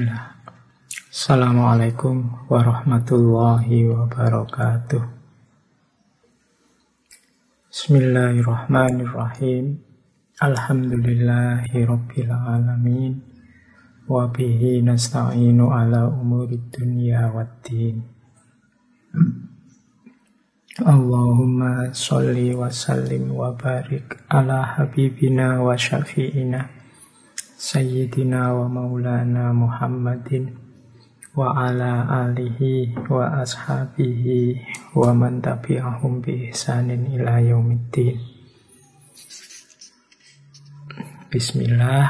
Bismillah. Assalamualaikum warahmatullahi wabarakatuh. Bismillahirrahmanirrahim. Alhamdulillahi rabbil alamin. Wa bihi nasta'inu ala umuri dunya waddin. Allahumma salli wa sallim wa barik ala habibina wa syafi'ina Sayyidina wa maulana Muhammadin wa ala alihi wa ashabihi wa man tabi'ahum bi ihsanin ila yaumiddin. Bismillah.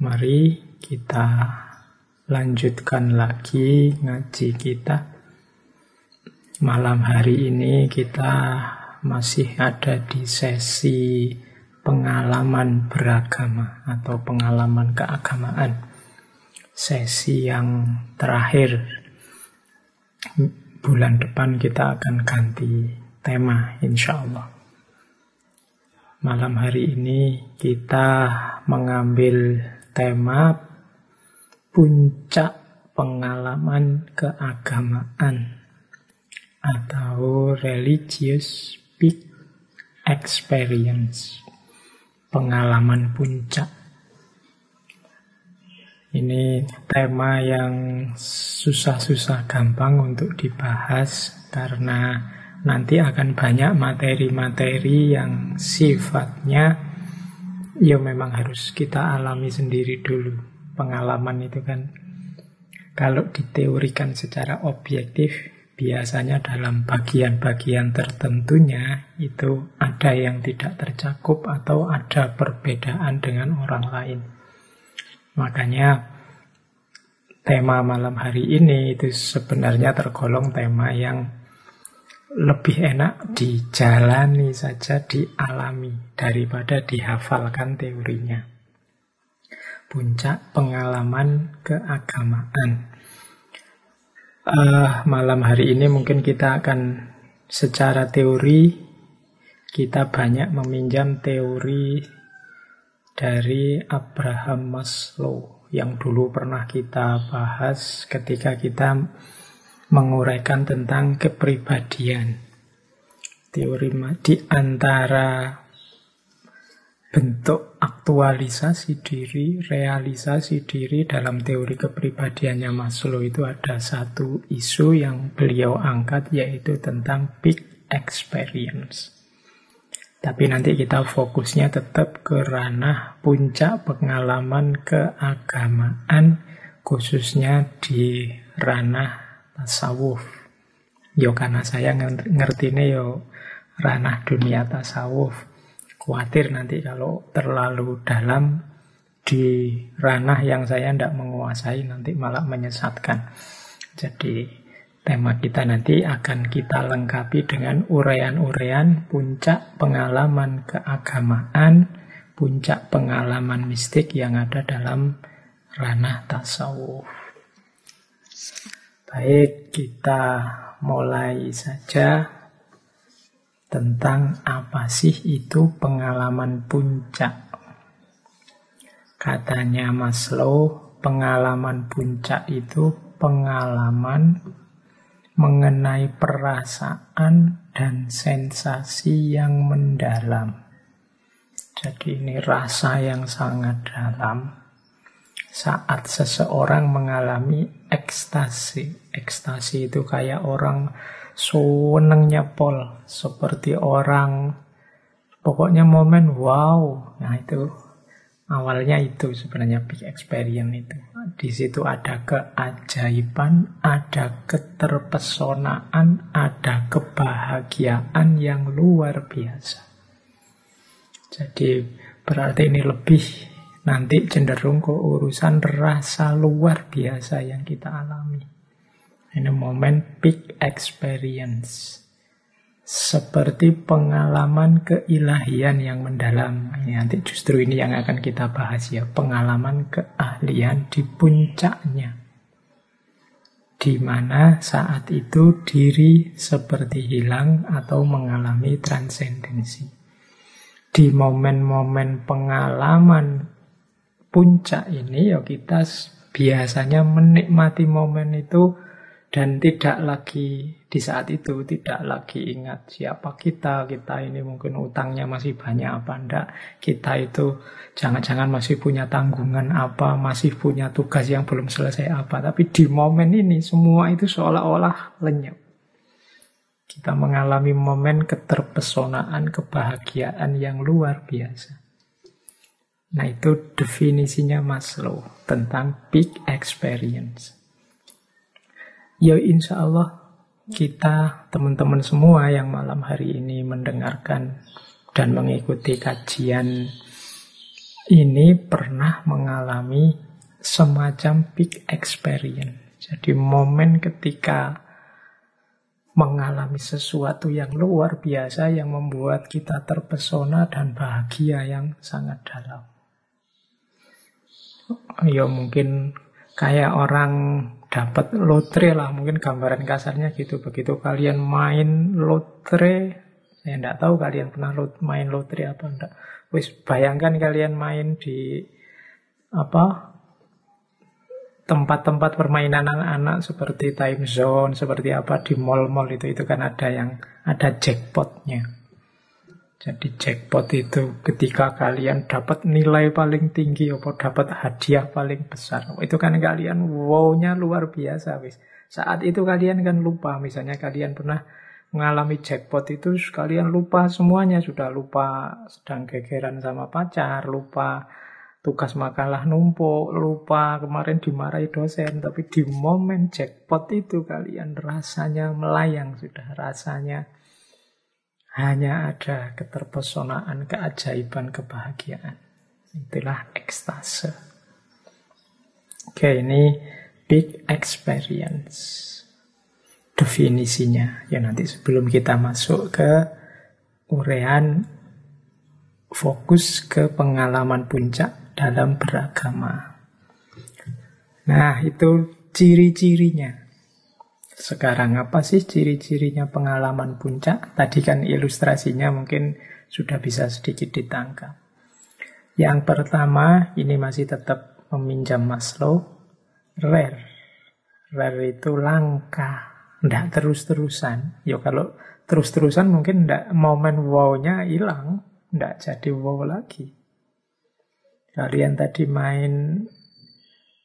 Mari kita lanjutkan lagi ngaji kita. Malam hari ini kita masih ada di sesi pengalaman beragama atau pengalaman keagamaan. Sesi yang terakhir bulan depan kita akan ganti tema insya Allah. Malam hari ini kita mengambil tema puncak pengalaman keagamaan atau religious peak experience pengalaman puncak. Ini tema yang susah-susah gampang untuk dibahas karena nanti akan banyak materi-materi yang sifatnya ya memang harus kita alami sendiri dulu. Pengalaman itu kan kalau diteorikan secara objektif biasanya dalam bagian-bagian tertentunya itu ada yang tidak tercakup atau ada perbedaan dengan orang lain. Makanya tema malam hari ini itu sebenarnya tergolong tema yang lebih enak dijalani saja, dialami daripada dihafalkan teorinya. Puncak pengalaman keagamaan. Uh, malam hari ini mungkin kita akan secara teori kita banyak meminjam teori dari Abraham Maslow yang dulu pernah kita bahas ketika kita menguraikan tentang kepribadian. Teori di antara bentuk aktualisasi diri, realisasi diri dalam teori kepribadiannya Maslow itu ada satu isu yang beliau angkat yaitu tentang big experience. Tapi nanti kita fokusnya tetap ke ranah puncak pengalaman keagamaan khususnya di ranah tasawuf. Yo karena saya ngerti nih yo ranah dunia tasawuf khawatir nanti kalau terlalu dalam di ranah yang saya tidak menguasai nanti malah menyesatkan. Jadi tema kita nanti akan kita lengkapi dengan urean-urean puncak pengalaman keagamaan, puncak pengalaman mistik yang ada dalam ranah tasawuf. Baik, kita mulai saja tentang apa sih itu pengalaman puncak. Katanya Maslow, pengalaman puncak itu pengalaman mengenai perasaan dan sensasi yang mendalam. Jadi ini rasa yang sangat dalam saat seseorang mengalami ekstasi. Ekstasi itu kayak orang senengnya pol seperti orang. Pokoknya momen wow. Nah itu awalnya itu sebenarnya big experience itu. Di situ ada keajaiban ada keterpesonaan ada kebahagiaan yang luar biasa. Jadi berarti ini lebih nanti cenderung ke urusan rasa luar biasa yang kita alami ini momen peak experience. Seperti pengalaman keilahian yang mendalam. Ini nanti justru ini yang akan kita bahas ya. Pengalaman keahlian di puncaknya. Di mana saat itu diri seperti hilang atau mengalami transendensi. Di momen-momen pengalaman puncak ini ya kita Biasanya menikmati momen itu dan tidak lagi di saat itu tidak lagi ingat siapa kita, kita ini mungkin utangnya masih banyak apa enggak, kita itu jangan-jangan masih punya tanggungan apa, masih punya tugas yang belum selesai apa, tapi di momen ini semua itu seolah-olah lenyap. Kita mengalami momen keterpesonaan, kebahagiaan yang luar biasa. Nah itu definisinya Maslow tentang peak experience. Ya insya Allah kita teman-teman semua yang malam hari ini mendengarkan dan mengikuti kajian ini pernah mengalami semacam peak experience. Jadi momen ketika mengalami sesuatu yang luar biasa yang membuat kita terpesona dan bahagia yang sangat dalam. Ya mungkin kayak orang dapat lotre lah mungkin gambaran kasarnya gitu. Begitu kalian main lotre saya tidak tahu kalian pernah lot, main lotre apa enggak wis bayangkan kalian main di apa tempat-tempat permainan anak-anak seperti time zone seperti apa di mall-mall itu itu kan ada yang ada jackpotnya jadi jackpot itu ketika kalian dapat nilai paling tinggi atau dapat hadiah paling besar. Itu kan kalian wow-nya luar biasa wis. Saat itu kalian kan lupa misalnya kalian pernah mengalami jackpot itu kalian lupa semuanya sudah lupa sedang gegeran sama pacar, lupa tugas makalah numpuk, lupa kemarin dimarahi dosen, tapi di momen jackpot itu kalian rasanya melayang sudah rasanya hanya ada keterpesonaan, keajaiban, kebahagiaan. Itulah ekstase. Oke, ini big experience. Definisinya. Ya nanti sebelum kita masuk ke urean fokus ke pengalaman puncak dalam beragama. Nah, itu ciri-cirinya. Sekarang apa sih ciri-cirinya pengalaman puncak? Tadi kan ilustrasinya mungkin sudah bisa sedikit ditangkap. Yang pertama, ini masih tetap meminjam Maslow, rare. Rare itu langka, tidak terus-terusan. Ya kalau terus-terusan mungkin tidak momen wow-nya hilang, tidak jadi wow lagi. Kalian tadi main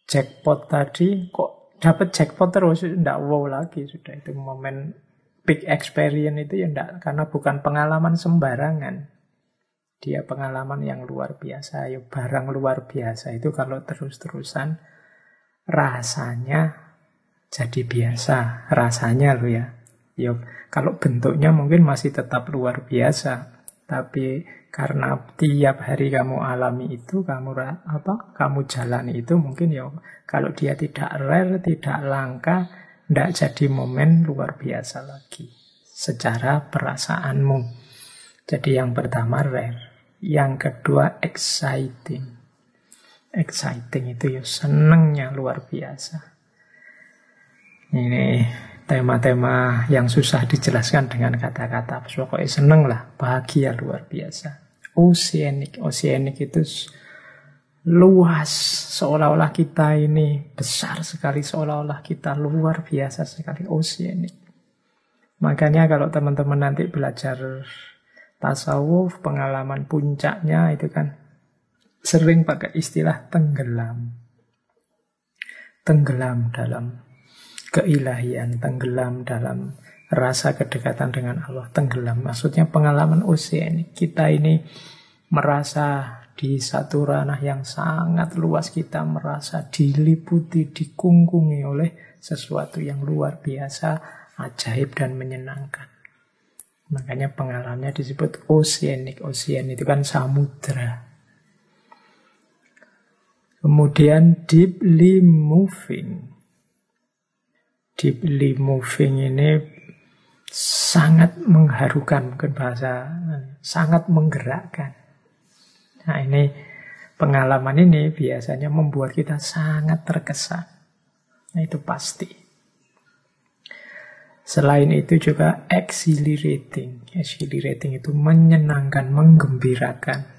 jackpot tadi kok dapat jackpot terus tidak wow lagi. Sudah itu momen big experience itu ya enggak karena bukan pengalaman sembarangan. Dia pengalaman yang luar biasa ya barang luar biasa itu kalau terus-terusan rasanya jadi biasa rasanya lo ya. Ya kalau bentuknya mungkin masih tetap luar biasa tapi karena tiap hari kamu alami itu, kamu apa? Kamu jalani itu mungkin ya kalau dia tidak rare, tidak langka, tidak jadi momen luar biasa lagi secara perasaanmu. Jadi yang pertama rare, yang kedua exciting. Exciting itu ya senengnya luar biasa. Ini tema-tema yang susah dijelaskan dengan kata-kata. Pokoknya seneng lah, bahagia luar biasa oceanic. Oceanic itu luas, seolah-olah kita ini besar sekali, seolah-olah kita luar biasa sekali, oceanic. Makanya kalau teman-teman nanti belajar tasawuf, pengalaman puncaknya itu kan sering pakai istilah tenggelam. Tenggelam dalam keilahian, tenggelam dalam rasa kedekatan dengan Allah tenggelam. Maksudnya pengalaman usia ini. Kita ini merasa di satu ranah yang sangat luas kita merasa diliputi, dikungkungi oleh sesuatu yang luar biasa, ajaib dan menyenangkan. Makanya pengalamannya disebut oceanic. Ocean itu kan samudra. Kemudian deeply moving. Deeply moving ini sangat mengharukan, mungkin bahasa sangat menggerakkan. Nah ini pengalaman ini biasanya membuat kita sangat terkesan. Nah itu pasti. Selain itu juga exhilarating. Exhilarating itu menyenangkan, menggembirakan.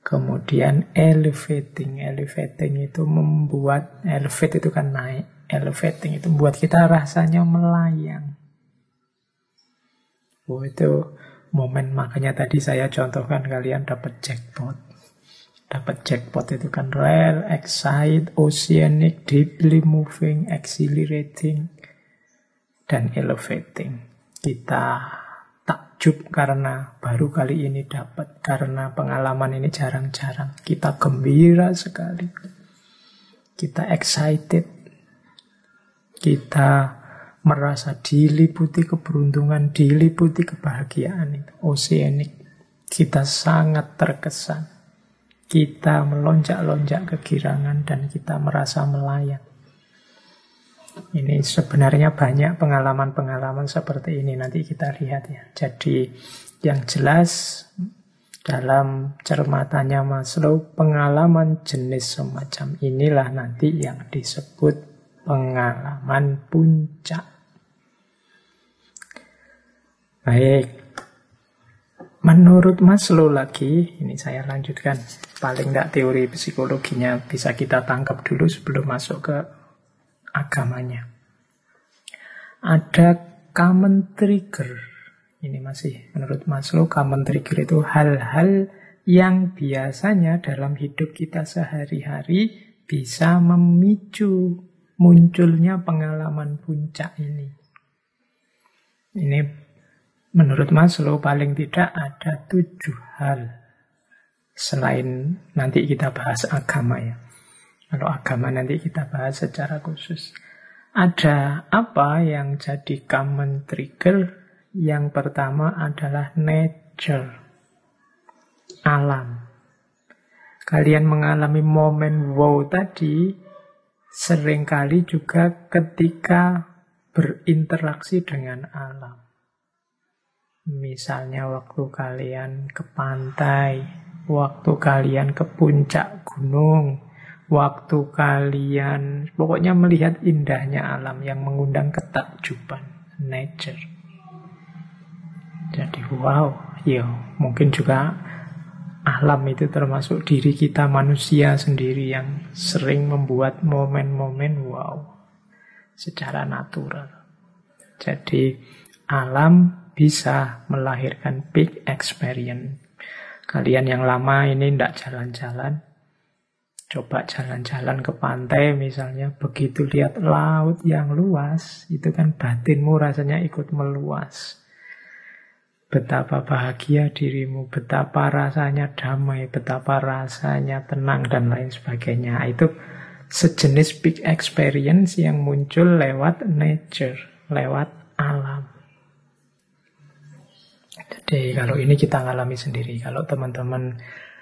Kemudian elevating. Elevating itu membuat, elevate itu kan naik. Elevating itu membuat kita rasanya melayang. Oh, itu momen makanya tadi saya contohkan kalian dapat jackpot. Dapat jackpot itu kan rare, excite, oceanic, deeply moving, exhilarating, dan elevating. Kita takjub karena baru kali ini dapat, karena pengalaman ini jarang-jarang. Kita gembira sekali. Kita excited. Kita merasa diliputi keberuntungan, diliputi kebahagiaan itu. Oceanic. Kita sangat terkesan. Kita melonjak-lonjak kegirangan dan kita merasa melayang. Ini sebenarnya banyak pengalaman-pengalaman seperti ini. Nanti kita lihat ya. Jadi yang jelas dalam cermatannya Maslow, pengalaman jenis semacam inilah nanti yang disebut pengalaman puncak. Baik. Menurut Maslow lagi, ini saya lanjutkan. Paling tidak teori psikologinya bisa kita tangkap dulu sebelum masuk ke agamanya. Ada common trigger. Ini masih menurut Maslow common trigger itu hal-hal yang biasanya dalam hidup kita sehari-hari bisa memicu munculnya pengalaman puncak ini. Ini Menurut Maslow paling tidak ada tujuh hal selain nanti kita bahas agama ya. Kalau agama nanti kita bahas secara khusus. Ada apa yang jadi common trigger? Yang pertama adalah nature, alam. Kalian mengalami momen wow tadi sering kali juga ketika berinteraksi dengan alam. Misalnya waktu kalian ke pantai, waktu kalian ke puncak gunung, waktu kalian pokoknya melihat indahnya alam yang mengundang ketakjuban, nature. Jadi wow, ya mungkin juga alam itu termasuk diri kita manusia sendiri yang sering membuat momen-momen wow secara natural. Jadi alam bisa melahirkan big experience. Kalian yang lama ini tidak jalan-jalan, coba jalan-jalan ke pantai misalnya, begitu lihat laut yang luas, itu kan batinmu rasanya ikut meluas. Betapa bahagia dirimu, betapa rasanya damai, betapa rasanya tenang, dan lain sebagainya. Itu sejenis big experience yang muncul lewat nature, lewat alam. Jadi kalau ini kita alami sendiri. Kalau teman-teman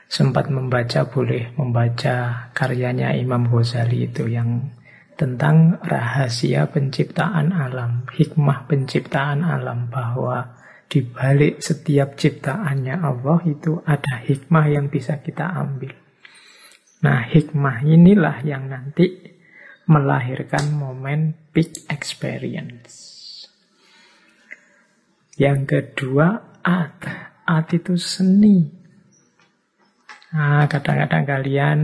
sempat membaca, boleh membaca karyanya Imam Ghazali itu yang tentang rahasia penciptaan alam, hikmah penciptaan alam bahwa di balik setiap ciptaannya Allah itu ada hikmah yang bisa kita ambil. Nah, hikmah inilah yang nanti melahirkan momen big experience. Yang kedua, art. Art itu seni. Nah, kadang-kadang kalian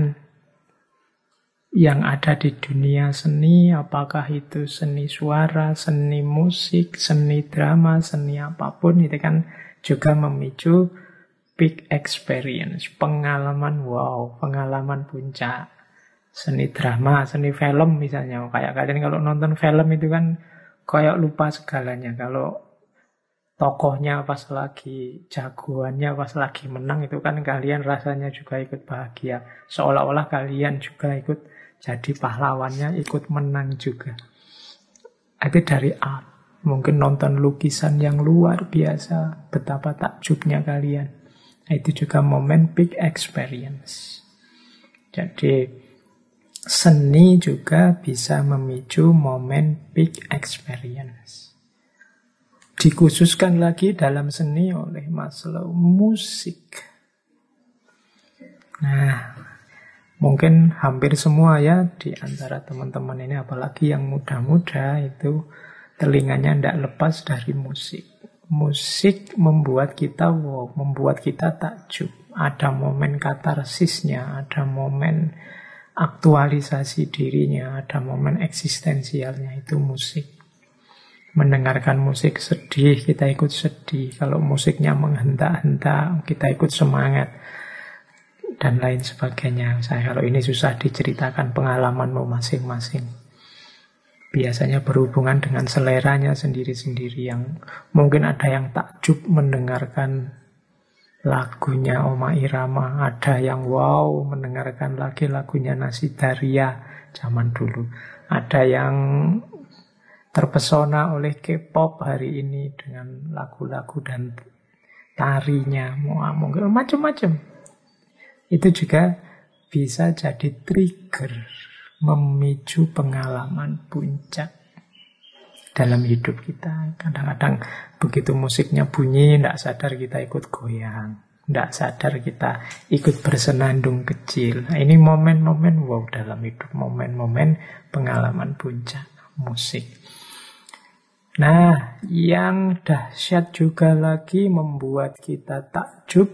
yang ada di dunia seni, apakah itu seni suara, seni musik, seni drama, seni apa pun, itu kan juga memicu big experience, pengalaman wow, pengalaman puncak. Seni drama, seni film misalnya, kayak kalian kalau nonton film itu kan kayak lupa segalanya. Kalau tokohnya pas lagi jagoannya pas lagi menang itu kan kalian rasanya juga ikut bahagia. Seolah-olah kalian juga ikut jadi pahlawannya ikut menang juga. Itu dari art mungkin nonton lukisan yang luar biasa betapa takjubnya kalian. Itu juga momen big experience. Jadi seni juga bisa memicu momen big experience Dikhususkan lagi dalam seni oleh Maslow musik. Nah, mungkin hampir semua ya di antara teman-teman ini apalagi yang muda-muda itu telinganya tidak lepas dari musik. Musik membuat kita wow, membuat kita takjub. Ada momen katarsisnya, ada momen aktualisasi dirinya, ada momen eksistensialnya, itu musik. Mendengarkan musik sedih, kita ikut sedih. Kalau musiknya menghentak-hentak, kita ikut semangat. Dan lain sebagainya. Saya kalau ini susah diceritakan pengalamanmu masing-masing biasanya berhubungan dengan seleranya sendiri-sendiri yang mungkin ada yang takjub mendengarkan lagunya Oma Irama, ada yang wow mendengarkan lagi lagunya Nasi Daria zaman dulu, ada yang terpesona oleh K-pop hari ini dengan lagu-lagu dan tarinya, mungkin macam-macam. Itu juga bisa jadi trigger memicu pengalaman puncak dalam hidup kita. Kadang-kadang begitu musiknya bunyi, tidak sadar kita ikut goyang. Tidak sadar kita ikut bersenandung kecil. Nah, ini momen-momen wow dalam hidup. Momen-momen pengalaman puncak musik. Nah, yang dahsyat juga lagi membuat kita takjub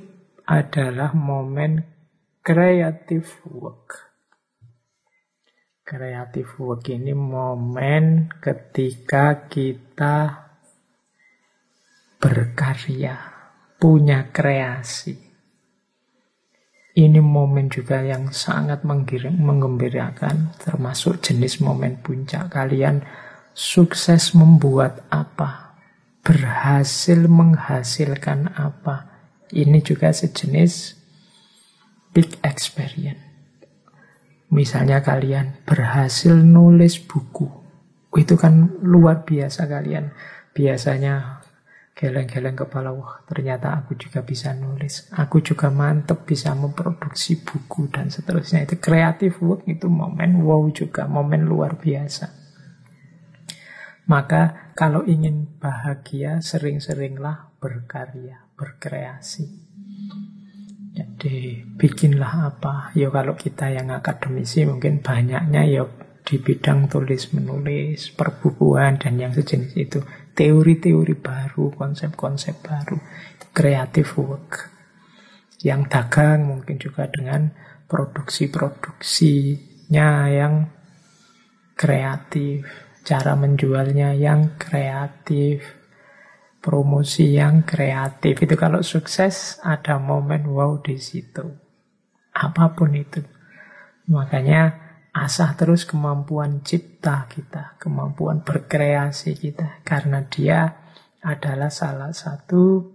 adalah momen creative work. Kreatif work ini momen ketika kita berkarya, punya kreasi. Ini momen juga yang sangat menggembirakan, termasuk jenis momen puncak. Kalian sukses membuat apa? Berhasil menghasilkan apa? Ini juga sejenis big experience. Misalnya kalian berhasil nulis buku. Itu kan luar biasa kalian. Biasanya geleng-geleng kepala, wah ternyata aku juga bisa nulis. Aku juga mantep bisa memproduksi buku dan seterusnya. Itu kreatif work, itu momen wow juga, momen luar biasa. Maka kalau ingin bahagia, sering-seringlah berkarya, berkreasi. Jadi bikinlah apa? Ya kalau kita yang akademisi mungkin banyaknya ya di bidang tulis menulis, perbukuan dan yang sejenis itu. Teori-teori baru, konsep-konsep baru, kreatif work. Yang dagang mungkin juga dengan produksi-produksinya yang kreatif, cara menjualnya yang kreatif, promosi yang kreatif. Itu kalau sukses ada momen wow di situ. Apa pun itu. Makanya asah terus kemampuan cipta kita kemampuan berkreasi kita. Karena dia adalah salah satu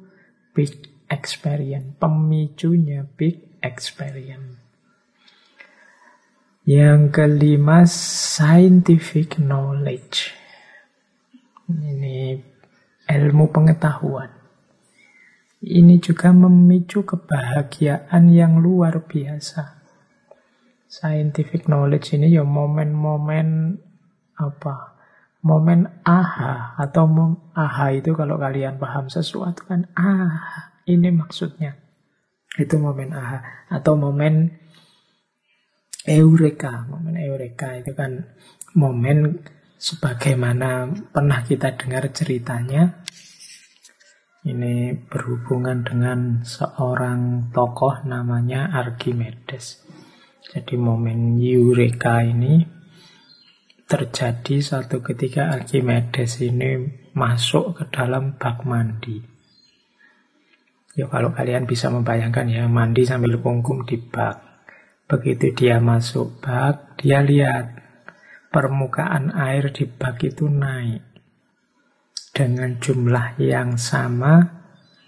big experience pemicunya big experience yang kelima scientific knowledge ini ilmu pengetahuan. Ini juga memicu kebahagiaan yang luar biasa. Scientific knowledge ini ya momen-momen apa? Momen aha atau mom, aha itu kalau kalian paham sesuatu kan ah ini maksudnya. Itu momen aha atau momen eureka. Momen eureka itu kan momen sebagaimana pernah kita dengar ceritanya ini berhubungan dengan seorang tokoh namanya Archimedes. Jadi momen Eureka ini terjadi satu ketika Archimedes ini masuk ke dalam bak mandi. Ya kalau kalian bisa membayangkan ya mandi sambil kungkum di bak. Begitu dia masuk bak, dia lihat permukaan air di bak itu naik dengan jumlah yang sama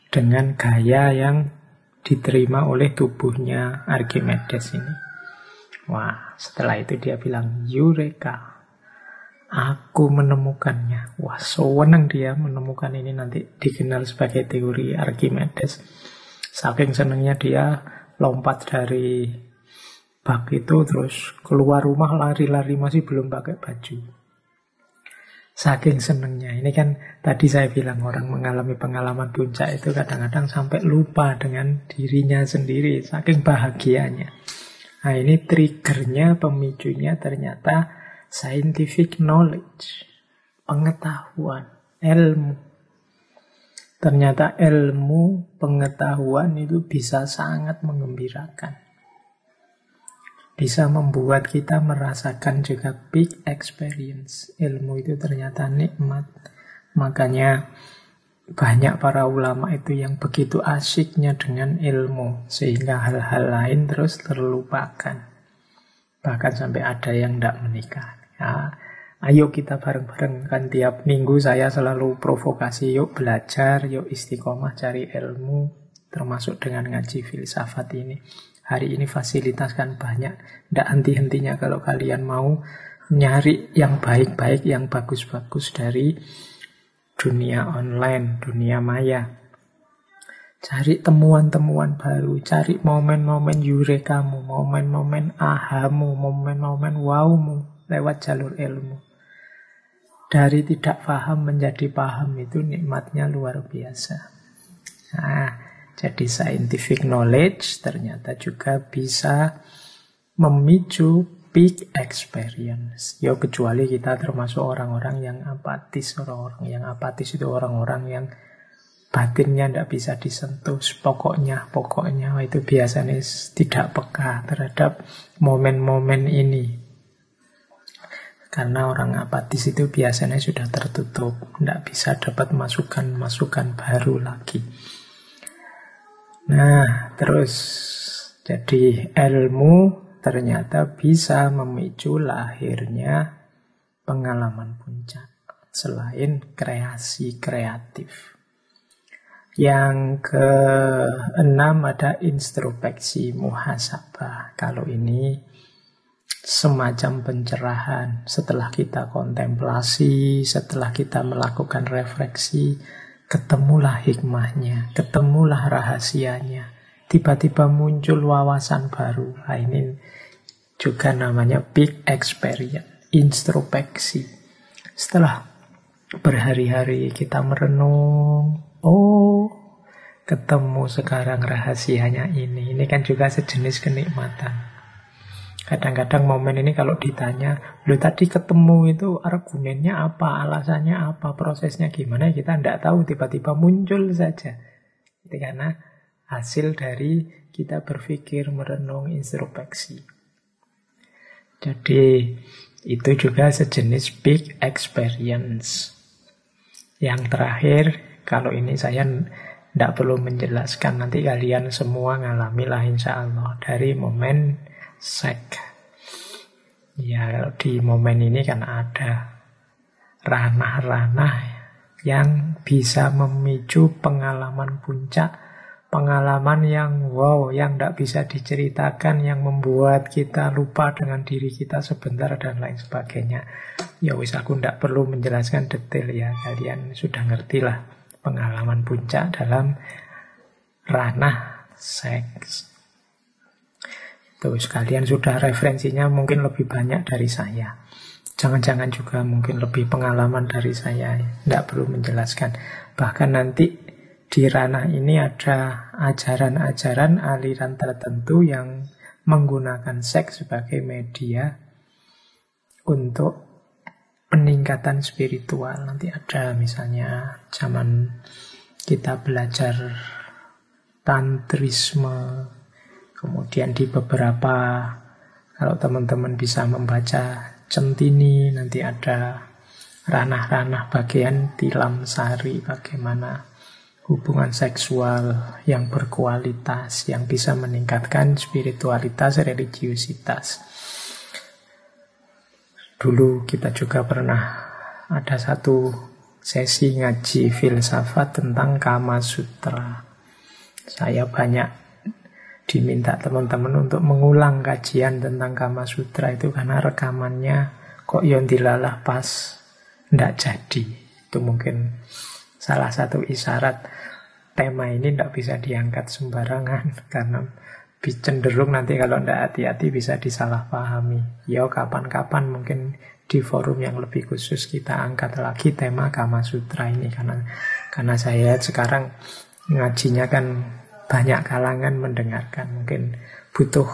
dengan gaya yang diterima oleh tubuhnya Archimedes ini. Wah, setelah itu dia bilang, Eureka, aku menemukannya. Wah, sewenang dia menemukan ini nanti dikenal sebagai teori Archimedes. Saking senangnya dia lompat dari bak itu terus keluar rumah lari-lari masih belum pakai baju. Saking senengnya. Ini kan tadi saya bilang orang mengalami pengalaman puncak itu kadang-kadang sampai lupa dengan dirinya sendiri. Saking bahagianya. Nah ini triggernya, pemicunya ternyata scientific knowledge. Pengetahuan, ilmu. Ternyata ilmu pengetahuan itu bisa sangat mengembirakan. Bisa membuat kita merasakan juga big experience. Ilmu itu ternyata nikmat. Makanya banyak para ulama itu yang begitu asyiknya dengan ilmu. Sehingga hal-hal lain terus terlupakan. Bahkan sampai ada yang tidak menikah. Ya, Ayo kita bareng-bareng kan tiap minggu saya selalu provokasi yuk belajar, yuk istiqomah cari ilmu termasuk dengan ngaji filsafat ini. Hari ini fasilitas kan banyak, tidak henti-hentinya kalau kalian mau nyari yang baik-baik, yang bagus-bagus dari dunia online, dunia maya. Cari temuan-temuan baru, cari momen-momen yurekamu, momen-momen ahamu, momen-momen wowmu lewat jalur ilmu. Dari tidak paham menjadi paham itu nikmatnya luar biasa. Nah, jadi scientific knowledge ternyata juga bisa memicu big experience. Ya kecuali kita termasuk orang-orang yang apatis. Orang-orang yang apatis itu orang-orang yang batinnya tidak bisa disentuh. Pokoknya, pokoknya itu biasanya tidak peka terhadap momen-momen ini. Karena orang apatis itu biasanya sudah tertutup, tidak bisa dapat masukan-masukan baru lagi. Nah, terus jadi ilmu ternyata bisa memicu lahirnya pengalaman puncak selain kreasi kreatif. Yang keenam ada introspeksi muhasabah. Kalau ini semacam pencerahan setelah kita kontemplasi, setelah kita melakukan refleksi, ketemulah hikmahnya, ketemulah rahasianya. Tiba-tiba muncul wawasan baru. Nah, ini juga namanya big experience, introspeksi. Setelah berhari-hari kita merenung, oh ketemu sekarang rahasianya ini. Ini kan juga sejenis kenikmatan. Kadang-kadang momen ini kalau ditanya, lu tadi ketemu itu argumennya apa, alasannya apa, prosesnya gimana, kita tidak tahu, tiba-tiba muncul saja. Itu karena hasil dari kita berpikir, merenung, introspeksi. Jadi itu juga sejenis big experience. Yang terakhir, kalau ini saya tidak perlu menjelaskan, nanti kalian semua ngalami lah insya Allah dari momen sek. Ya di momen ini kan ada ranah-ranah yang bisa memicu pengalaman puncak, pengalaman yang wow, yang tidak bisa diceritakan, yang membuat kita lupa dengan diri kita sebentar dan lain sebagainya. Ya wis aku tidak perlu menjelaskan detail ya, kalian sudah ngerti lah pengalaman puncak dalam ranah seks. Tuh, sekalian sudah referensinya mungkin lebih banyak dari saya. Jangan-jangan juga mungkin lebih pengalaman dari saya. Tidak perlu menjelaskan. Bahkan nanti di ranah ini ada ajaran-ajaran aliran tertentu yang menggunakan seks sebagai media untuk peningkatan spiritual. Nanti ada misalnya zaman kita belajar tantrisme, Kemudian di beberapa, kalau teman-teman bisa membaca centini, nanti ada ranah-ranah bagian tilam sari, bagaimana hubungan seksual yang berkualitas, yang bisa meningkatkan spiritualitas, religiusitas. Dulu kita juga pernah ada satu sesi ngaji filsafat tentang Kama Sutra. Saya banyak diminta teman-teman untuk mengulang kajian tentang Kama Sutra itu karena rekamannya kok yon dilalah pas ndak jadi. Itu mungkin salah satu isyarat tema ini ndak bisa diangkat sembarangan karena cenderung nanti kalau ndak hati-hati bisa disalahpahami. Ya kapan-kapan mungkin di forum yang lebih khusus kita angkat lagi tema Kama Sutra ini karena karena saya sekarang ngajinya kan banyak kalangan mendengarkan. Mungkin butuh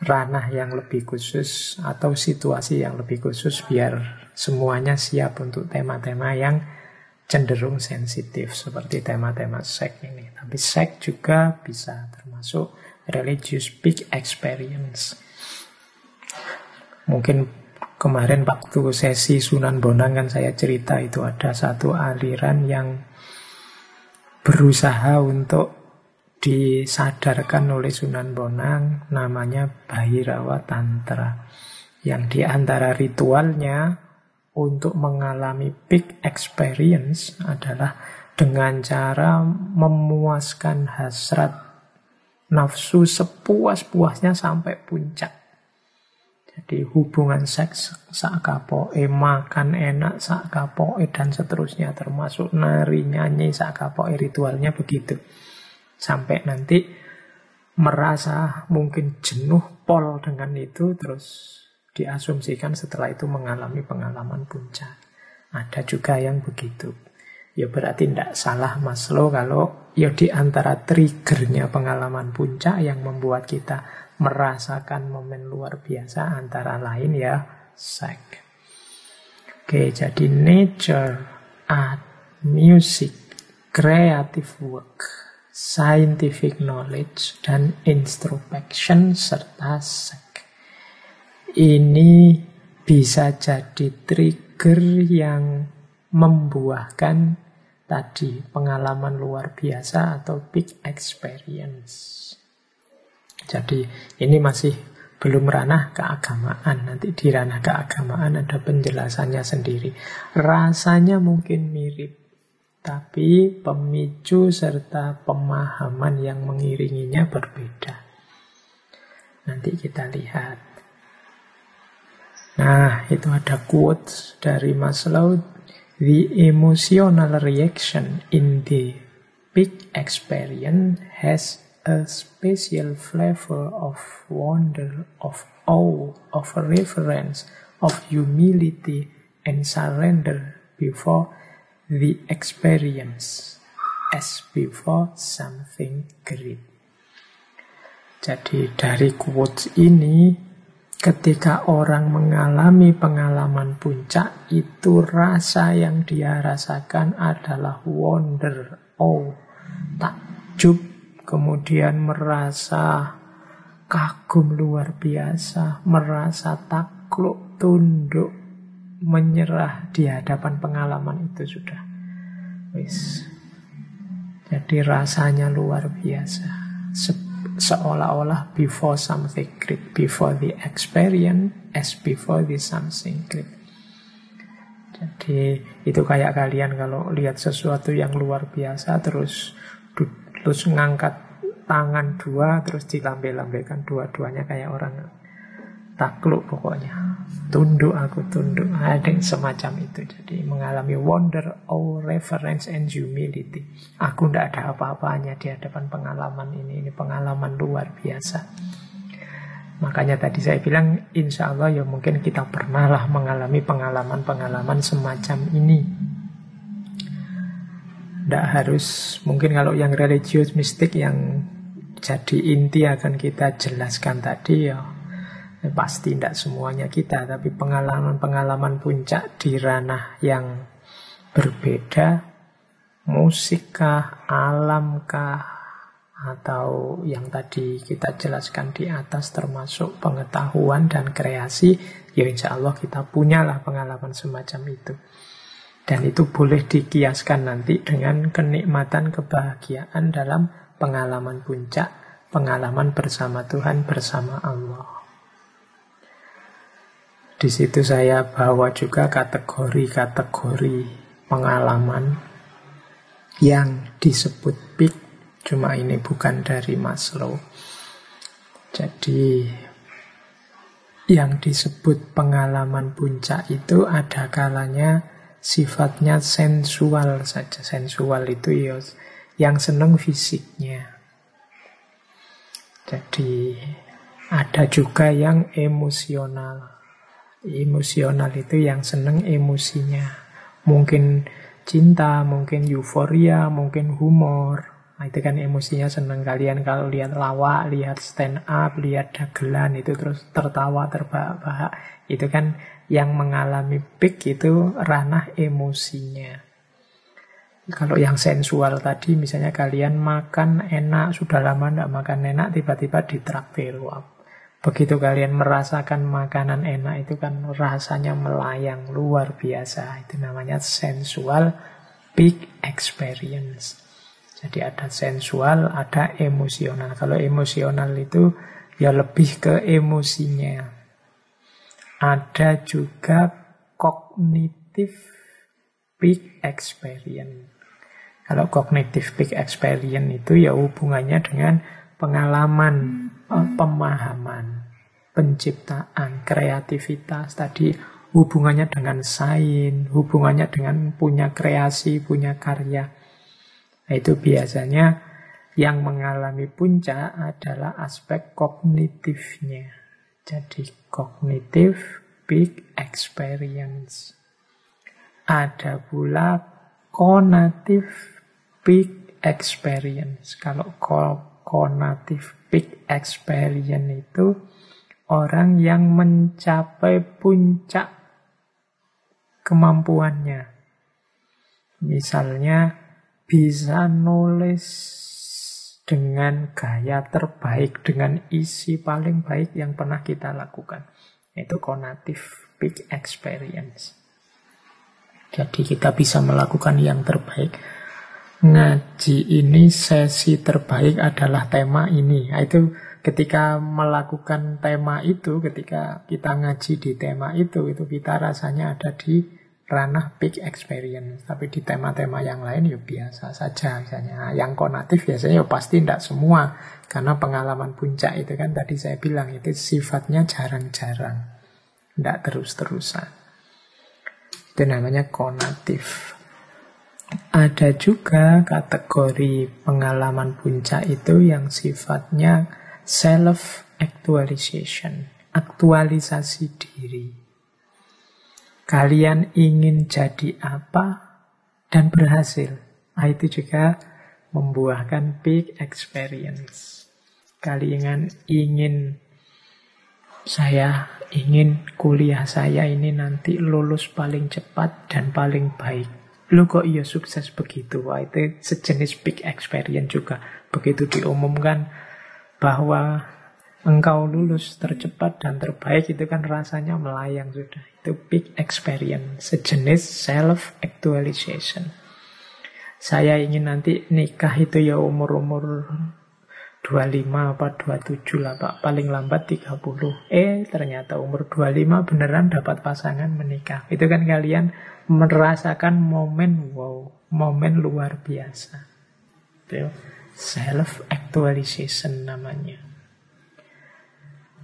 ranah yang lebih khusus atau situasi yang lebih khusus biar semuanya siap untuk tema-tema yang cenderung sensitif seperti tema-tema seks ini. Tapi seks juga bisa termasuk religious peak experience. Mungkin kemarin waktu sesi Sunan Bonang kan saya cerita itu ada satu aliran yang berusaha untuk disadarkan oleh Sunan Bonang namanya Bahirawa Tantra yang di antara ritualnya untuk mengalami peak experience adalah dengan cara memuaskan hasrat nafsu sepuas-puasnya sampai puncak. Jadi hubungan seks sak kapoe, makan enak sak dan seterusnya termasuk nari nyanyi sak ritualnya begitu. Sampai nanti merasa mungkin jenuh pol dengan itu terus diasumsikan setelah itu mengalami pengalaman puncak. Ada juga yang begitu. Ya berarti tidak salah Maslow kalau ya di antara triggernya pengalaman puncak yang membuat kita merasakan momen luar biasa antara lain ya seks. Oke, jadi nature, art, music, creative work, scientific knowledge, dan introspection serta seks ini bisa jadi trigger yang membuahkan tadi pengalaman luar biasa atau big experience. Jadi ini masih belum ranah keagamaan. Nanti di ranah keagamaan ada penjelasannya sendiri. Rasanya mungkin mirip, tapi pemicu serta pemahaman yang mengiringinya berbeda. Nanti kita lihat. Nah, itu ada quote dari Maslow. The emotional reaction in the big experience has a special flavor of wonder, of awe, of reverence, of humility, and surrender before the experience as before something great. Jadi dari quotes ini Ketika orang mengalami pengalaman puncak, itu rasa yang dia rasakan adalah wonder, oh, takjub, kemudian merasa kagum luar biasa, merasa takluk, tunduk, menyerah di hadapan pengalaman itu sudah. Wis. Jadi rasanya luar biasa seolah-olah before something great, before the experience as before the something great. Jadi itu kayak kalian kalau lihat sesuatu yang luar biasa terus terus ngangkat tangan dua terus dilambe-lambekan dua-duanya kayak orang takluk pokoknya. Tunduk aku tunduk. Ada yang semacam itu. Jadi mengalami wonder awe reverence and humility. Aku tidak ada apa-apanya di hadapan pengalaman ini. Ini pengalaman luar biasa. Makanya tadi saya bilang insya Allah ya mungkin kita pernah lah mengalami pengalaman-pengalaman semacam ini tidak harus mungkin kalau yang religius mistik yang jadi inti akan kita jelaskan tadi ya Pasti tidak semuanya kita, tapi pengalaman-pengalaman puncak di ranah yang berbeda, musikkah, alamkah, atau yang tadi kita jelaskan di atas termasuk pengetahuan dan kreasi, ya insya Allah kita punyalah pengalaman semacam itu. Dan itu boleh dikiaskan nanti dengan kenikmatan kebahagiaan dalam pengalaman puncak, pengalaman bersama Tuhan, bersama Allah. Di situ saya bawa juga kategori-kategori pengalaman yang disebut peak, cuma ini bukan dari Maslow. Jadi yang disebut pengalaman puncak itu ada kalanya sifatnya sensual saja. Sensual itu ya yang seneng fisiknya. Jadi ada juga yang emosional. Emosional itu yang seneng emosinya. Mungkin cinta, mungkin euforia, mungkin humor. Nah, itu kan emosinya seneng kalian kalau lihat lawak, lihat stand up, lihat dagelan itu terus tertawa terbahak-bahak. Itu kan yang mengalami peak itu ranah emosinya. Kalau yang sensual tadi, misalnya kalian makan enak, sudah lama tidak makan enak, tiba-tiba ditraktir. Begitu kalian merasakan makanan enak itu kan rasanya melayang luar biasa. Itu namanya sensual big experience. Jadi ada sensual, ada emosional. Kalau emosional itu ya lebih ke emosinya. Ada juga kognitif big experience. Kalau cognitive big experience itu ya hubungannya dengan pengalaman, eh, pemahaman, penciptaan, kreativitas tadi hubungannya dengan sains, hubungannya dengan punya kreasi, punya karya. Nah, itu biasanya yang mengalami puncak adalah aspek kognitifnya. Jadi kognitif big experience. Ada pula konatif big experience. Kalau konatif big experience itu orang yang mencapai puncak kemampuannya. Misalnya bisa nulis dengan gaya terbaik, dengan isi paling baik yang pernah kita lakukan. Itu konatif big experience. Jadi kita bisa melakukan yang terbaik ngaji ini sesi terbaik adalah tema ini. Nah, itu ketika melakukan tema itu, ketika kita ngaji di tema itu, itu kita rasanya ada di ranah big experience. Tapi di tema-tema yang lain ya biasa saja misalnya. Yang konatif biasanya ya pasti tidak semua. Karena pengalaman puncak itu kan tadi saya bilang itu sifatnya jarang-jarang. Tidak terus-terusan. Itu namanya konatif. Ada juga kategori pengalaman puncak itu yang sifatnya self-actualization, aktualisasi diri. Kalian ingin jadi apa dan berhasil. Nah, itu juga membuahkan big experience. Kalian ingin saya ingin kuliah saya ini nanti lulus paling cepat dan paling baik lu kok iya sukses begitu wah itu sejenis big experience juga begitu diumumkan bahwa engkau lulus tercepat dan terbaik itu kan rasanya melayang sudah itu big experience sejenis self actualization saya ingin nanti nikah itu ya umur-umur 25 apa 27 lah Pak, paling lambat 30. Eh, ternyata umur 25 beneran dapat pasangan menikah. Itu kan kalian merasakan momen wow, momen luar biasa. Itu self actualization namanya.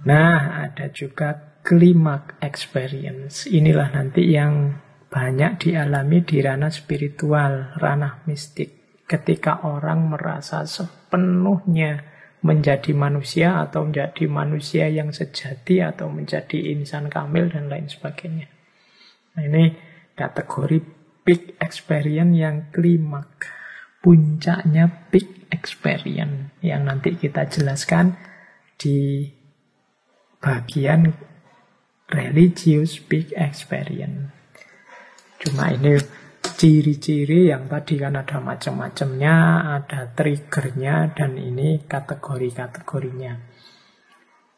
Nah, ada juga klimak experience. Inilah nanti yang banyak dialami di ranah spiritual, ranah mistik. Ketika orang merasa sepenuhnya menjadi manusia atau menjadi manusia yang sejati atau menjadi insan kamil dan lain sebagainya. Nah, ini kategori big experience yang klimak. Puncaknya big experience yang nanti kita jelaskan di bagian religious big experience. Cuma ini ciri-ciri yang tadi kan ada macam-macamnya, ada triggernya, dan ini kategori-kategorinya.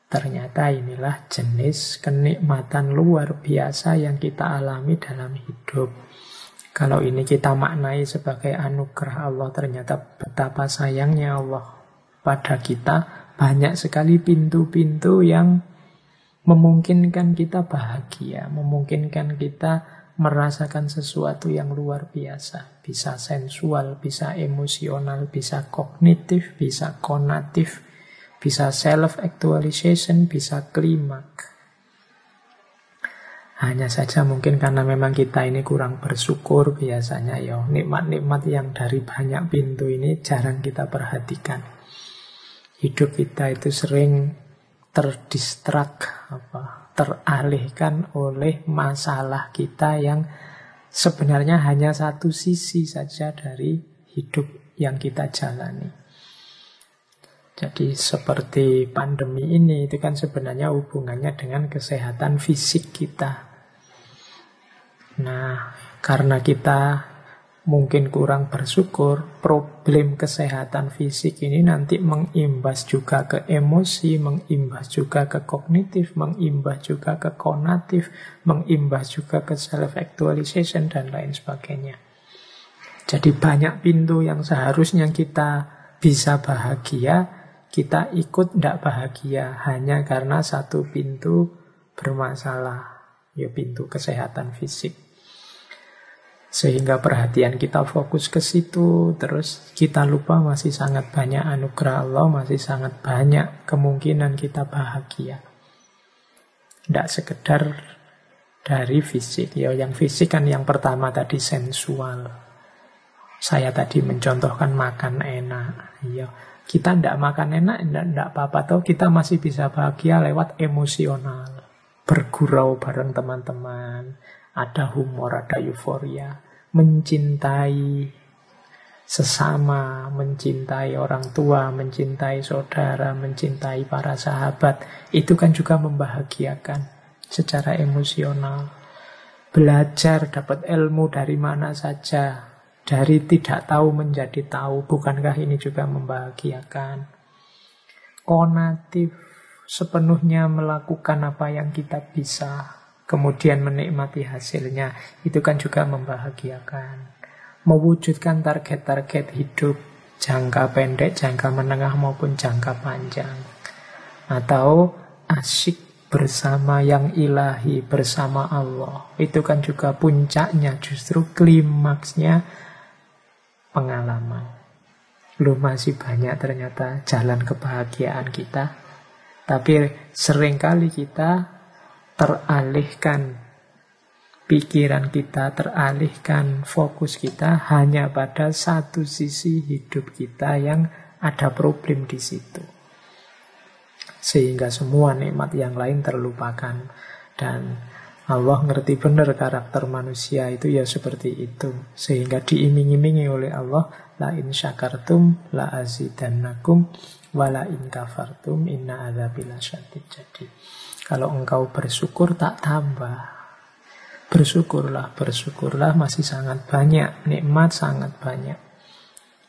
Ternyata inilah jenis kenikmatan luar biasa yang kita alami dalam hidup. Kalau ini kita maknai sebagai anugerah Allah, ternyata betapa sayangnya Allah pada kita. Banyak sekali pintu-pintu yang memungkinkan kita bahagia, memungkinkan kita merasakan sesuatu yang luar biasa. Bisa sensual, bisa emosional, bisa kognitif, bisa konatif, bisa self-actualization, bisa klimak. Hanya saja mungkin karena memang kita ini kurang bersyukur biasanya ya nikmat-nikmat yang dari banyak pintu ini jarang kita perhatikan. Hidup kita itu sering terdistrak apa teralihkan oleh masalah kita yang sebenarnya hanya satu sisi saja dari hidup yang kita jalani. Jadi seperti pandemi ini itu kan sebenarnya hubungannya dengan kesehatan fisik kita. Nah, karena kita mungkin kurang bersyukur, problem kesehatan fisik ini nanti mengimbas juga ke emosi, mengimbas juga ke kognitif, mengimbas juga ke konatif, mengimbas juga ke self-actualization, dan lain sebagainya. Jadi banyak pintu yang seharusnya kita bisa bahagia, kita ikut tidak bahagia hanya karena satu pintu bermasalah, ya pintu kesehatan fisik. Sehingga perhatian kita fokus ke situ, terus kita lupa masih sangat banyak anugerah Allah, masih sangat banyak kemungkinan kita bahagia. Tidak sekedar dari fisik. Ya, yang fisik kan yang pertama tadi sensual. Saya tadi mencontohkan makan enak. Ya, kita tidak makan enak, tidak apa-apa. Tahu kita masih bisa bahagia lewat emosional. Bergurau bareng teman-teman. Ada humor, ada euforia mencintai sesama, mencintai orang tua, mencintai saudara, mencintai para sahabat, itu kan juga membahagiakan secara emosional. Belajar dapat ilmu dari mana saja, dari tidak tahu menjadi tahu, bukankah ini juga membahagiakan? Konatif, sepenuhnya melakukan apa yang kita bisa, kemudian menikmati hasilnya, itu kan juga membahagiakan. Mewujudkan target-target hidup jangka pendek, jangka menengah maupun jangka panjang. Atau asyik bersama yang ilahi, bersama Allah. Itu kan juga puncaknya, justru klimaksnya pengalaman. Belum masih banyak ternyata jalan kebahagiaan kita. Tapi sering kali kita teralihkan pikiran kita, teralihkan fokus kita hanya pada satu sisi hidup kita yang ada problem di situ. Sehingga semua nikmat yang lain terlupakan. Dan Allah ngerti benar karakter manusia itu ya seperti itu. Sehingga diiming-imingi oleh Allah, La in syakartum la azidannakum, wa la in kafartum inna adzabila syadid. Jadi kalau engkau bersyukur tak tambah. Bersyukurlah, bersyukurlah masih sangat banyak, nikmat sangat banyak.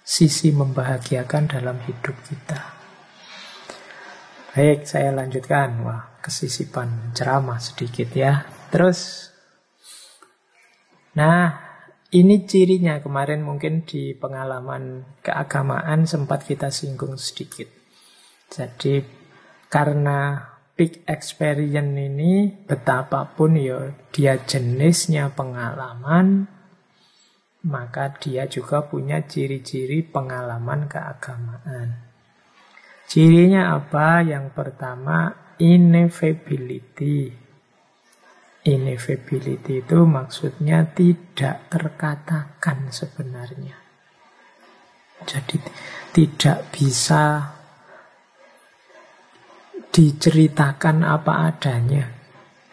Sisi membahagiakan dalam hidup kita. Baik, saya lanjutkan. Wah, kesisipan ceramah sedikit ya. Terus, nah ini cirinya kemarin mungkin di pengalaman keagamaan sempat kita singgung sedikit. Jadi karena peak experience ini betapapun ya dia jenisnya pengalaman maka dia juga punya ciri-ciri pengalaman keagamaan. Cirinya apa? Yang pertama inevitability. Inevitability itu maksudnya tidak terkatakan sebenarnya. Jadi tidak bisa diceritakan apa adanya.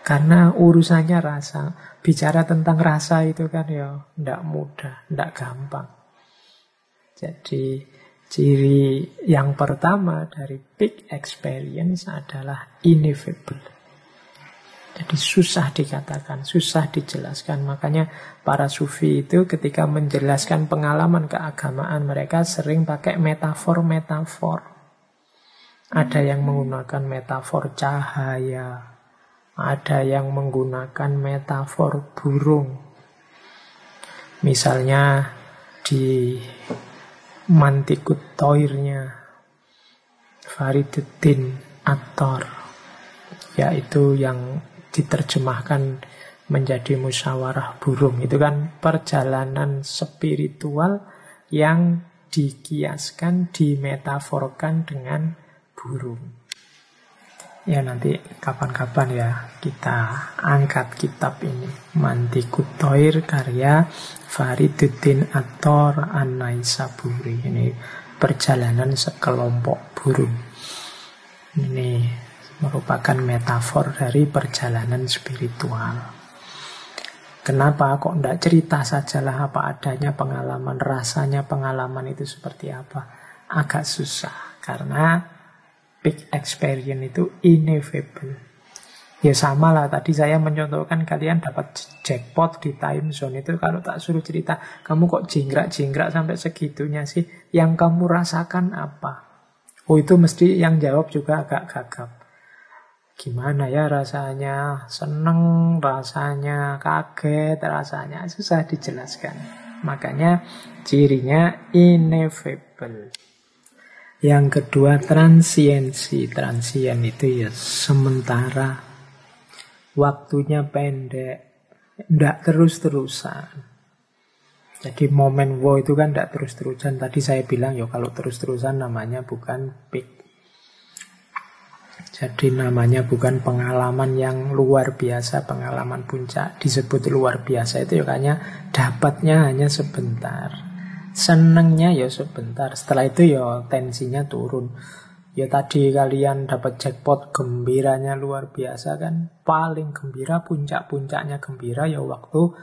Karena urusannya rasa. Bicara tentang rasa itu kan ya tidak mudah, tidak gampang. Jadi ciri yang pertama dari big experience adalah ineffable. Jadi susah dikatakan, susah dijelaskan. Makanya para sufi itu ketika menjelaskan pengalaman keagamaan mereka sering pakai metafor-metafor. Ada yang menggunakan metafor cahaya, ada yang menggunakan metafor burung. Misalnya di Mantikut Toirnya Fariduddin Attor yaitu yang diterjemahkan menjadi musyawarah burung itu kan perjalanan spiritual yang dikiaskan, dimetaforkan dengan burung. Ya nanti kapan-kapan ya kita angkat kitab ini. Mantikut Toir karya Fariduddin Ator An-Naisaburi. Ini perjalanan sekelompok burung. Ini merupakan metafor dari perjalanan spiritual. Kenapa kok tidak cerita sajalah apa adanya pengalaman, rasanya pengalaman itu seperti apa? Agak susah, karena big experience itu inevitable. Ya sama lah, tadi saya mencontohkan kalian dapat jackpot di time zone itu kalau tak suruh cerita, kamu kok jingkrak-jingkrak sampai segitunya sih? Yang kamu rasakan apa? Oh itu mesti yang jawab juga agak gagap. Gimana ya rasanya? Seneng, rasanya kaget, rasanya susah dijelaskan. Makanya cirinya inevitable. Yang kedua transiensi. Transien itu ya sementara waktunya pendek, tidak terus-terusan. Jadi momen wow itu kan tidak terus-terusan. Tadi saya bilang ya kalau terus-terusan namanya bukan peak. Jadi namanya bukan pengalaman yang luar biasa, pengalaman puncak. Disebut luar biasa itu ya kayaknya dapatnya hanya sebentar. Senengnya ya sebentar. Setelah itu ya tensinya turun. Ya tadi kalian dapat jackpot gembiranya luar biasa kan. Paling gembira, puncak-puncaknya gembira ya waktu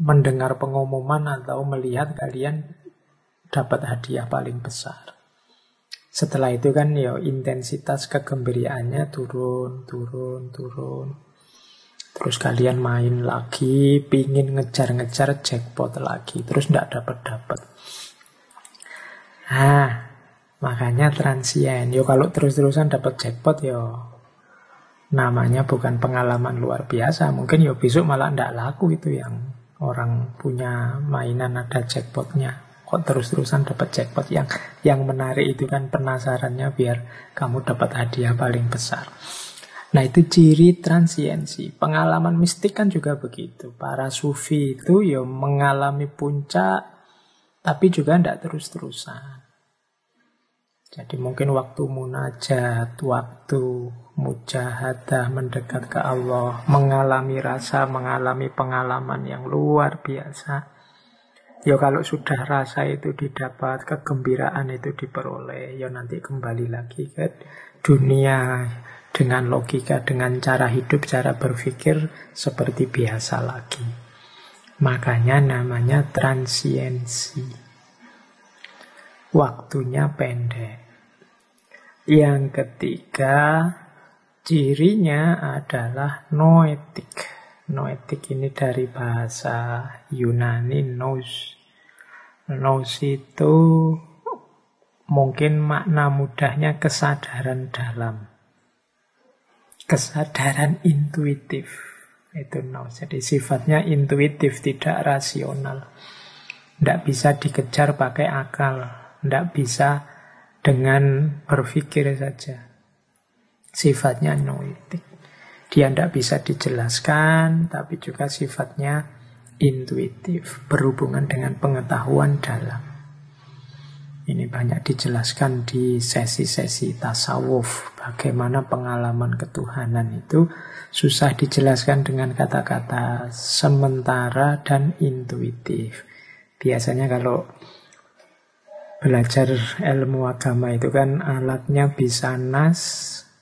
mendengar pengumuman atau melihat kalian dapat hadiah paling besar. Setelah itu kan ya intensitas kegembiraannya turun, turun, turun. Terus kalian main lagi, pingin ngejar-ngejar jackpot lagi. Terus tidak dapat-dapat. Nah, Makanya transien. Yo kalau terus-terusan dapat jackpot yo namanya bukan pengalaman luar biasa. Mungkin yo besok malah ndak laku itu yang orang punya mainan ada jackpotnya. Kok terus-terusan dapat jackpot yang yang menarik itu kan penasarannya biar kamu dapat hadiah paling besar. Nah itu ciri transiensi. Pengalaman mistik kan juga begitu. Para sufi itu ya mengalami puncak tapi juga tidak terus-terusan. Jadi mungkin waktu munajat, waktu mujahadah mendekat ke Allah, mengalami rasa, mengalami pengalaman yang luar biasa. Ya kalau sudah rasa itu didapat, kegembiraan itu diperoleh, ya nanti kembali lagi ke dunia dengan logika, dengan cara hidup, cara berpikir seperti biasa lagi. Makanya namanya transiensi. Waktunya pendek. Yang ketiga, cirinya adalah noetik. Noetik ini dari bahasa Yunani nous. Nous itu mungkin makna mudahnya kesadaran dalam. Kesadaran intuitif. Itu nous. Jadi sifatnya intuitif, tidak rasional. Tidak bisa dikejar pakai akal. Tidak bisa dengan berpikir saja. Sifatnya noetik. Dia tidak bisa dijelaskan, tapi juga sifatnya intuitif, berhubungan dengan pengetahuan dalam. Ini banyak dijelaskan di sesi-sesi tasawuf, bagaimana pengalaman ketuhanan itu susah dijelaskan dengan kata-kata sementara dan intuitif. Biasanya kalau belajar ilmu agama itu kan alatnya bisa nas,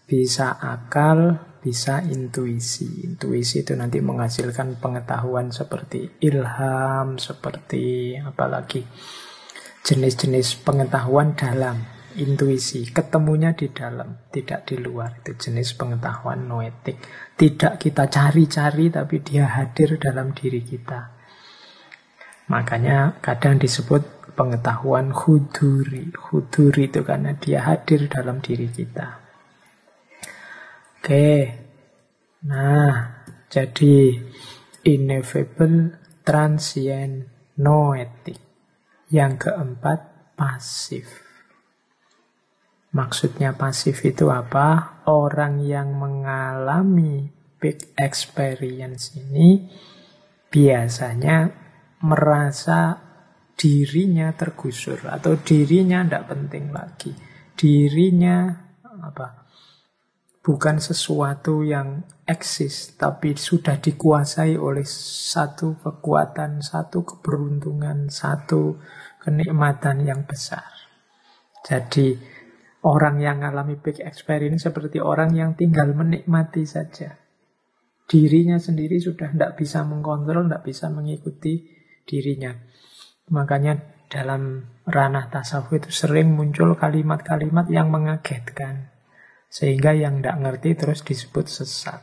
bisa akal, bisa intuisi. Intuisi itu nanti menghasilkan pengetahuan seperti ilham, seperti apalagi jenis-jenis pengetahuan dalam intuisi. Ketemunya di dalam, tidak di luar. Itu jenis pengetahuan noetik. Tidak kita cari-cari, tapi dia hadir dalam diri kita. Makanya kadang disebut pengetahuan huduri. Huduri itu karena dia hadir dalam diri kita. Oke, nah jadi ineffable, transient, noetic. Yang keempat, pasif. Maksudnya pasif itu apa? Orang yang mengalami big experience ini biasanya merasa dirinya tergusur atau dirinya tidak penting lagi. Dirinya apa? Bukan sesuatu yang eksis, tapi sudah dikuasai oleh satu kekuatan, satu keberuntungan, satu kenikmatan yang besar. Jadi orang yang mengalami big experience seperti orang yang tinggal menikmati saja. Dirinya sendiri sudah tidak bisa mengkontrol, tidak bisa mengikuti dirinya. Makanya dalam ranah tasawuf itu sering muncul kalimat-kalimat yang mengagetkan. Sehingga yang tidak ngerti terus disebut sesat.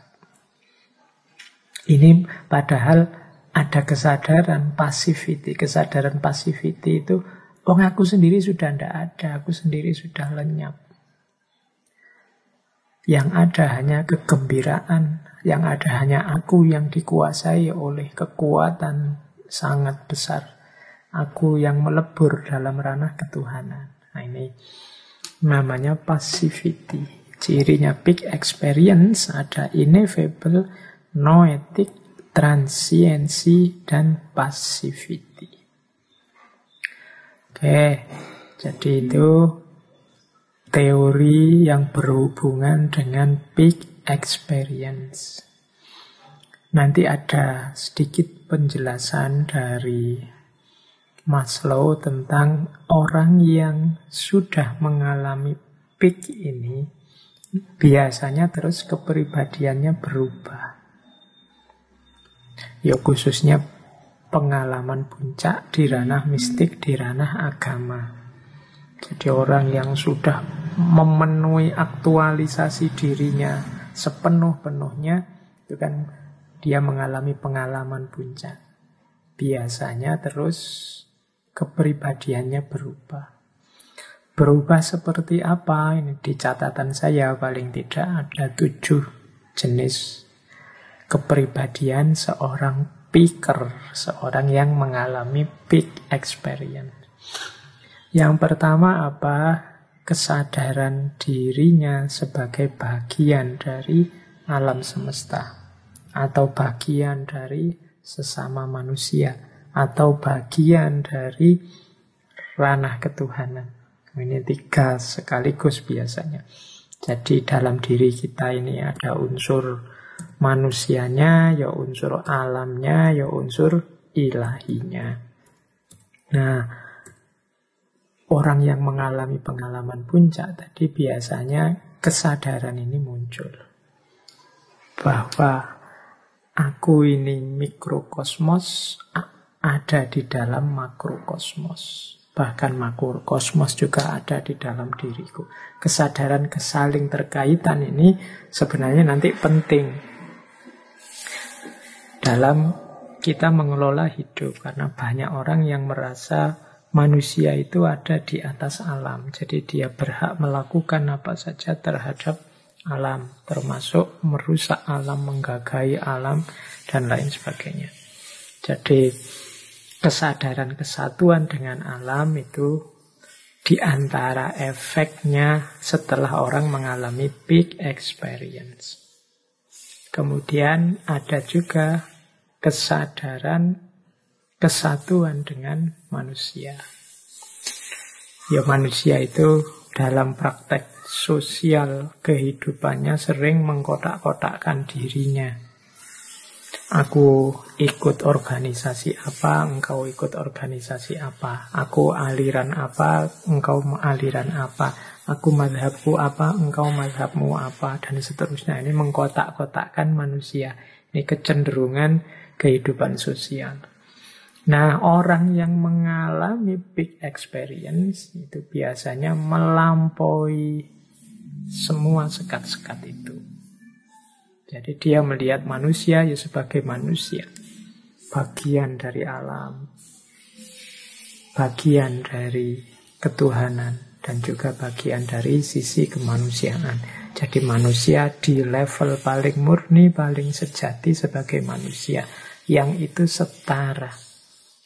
Ini padahal ada kesadaran passivity. Kesadaran passivity itu, oh aku sendiri sudah tidak ada, aku sendiri sudah lenyap. Yang ada hanya kegembiraan, yang ada hanya aku yang dikuasai oleh kekuatan sangat besar. Aku yang melebur dalam ranah ketuhanan. Nah ini namanya passivity. Cirinya big experience ada ineffable, noetic, transiensi, dan passivity. Oke, jadi itu teori yang berhubungan dengan big experience. Nanti ada sedikit penjelasan dari Maslow tentang orang yang sudah mengalami peak ini biasanya terus kepribadiannya berubah. Ya khususnya pengalaman puncak di ranah mistik, di ranah agama. Jadi orang yang sudah memenuhi aktualisasi dirinya sepenuh-penuhnya itu kan dia mengalami pengalaman puncak. Biasanya terus kepribadiannya berubah. Berubah seperti apa? Ini di catatan saya paling tidak ada tujuh jenis kepribadian seorang picker, seorang yang mengalami big experience. Yang pertama apa? Kesadaran dirinya sebagai bagian dari alam semesta atau bagian dari sesama manusia atau bagian dari ranah ketuhanan. Ini tiga sekaligus biasanya. Jadi dalam diri kita ini ada unsur manusianya, ya unsur alamnya, ya unsur ilahinya. Nah, orang yang mengalami pengalaman puncak tadi biasanya kesadaran ini muncul. Bahwa aku ini mikrokosmos, ada di dalam makrokosmos. Bahkan makrokosmos juga ada di dalam diriku. Kesadaran kesaling terkaitan ini sebenarnya nanti penting dalam kita mengelola hidup. Karena banyak orang yang merasa manusia itu ada di atas alam. Jadi dia berhak melakukan apa saja terhadap alam. Termasuk merusak alam, menggagai alam, dan lain sebagainya. Jadi kesadaran kesatuan dengan alam itu di antara efeknya setelah orang mengalami big experience. Kemudian ada juga kesadaran kesatuan dengan manusia. Ya manusia itu dalam praktek sosial kehidupannya sering mengkotak-kotakkan dirinya Aku ikut organisasi apa, engkau ikut organisasi apa. Aku aliran apa, engkau aliran apa. Aku madhabku apa, engkau madhabmu apa. Dan seterusnya. Ini mengkotak-kotakkan manusia. Ini kecenderungan kehidupan sosial. Nah, orang yang mengalami big experience itu biasanya melampaui semua sekat-sekat itu. Jadi dia melihat manusia ya sebagai manusia. Bagian dari alam. Bagian dari ketuhanan. Dan juga bagian dari sisi kemanusiaan. Jadi manusia di level paling murni, paling sejati sebagai manusia. Yang itu setara.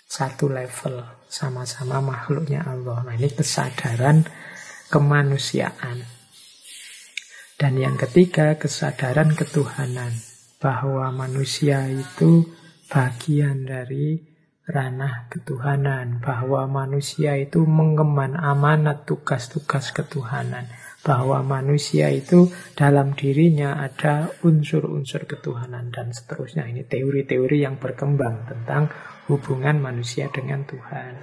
Satu level. Sama-sama makhluknya Allah. Nah ini kesadaran kemanusiaan. Dan yang ketiga, kesadaran ketuhanan. Bahwa manusia itu bagian dari ranah ketuhanan. Bahwa manusia itu mengemban amanat tugas-tugas ketuhanan. Bahwa manusia itu dalam dirinya ada unsur-unsur ketuhanan dan seterusnya. Ini teori-teori yang berkembang tentang hubungan manusia dengan Tuhan.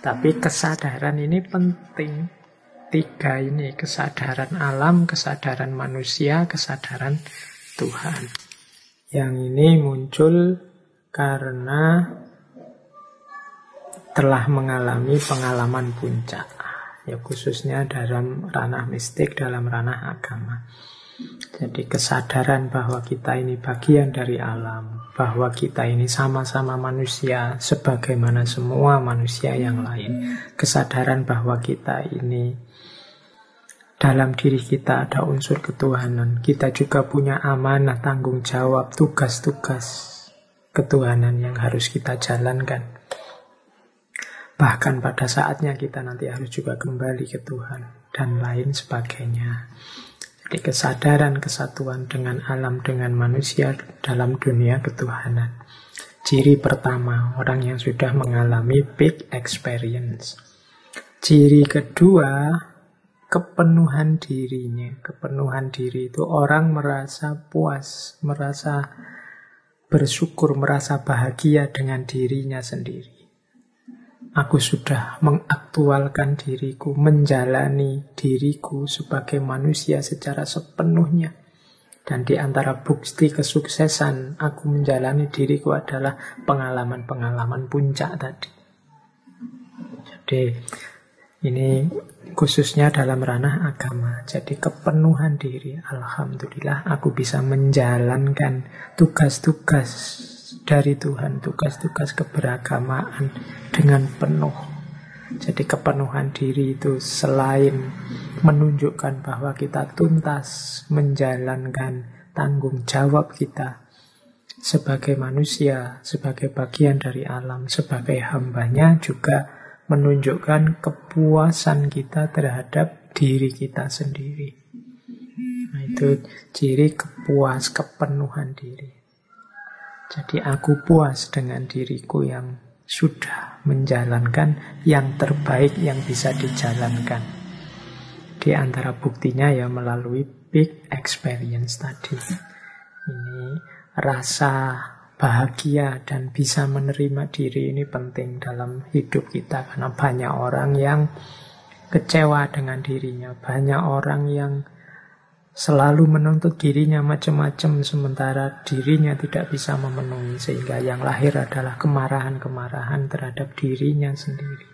Tapi kesadaran ini penting tiga ini kesadaran alam, kesadaran manusia, kesadaran Tuhan. Yang ini muncul karena telah mengalami pengalaman puncak. Ya khususnya dalam ranah mistik, dalam ranah agama. Jadi kesadaran bahwa kita ini bagian dari alam, bahwa kita ini sama-sama manusia sebagaimana semua manusia yang lain. Kesadaran bahwa kita ini dalam diri kita ada unsur ketuhanan. Kita juga punya amanah, tanggung jawab, tugas-tugas ketuhanan yang harus kita jalankan. Bahkan pada saatnya kita nanti harus juga kembali ke Tuhan dan lain sebagainya. Jadi kesadaran kesatuan dengan alam, dengan manusia dalam dunia ketuhanan. Ciri pertama, orang yang sudah mengalami big experience. Ciri kedua, kepenuhan dirinya. Kepenuhan diri itu orang merasa puas, merasa bersyukur, merasa bahagia dengan dirinya sendiri. Aku sudah mengaktualkan diriku, menjalani diriku sebagai manusia secara sepenuhnya. Dan di antara bukti kesuksesan aku menjalani diriku adalah pengalaman-pengalaman puncak tadi. Jadi ini khususnya dalam ranah agama. Jadi kepenuhan diri, alhamdulillah aku bisa menjalankan tugas-tugas dari Tuhan, tugas-tugas keberagamaan dengan penuh. Jadi kepenuhan diri itu selain menunjukkan bahwa kita tuntas menjalankan tanggung jawab kita sebagai manusia, sebagai bagian dari alam, sebagai hambanya juga menunjukkan kepuasan kita terhadap diri kita sendiri. Nah, itu ciri kepuas, kepenuhan diri. Jadi aku puas dengan diriku yang sudah menjalankan yang terbaik yang bisa dijalankan. Di antara buktinya ya melalui big experience tadi. Ini rasa bahagia dan bisa menerima diri ini penting dalam hidup kita karena banyak orang yang kecewa dengan dirinya, banyak orang yang selalu menuntut dirinya macam-macam sementara dirinya tidak bisa memenuhi sehingga yang lahir adalah kemarahan-kemarahan terhadap dirinya sendiri.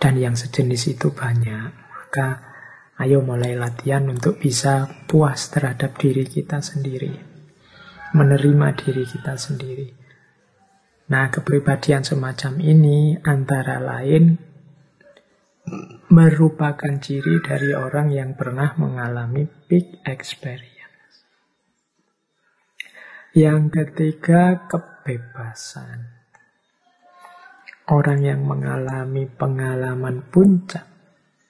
Dan yang sejenis itu banyak. Maka ayo mulai latihan untuk bisa puas terhadap diri kita sendiri menerima diri kita sendiri. Nah, kepribadian semacam ini antara lain merupakan ciri dari orang yang pernah mengalami big experience. Yang ketiga, kebebasan. Orang yang mengalami pengalaman puncak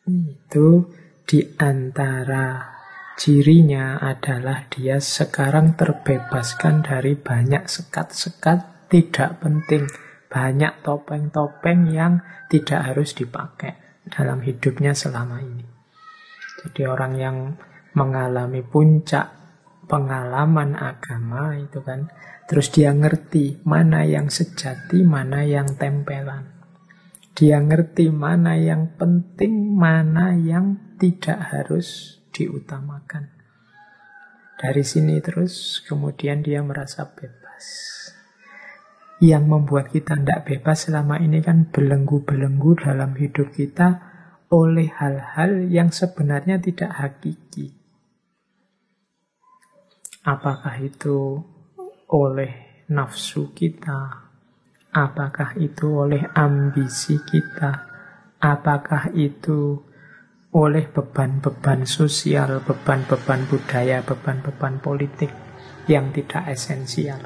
itu di antara Cirinya adalah dia sekarang terbebaskan dari banyak sekat-sekat tidak penting. Banyak topeng-topeng yang tidak harus dipakai dalam hidupnya selama ini. Jadi orang yang mengalami puncak pengalaman agama itu kan, terus dia ngerti mana yang sejati, mana yang tempelan. Dia ngerti mana yang penting, mana yang tidak harus diutamakan. Dari sini terus kemudian dia merasa bebas. Yang membuat kita tidak bebas selama ini kan belenggu-belenggu dalam hidup kita oleh hal-hal yang sebenarnya tidak hakiki. Apakah itu oleh nafsu kita? Apakah itu oleh ambisi kita? Apakah itu oleh beban-beban sosial, beban-beban budaya, beban-beban politik yang tidak esensial,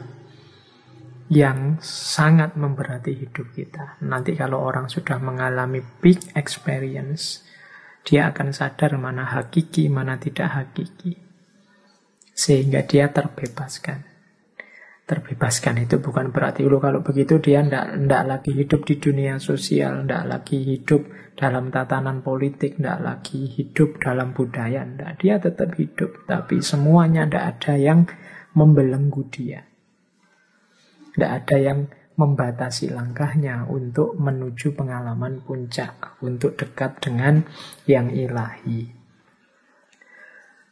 yang sangat memberati hidup kita. Nanti kalau orang sudah mengalami big experience, dia akan sadar mana hakiki, mana tidak hakiki. Sehingga dia terbebaskan terbebaskan itu bukan berarti lo kalau begitu dia ndak ndak lagi hidup di dunia sosial, ndak lagi hidup dalam tatanan politik, ndak lagi hidup dalam budaya, ndak dia tetap hidup, tapi semuanya ndak ada yang membelenggu dia. Ndak ada yang membatasi langkahnya untuk menuju pengalaman puncak, untuk dekat dengan yang ilahi.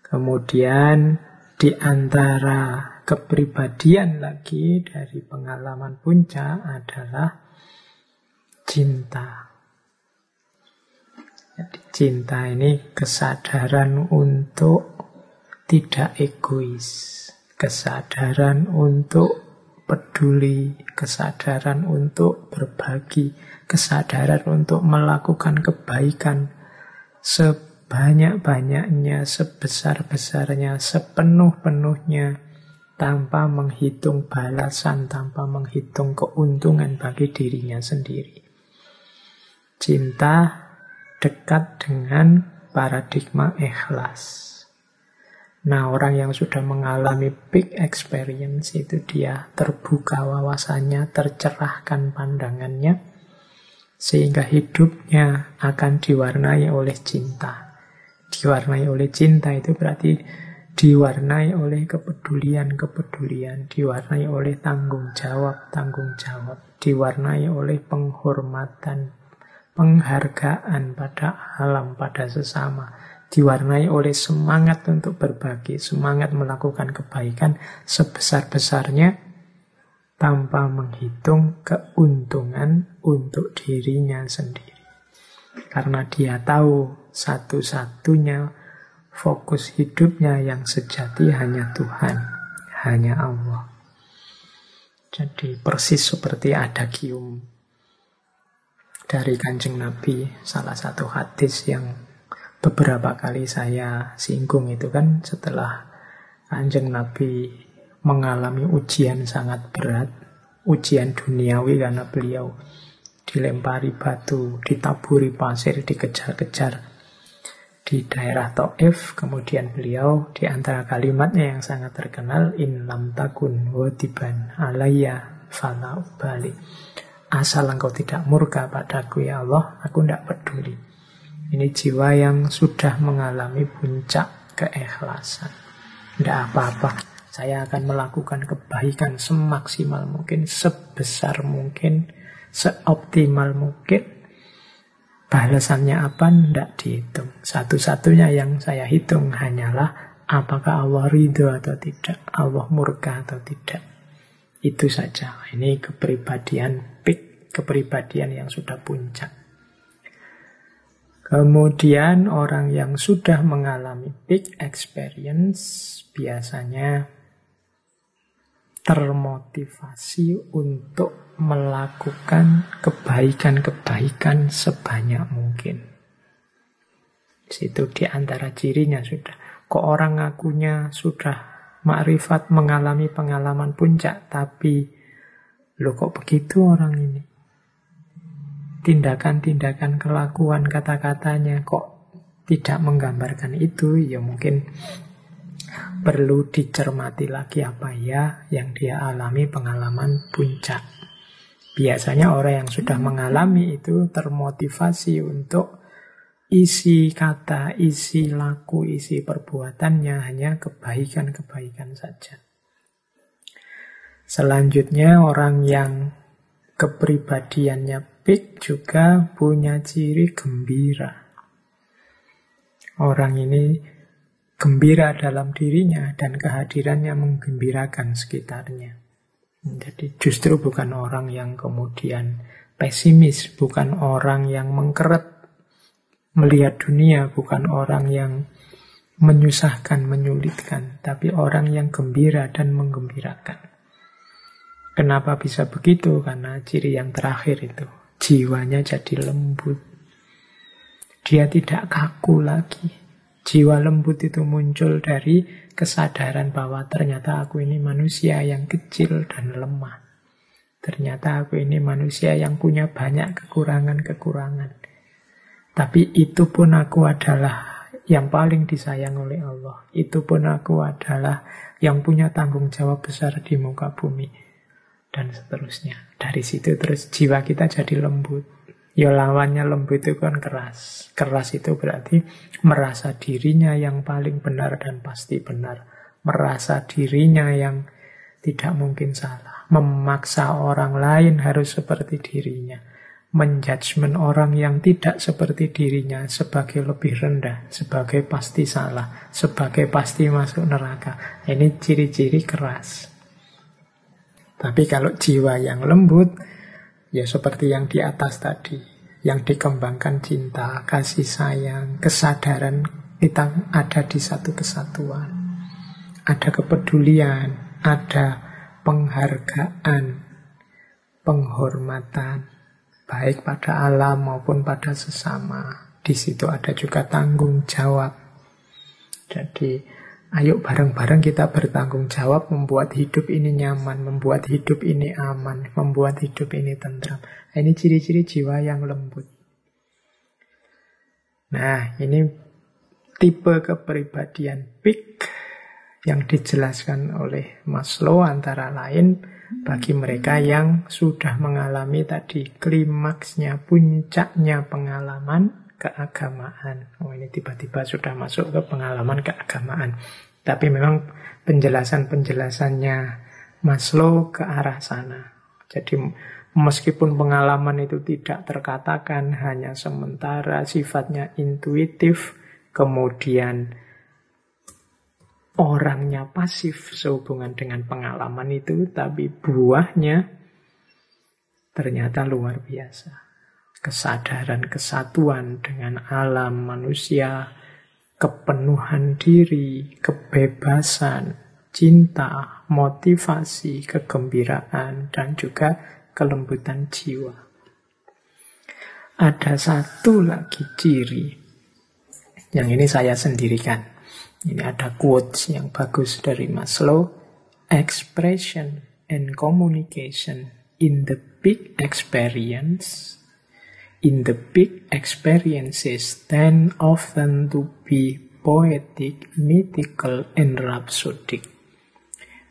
Kemudian di antara kepribadian lagi dari pengalaman puncak adalah cinta. Jadi cinta ini kesadaran untuk tidak egois, kesadaran untuk peduli, kesadaran untuk berbagi, kesadaran untuk melakukan kebaikan sebanyak-banyaknya, sebesar-besarnya, sepenuh-penuhnya, tanpa menghitung balasan, tanpa menghitung keuntungan bagi dirinya sendiri. Cinta dekat dengan paradigma ikhlas. Nah, orang yang sudah mengalami big experience itu dia terbuka wawasannya, tercerahkan pandangannya, sehingga hidupnya akan diwarnai oleh cinta. Diwarnai oleh cinta itu berarti diwarnai oleh kepedulian-kepedulian, diwarnai oleh tanggung jawab-tanggung jawab, diwarnai oleh penghormatan, penghargaan pada alam, pada sesama, diwarnai oleh semangat untuk berbagi, semangat melakukan kebaikan sebesar-besarnya tanpa menghitung keuntungan untuk dirinya sendiri. Karena dia tahu satu-satunya fokus hidupnya yang sejati hanya Tuhan, hanya Allah. Jadi persis seperti ada kium dari kanjeng Nabi, salah satu hadis yang beberapa kali saya singgung itu kan setelah Kanjeng Nabi mengalami ujian sangat berat, ujian duniawi karena beliau dilempari batu, ditaburi pasir, dikejar-kejar di daerah Taif. Kemudian beliau di antara kalimatnya yang sangat terkenal, In lam takun wadiban alaya fala ubali. Asal engkau tidak murka padaku ya Allah, aku tidak peduli. Ini jiwa yang sudah mengalami puncak keikhlasan. Tidak apa-apa, saya akan melakukan kebaikan semaksimal mungkin, sebesar mungkin, seoptimal mungkin. Balasannya apa? Tidak dihitung. Satu-satunya yang saya hitung hanyalah apakah Allah ridho atau tidak, Allah murka atau tidak. Itu saja. Ini kepribadian peak, kepribadian yang sudah puncak. Kemudian orang yang sudah mengalami big experience biasanya termotivasi untuk melakukan kebaikan-kebaikan sebanyak mungkin. Situ di antara cirinya sudah. Kok orang ngakunya sudah makrifat mengalami pengalaman puncak, tapi lo kok begitu orang ini? Tindakan-tindakan kelakuan kata-katanya kok tidak menggambarkan itu, ya mungkin perlu dicermati lagi apa ya yang dia alami pengalaman puncak. Biasanya orang yang sudah mengalami itu termotivasi untuk isi kata, isi laku, isi perbuatannya hanya kebaikan-kebaikan saja. Selanjutnya orang yang kepribadiannya Pik juga punya ciri gembira. Orang ini gembira dalam dirinya dan kehadirannya menggembirakan sekitarnya. Jadi justru bukan orang yang kemudian pesimis, bukan orang yang mengkeret melihat dunia, bukan orang yang menyusahkan, menyulitkan, tapi orang yang gembira dan menggembirakan. Kenapa bisa begitu? Karena ciri yang terakhir itu, jiwanya jadi lembut. Dia tidak kaku lagi. Jiwa lembut itu muncul dari kesadaran bahwa ternyata aku ini manusia yang kecil dan lemah. Ternyata aku ini manusia yang punya banyak kekurangan-kekurangan. Tapi itu pun aku adalah yang paling disayang oleh Allah. Itu pun aku adalah yang punya tanggung jawab besar di muka bumi dan seterusnya. Dari situ terus jiwa kita jadi lembut. Ya lawannya lembut itu kan keras. Keras itu berarti merasa dirinya yang paling benar dan pasti benar. Merasa dirinya yang tidak mungkin salah. Memaksa orang lain harus seperti dirinya. Menjudgment orang yang tidak seperti dirinya sebagai lebih rendah, sebagai pasti salah, sebagai pasti masuk neraka. Ini ciri-ciri keras. Tapi kalau jiwa yang lembut, ya seperti yang di atas tadi, yang dikembangkan cinta, kasih sayang, kesadaran kita ada di satu kesatuan. ada kepedulian, ada penghargaan, penghormatan, baik pada alam maupun pada sesama. Di situ ada juga tanggung jawab. Jadi, ayo bareng-bareng kita bertanggung jawab membuat hidup ini nyaman, membuat hidup ini aman, membuat hidup ini tentram. Nah, ini ciri-ciri jiwa yang lembut. Nah, ini tipe kepribadian peak yang dijelaskan oleh Maslow antara lain bagi mereka yang sudah mengalami tadi klimaksnya, puncaknya pengalaman keagamaan. Oh ini tiba-tiba sudah masuk ke pengalaman keagamaan. Tapi memang penjelasan-penjelasannya Maslow ke arah sana. Jadi meskipun pengalaman itu tidak terkatakan hanya sementara sifatnya intuitif, kemudian orangnya pasif sehubungan dengan pengalaman itu, tapi buahnya ternyata luar biasa. Kesadaran kesatuan dengan alam manusia, kepenuhan diri, kebebasan, cinta, motivasi, kegembiraan, dan juga kelembutan jiwa. Ada satu lagi ciri yang ini saya sendirikan. Ini ada quotes yang bagus dari Maslow. Expression and communication in the big experience in the big experiences tend often to be poetic, mythical, and rhapsodic,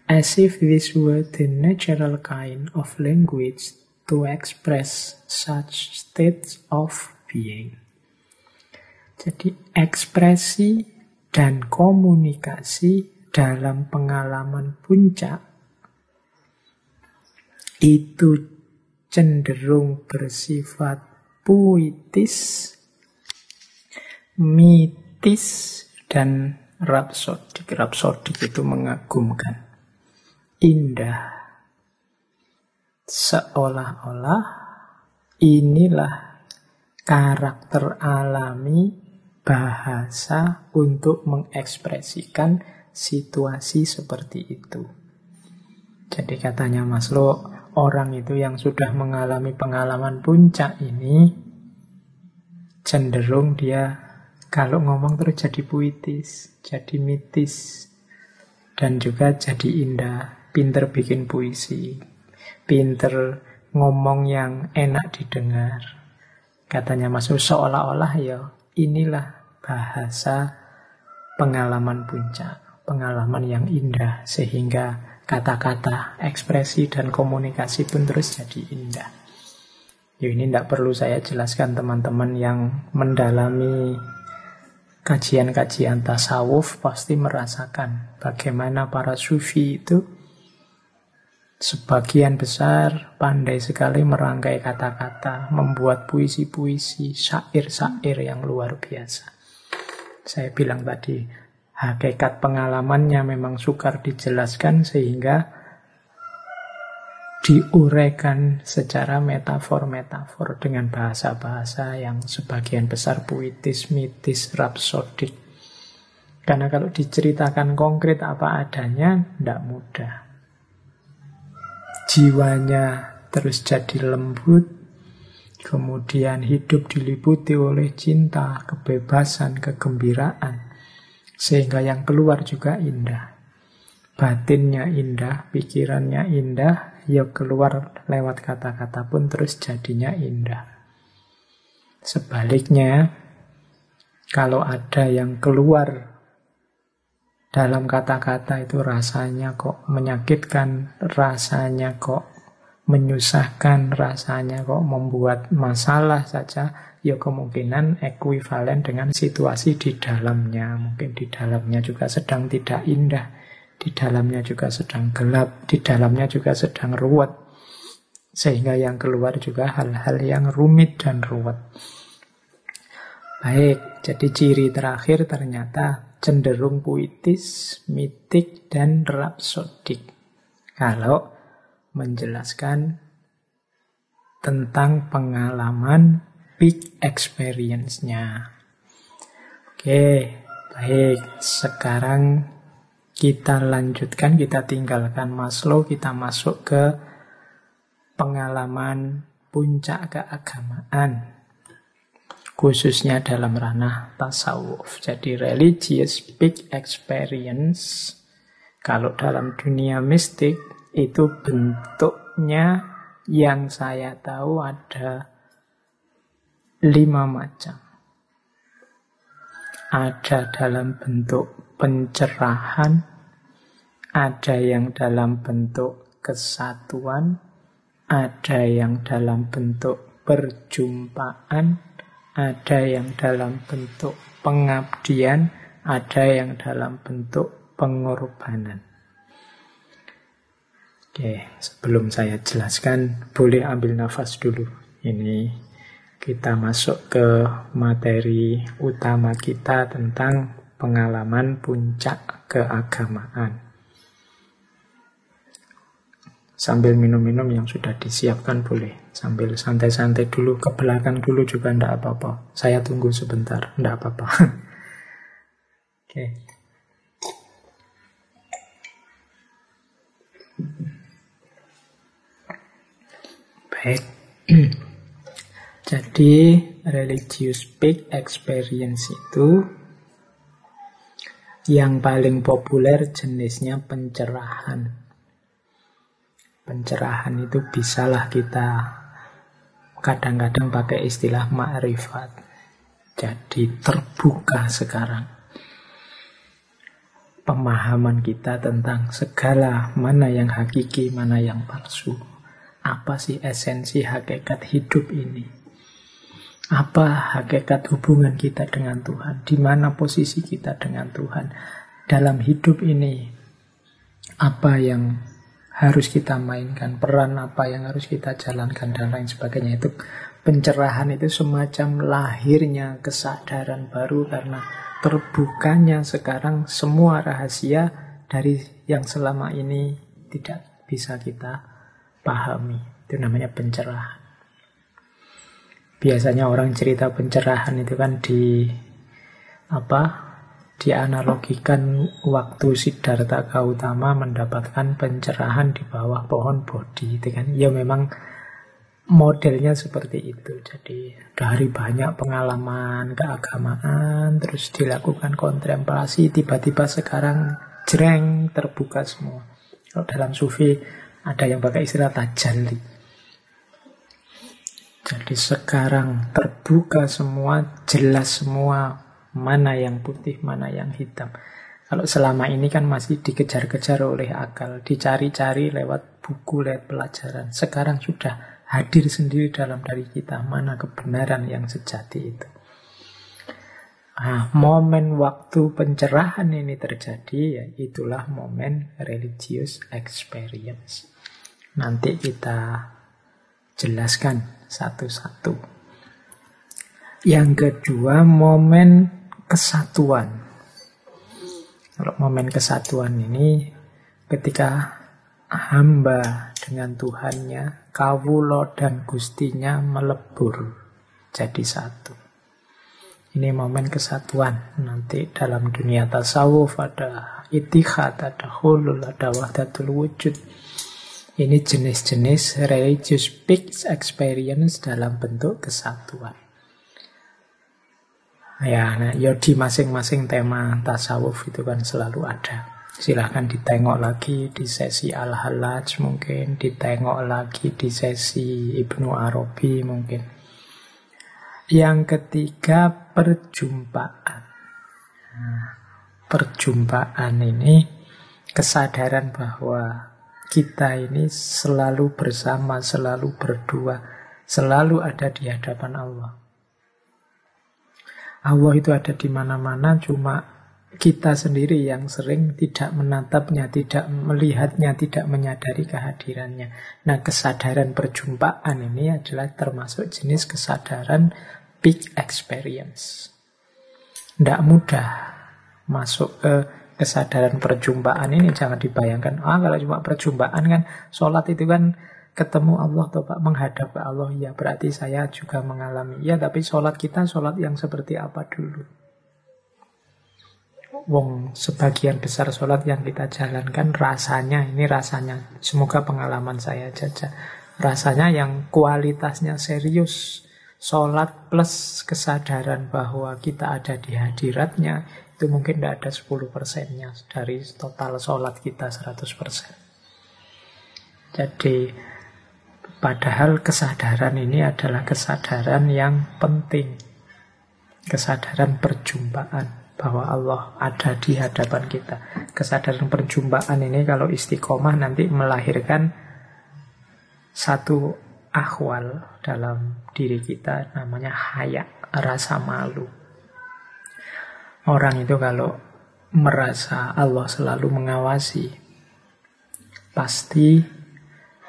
as if this were the natural kind of language to express such states of being. Jadi ekspresi dan komunikasi dalam pengalaman puncak itu cenderung bersifat puitis, mitis, dan rapsodik. Rapsodik itu mengagumkan, indah. Seolah-olah inilah karakter alami bahasa untuk mengekspresikan situasi seperti itu. Jadi katanya Maslow, orang itu yang sudah mengalami pengalaman puncak ini cenderung dia kalau ngomong terus jadi puitis, jadi mitis, dan juga jadi indah, pinter bikin puisi, pinter ngomong yang enak didengar. Katanya Maslow seolah-olah ya inilah bahasa pengalaman puncak, pengalaman yang indah sehingga kata-kata, ekspresi dan komunikasi pun terus jadi indah. Ya ini tidak perlu saya jelaskan teman-teman yang mendalami kajian-kajian tasawuf pasti merasakan bagaimana para sufi itu Sebagian besar pandai sekali merangkai kata-kata, membuat puisi-puisi, syair-syair yang luar biasa. Saya bilang tadi, hakikat pengalamannya memang sukar dijelaskan sehingga diuraikan secara metafor-metafor dengan bahasa-bahasa yang sebagian besar puitis, mitis, rapsodik. Karena kalau diceritakan konkret apa adanya, tidak mudah jiwanya terus jadi lembut, kemudian hidup diliputi oleh cinta, kebebasan, kegembiraan, sehingga yang keluar juga indah. Batinnya indah, pikirannya indah, ya keluar lewat kata-kata pun terus jadinya indah. Sebaliknya, kalau ada yang keluar dalam kata-kata itu rasanya kok menyakitkan, rasanya kok menyusahkan, rasanya kok membuat masalah saja, ya kemungkinan ekuivalen dengan situasi di dalamnya. Mungkin di dalamnya juga sedang tidak indah, di dalamnya juga sedang gelap, di dalamnya juga sedang ruwet. Sehingga yang keluar juga hal-hal yang rumit dan ruwet. Baik, jadi ciri terakhir ternyata cenderung puitis, mitik, dan rapsodik. Kalau menjelaskan tentang pengalaman big experience-nya. Oke, baik. Sekarang Kita lanjutkan, kita tinggalkan Maslow, kita masuk ke pengalaman puncak keagamaan. Khususnya dalam ranah tasawuf. Jadi religious big experience. Kalau dalam dunia mistik itu bentuknya yang saya tahu ada lima macam. Ada dalam bentuk pencerahan, ada yang dalam bentuk kesatuan, ada yang dalam bentuk perjumpaan, ada yang dalam bentuk pengabdian, ada yang dalam bentuk pengorbanan. Oke, sebelum saya jelaskan, boleh ambil nafas dulu. Ini kita masuk ke materi utama kita tentang pengalaman puncak keagamaan. Sambil minum-minum yang sudah disiapkan boleh. Sambil santai-santai dulu, ke belakang dulu juga tidak apa-apa. Saya tunggu sebentar, tidak apa-apa. Oke. Baik. Jadi, religious big experience itu yang paling populer jenisnya pencerahan. Pencerahan itu bisalah kita kadang-kadang pakai istilah ma'rifat. Jadi terbuka sekarang pemahaman kita tentang segala mana yang hakiki, mana yang palsu. Apa sih esensi hakikat hidup ini? Apa hakikat hubungan kita dengan Tuhan? Di mana posisi kita dengan Tuhan? Dalam hidup ini, apa yang harus kita mainkan? Peran apa yang harus kita jalankan? Dan lain sebagainya. Itu pencerahan itu semacam lahirnya kesadaran baru karena terbukanya sekarang semua rahasia dari yang selama ini tidak bisa kita pahami. Itu namanya pencerahan. Biasanya orang cerita pencerahan itu kan di apa? Dianalogikan waktu Siddhartha Gautama mendapatkan pencerahan di bawah pohon bodhi itu kan. Ya memang modelnya seperti itu. Jadi dari banyak pengalaman keagamaan terus dilakukan kontemplasi tiba-tiba sekarang jreng terbuka semua. Kalau dalam sufi ada yang pakai istilah tajalli. Jadi sekarang terbuka semua, jelas semua mana yang putih, mana yang hitam. Kalau selama ini kan masih dikejar-kejar oleh akal, dicari-cari lewat buku, lewat pelajaran. Sekarang sudah hadir sendiri dalam diri kita mana kebenaran yang sejati itu. Nah, momen waktu pencerahan ini terjadi, ya itulah momen religious experience. Nanti kita jelaskan satu-satu. Yang kedua, momen kesatuan. Kalau momen kesatuan ini ketika hamba dengan Tuhannya, kawulo dan gustinya melebur jadi satu. Ini momen kesatuan. Nanti dalam dunia tasawuf ada itihad, ada hulul, ada wahdatul wujud. Ini jenis-jenis religious peak experience dalam bentuk kesatuan. Ya, nah, ya di masing-masing tema tasawuf itu kan selalu ada. Silahkan ditengok lagi di sesi Al-Halaj mungkin, ditengok lagi di sesi Ibnu Arabi mungkin. Yang ketiga, perjumpaan. Nah, perjumpaan ini kesadaran bahwa kita ini selalu bersama, selalu berdua, selalu ada di hadapan Allah. Allah itu ada di mana-mana, cuma kita sendiri yang sering tidak menatapnya, tidak melihatnya, tidak menyadari kehadirannya. Nah, kesadaran perjumpaan ini adalah termasuk jenis kesadaran big experience. Tidak mudah masuk ke kesadaran perjumpaan ini jangan dibayangkan. Ah kalau cuma perjumpaan kan sholat itu kan ketemu Allah atau Pak menghadap ke Allah ya berarti saya juga mengalami. Ya tapi sholat kita sholat yang seperti apa dulu? Wong sebagian besar sholat yang kita jalankan rasanya, ini rasanya, semoga pengalaman saya jaja. Rasanya yang kualitasnya serius, sholat plus kesadaran bahwa kita ada di hadiratnya, itu mungkin tidak ada 10 persennya dari total sholat kita 100 persen. Jadi, padahal kesadaran ini adalah kesadaran yang penting. Kesadaran perjumpaan bahwa Allah ada di hadapan kita. Kesadaran perjumpaan ini kalau istiqomah nanti melahirkan satu akhwal dalam diri kita namanya haya, rasa malu. Orang itu kalau merasa Allah selalu mengawasi, pasti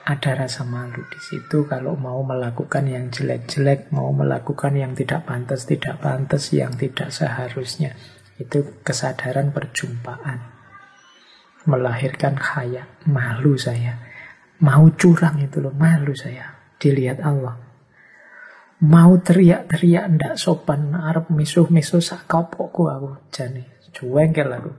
ada rasa malu di situ kalau mau melakukan yang jelek-jelek, mau melakukan yang tidak pantas, tidak pantas, yang tidak seharusnya. Itu kesadaran perjumpaan. Melahirkan khaya. Malu saya. Mau curang itu loh. Malu saya. Dilihat Allah. Mau teriak-teriak ndak sopan. Arab misuh-misuh sakopokku aku. Jani. Cuengkel aku.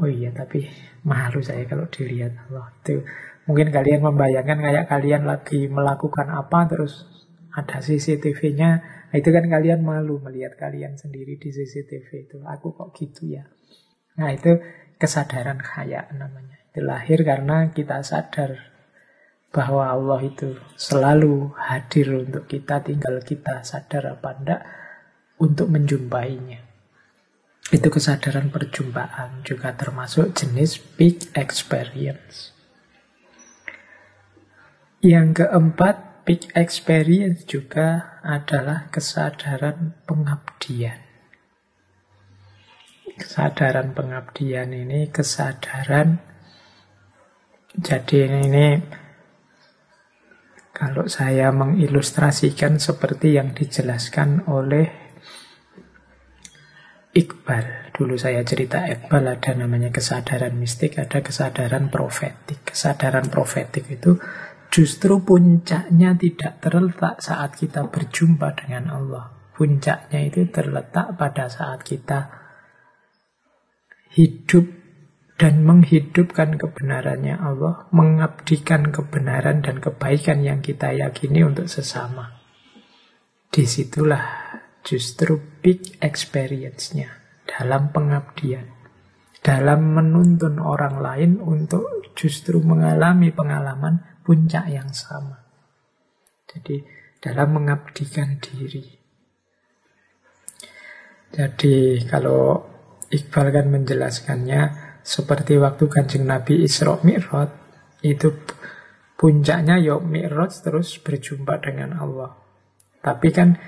Oh iya tapi malu saya kalau dilihat Allah. Itu mungkin kalian membayangkan kayak kalian lagi melakukan apa terus ada CCTV-nya Nah, itu kan kalian malu melihat kalian sendiri di CCTV itu. Aku kok gitu ya. Nah itu kesadaran kaya namanya. Itu lahir karena kita sadar bahwa Allah itu selalu hadir untuk kita, tinggal kita sadar apa enggak untuk menjumpainya. Itu kesadaran perjumpaan juga termasuk jenis big experience. Yang keempat, big experience juga adalah kesadaran pengabdian. Kesadaran pengabdian ini kesadaran jadi ini kalau saya mengilustrasikan seperti yang dijelaskan oleh Iqbal. Dulu saya cerita Iqbal ada namanya kesadaran mistik, ada kesadaran profetik. Kesadaran profetik itu Justru puncaknya tidak terletak saat kita berjumpa dengan Allah. Puncaknya itu terletak pada saat kita hidup dan menghidupkan kebenarannya Allah, mengabdikan kebenaran dan kebaikan yang kita yakini untuk sesama. Di situlah justru big experience-nya dalam pengabdian dalam menuntun orang lain untuk justru mengalami pengalaman puncak yang sama. Jadi dalam mengabdikan diri. Jadi kalau Iqbal kan menjelaskannya seperti waktu kanjeng Nabi Isra Mi'raj itu puncaknya ya Mi'raj terus berjumpa dengan Allah. Tapi kan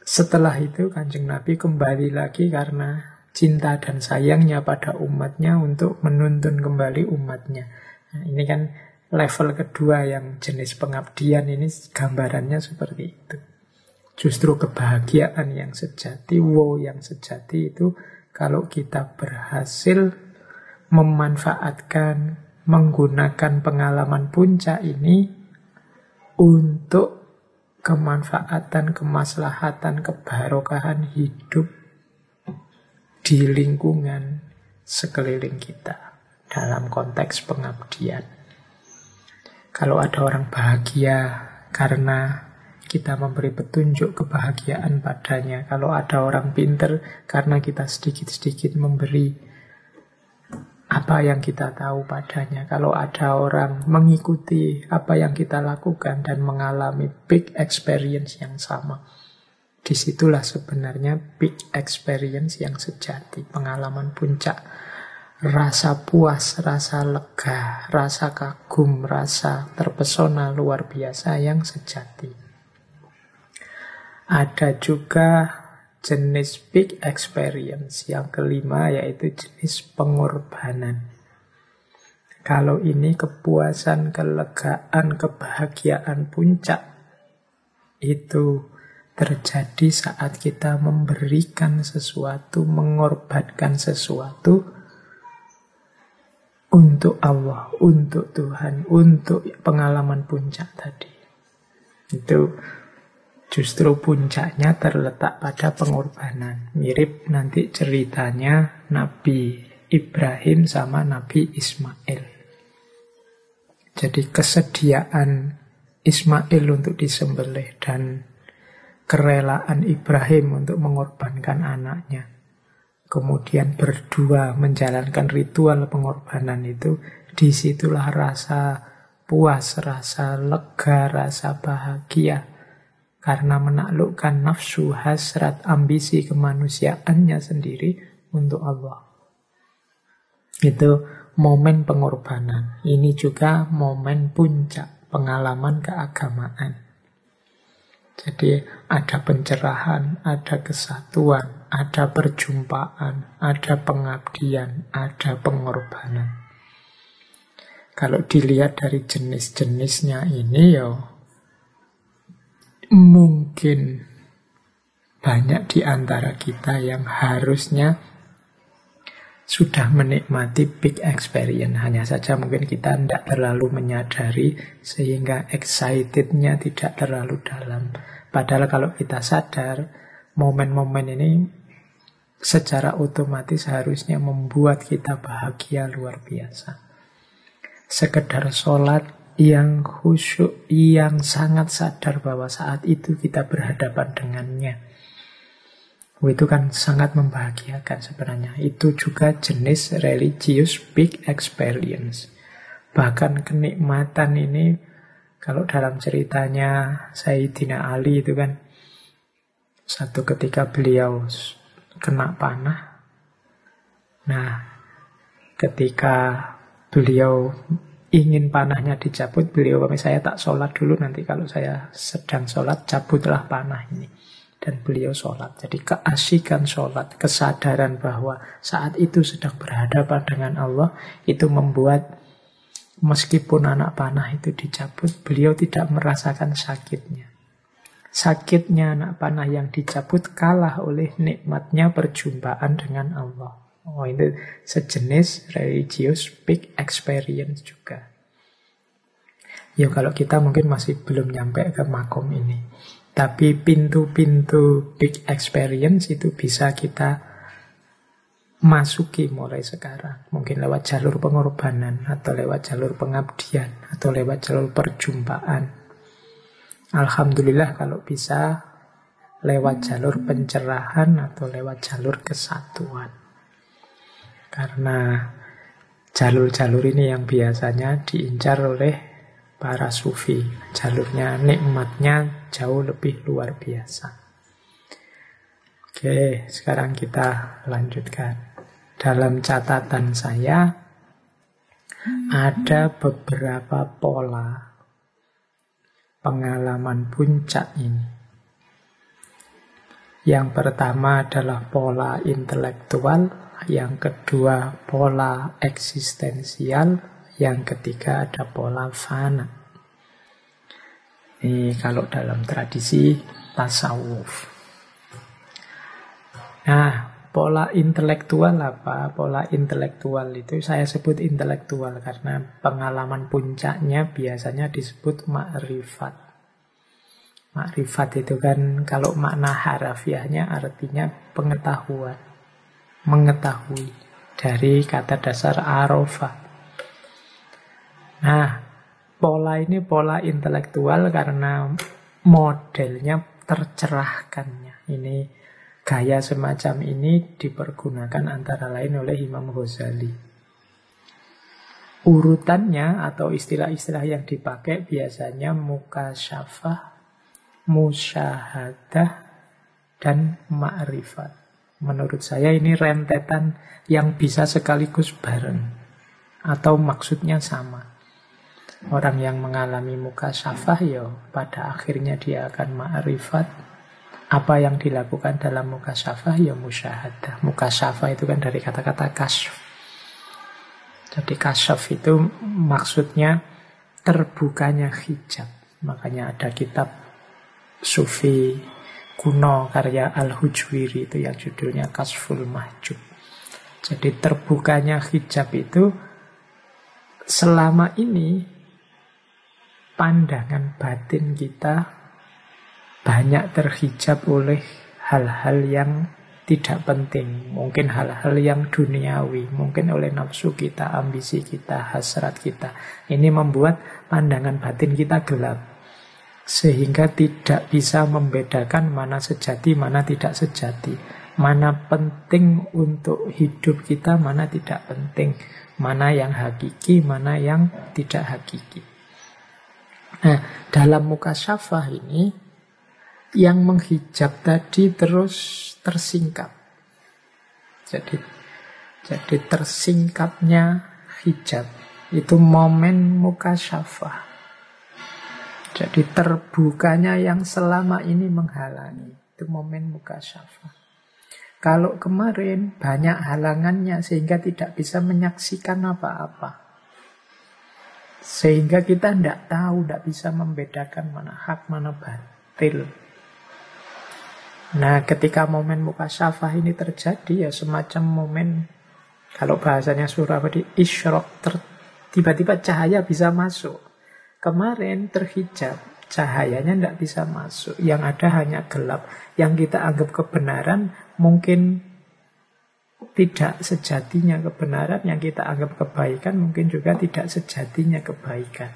setelah itu kanjeng Nabi kembali lagi karena cinta dan sayangnya pada umatnya untuk menuntun kembali umatnya. Nah, ini kan level kedua yang jenis pengabdian ini gambarannya seperti itu. Justru kebahagiaan yang sejati, wow yang sejati itu kalau kita berhasil memanfaatkan, menggunakan pengalaman puncak ini untuk kemanfaatan, kemaslahatan, kebarokahan hidup di lingkungan sekeliling kita dalam konteks pengabdian. Kalau ada orang bahagia karena kita memberi petunjuk kebahagiaan padanya. Kalau ada orang pinter karena kita sedikit-sedikit memberi apa yang kita tahu padanya. Kalau ada orang mengikuti apa yang kita lakukan dan mengalami big experience yang sama. Di situlah sebenarnya big experience yang sejati, pengalaman puncak rasa puas, rasa lega, rasa kagum, rasa terpesona luar biasa yang sejati. Ada juga jenis big experience yang kelima yaitu jenis pengorbanan. Kalau ini kepuasan, kelegaan, kebahagiaan puncak itu terjadi saat kita memberikan sesuatu, mengorbankan sesuatu untuk Allah, untuk Tuhan, untuk pengalaman puncak tadi. Itu Justru puncaknya terletak pada pengorbanan. Mirip nanti ceritanya Nabi Ibrahim sama Nabi Ismail. Jadi kesediaan Ismail untuk disembelih dan kerelaan Ibrahim untuk mengorbankan anaknya. Kemudian berdua menjalankan ritual pengorbanan itu, di situlah rasa puas, rasa lega, rasa bahagia karena menaklukkan nafsu, hasrat, ambisi kemanusiaannya sendiri untuk Allah. Itu momen pengorbanan. Ini juga momen puncak pengalaman keagamaan. Jadi ada pencerahan, ada kesatuan, ada perjumpaan, ada pengabdian, ada pengorbanan. Kalau dilihat dari jenis-jenisnya ini ya mungkin banyak di antara kita yang harusnya sudah menikmati big experience. Hanya saja mungkin kita tidak terlalu menyadari sehingga excitednya tidak terlalu dalam. Padahal kalau kita sadar, momen-momen ini secara otomatis harusnya membuat kita bahagia luar biasa. Sekedar sholat yang khusyuk, yang sangat sadar bahwa saat itu kita berhadapan dengannya. Oh, itu kan sangat membahagiakan sebenarnya. Itu juga jenis religious big experience. Bahkan kenikmatan ini, kalau dalam ceritanya Sayyidina Ali itu kan, satu ketika beliau kena panah. Nah, ketika beliau ingin panahnya dicabut, beliau kami saya tak sholat dulu nanti kalau saya sedang sholat cabutlah panah ini. Dan beliau sholat. Jadi keasikan sholat, kesadaran bahwa saat itu sedang berhadapan dengan Allah, itu membuat meskipun anak panah itu dicabut, beliau tidak merasakan sakitnya. Sakitnya anak panah yang dicabut kalah oleh nikmatnya perjumpaan dengan Allah. Oh itu sejenis religious big experience juga. Ya kalau kita mungkin masih belum nyampe ke makom ini. Tapi pintu-pintu big experience itu bisa kita masuki mulai sekarang. Mungkin lewat jalur pengorbanan, atau lewat jalur pengabdian, atau lewat jalur perjumpaan. Alhamdulillah kalau bisa lewat jalur pencerahan atau lewat jalur kesatuan. Karena jalur-jalur ini yang biasanya diincar oleh para sufi. Jalurnya nikmatnya jauh lebih luar biasa. Oke, sekarang kita lanjutkan. Dalam catatan saya ada beberapa pola pengalaman puncak ini. Yang pertama adalah pola intelektual, yang kedua pola eksistensial, yang ketiga ada pola fana. Ini kalau dalam tradisi tasawuf. Nah, pola intelektual apa? Pola intelektual itu saya sebut intelektual karena pengalaman puncaknya biasanya disebut makrifat. Makrifat itu kan kalau makna harafiahnya artinya pengetahuan mengetahui dari kata dasar arofa. Nah, pola ini pola intelektual karena modelnya tercerahkannya. Ini gaya semacam ini dipergunakan antara lain oleh Imam Ghazali. Urutannya atau istilah-istilah yang dipakai biasanya muka syafah, musyahadah, dan ma'rifat. Menurut saya ini rentetan yang bisa sekaligus bareng. Atau maksudnya sama. Orang yang mengalami muka syafah ya pada akhirnya dia akan ma'rifat. Apa yang dilakukan dalam muka syafah ya musyahadah. Muka syafah itu kan dari kata-kata kasyf. Jadi kasyaf itu maksudnya terbukanya hijab. Makanya ada kitab sufi kuno karya Al-Hujwiri itu yang judulnya Kasful Mahjub. Jadi terbukanya hijab itu selama ini pandangan batin kita banyak terhijab oleh hal-hal yang tidak penting, mungkin hal-hal yang duniawi, mungkin oleh nafsu kita, ambisi kita, hasrat kita. Ini membuat pandangan batin kita gelap, sehingga tidak bisa membedakan mana sejati, mana tidak sejati, mana penting untuk hidup kita, mana tidak penting, mana yang hakiki, mana yang tidak hakiki. Nah, dalam muka syafah ini, yang menghijab tadi terus tersingkap. Jadi jadi tersingkapnya hijab itu momen muka syafah. Jadi terbukanya yang selama ini menghalangi itu momen muka syafah. Kalau kemarin banyak halangannya sehingga tidak bisa menyaksikan apa-apa. Sehingga kita tidak tahu, tidak bisa membedakan mana hak, mana batil. Nah, ketika momen muka syafah ini terjadi ya semacam momen kalau bahasanya Surabadi isyrok tiba-tiba cahaya bisa masuk. Kemarin terhijab, cahayanya tidak bisa masuk. Yang ada hanya gelap. Yang kita anggap kebenaran mungkin tidak sejatinya kebenaran. Yang kita anggap kebaikan mungkin juga tidak sejatinya kebaikan.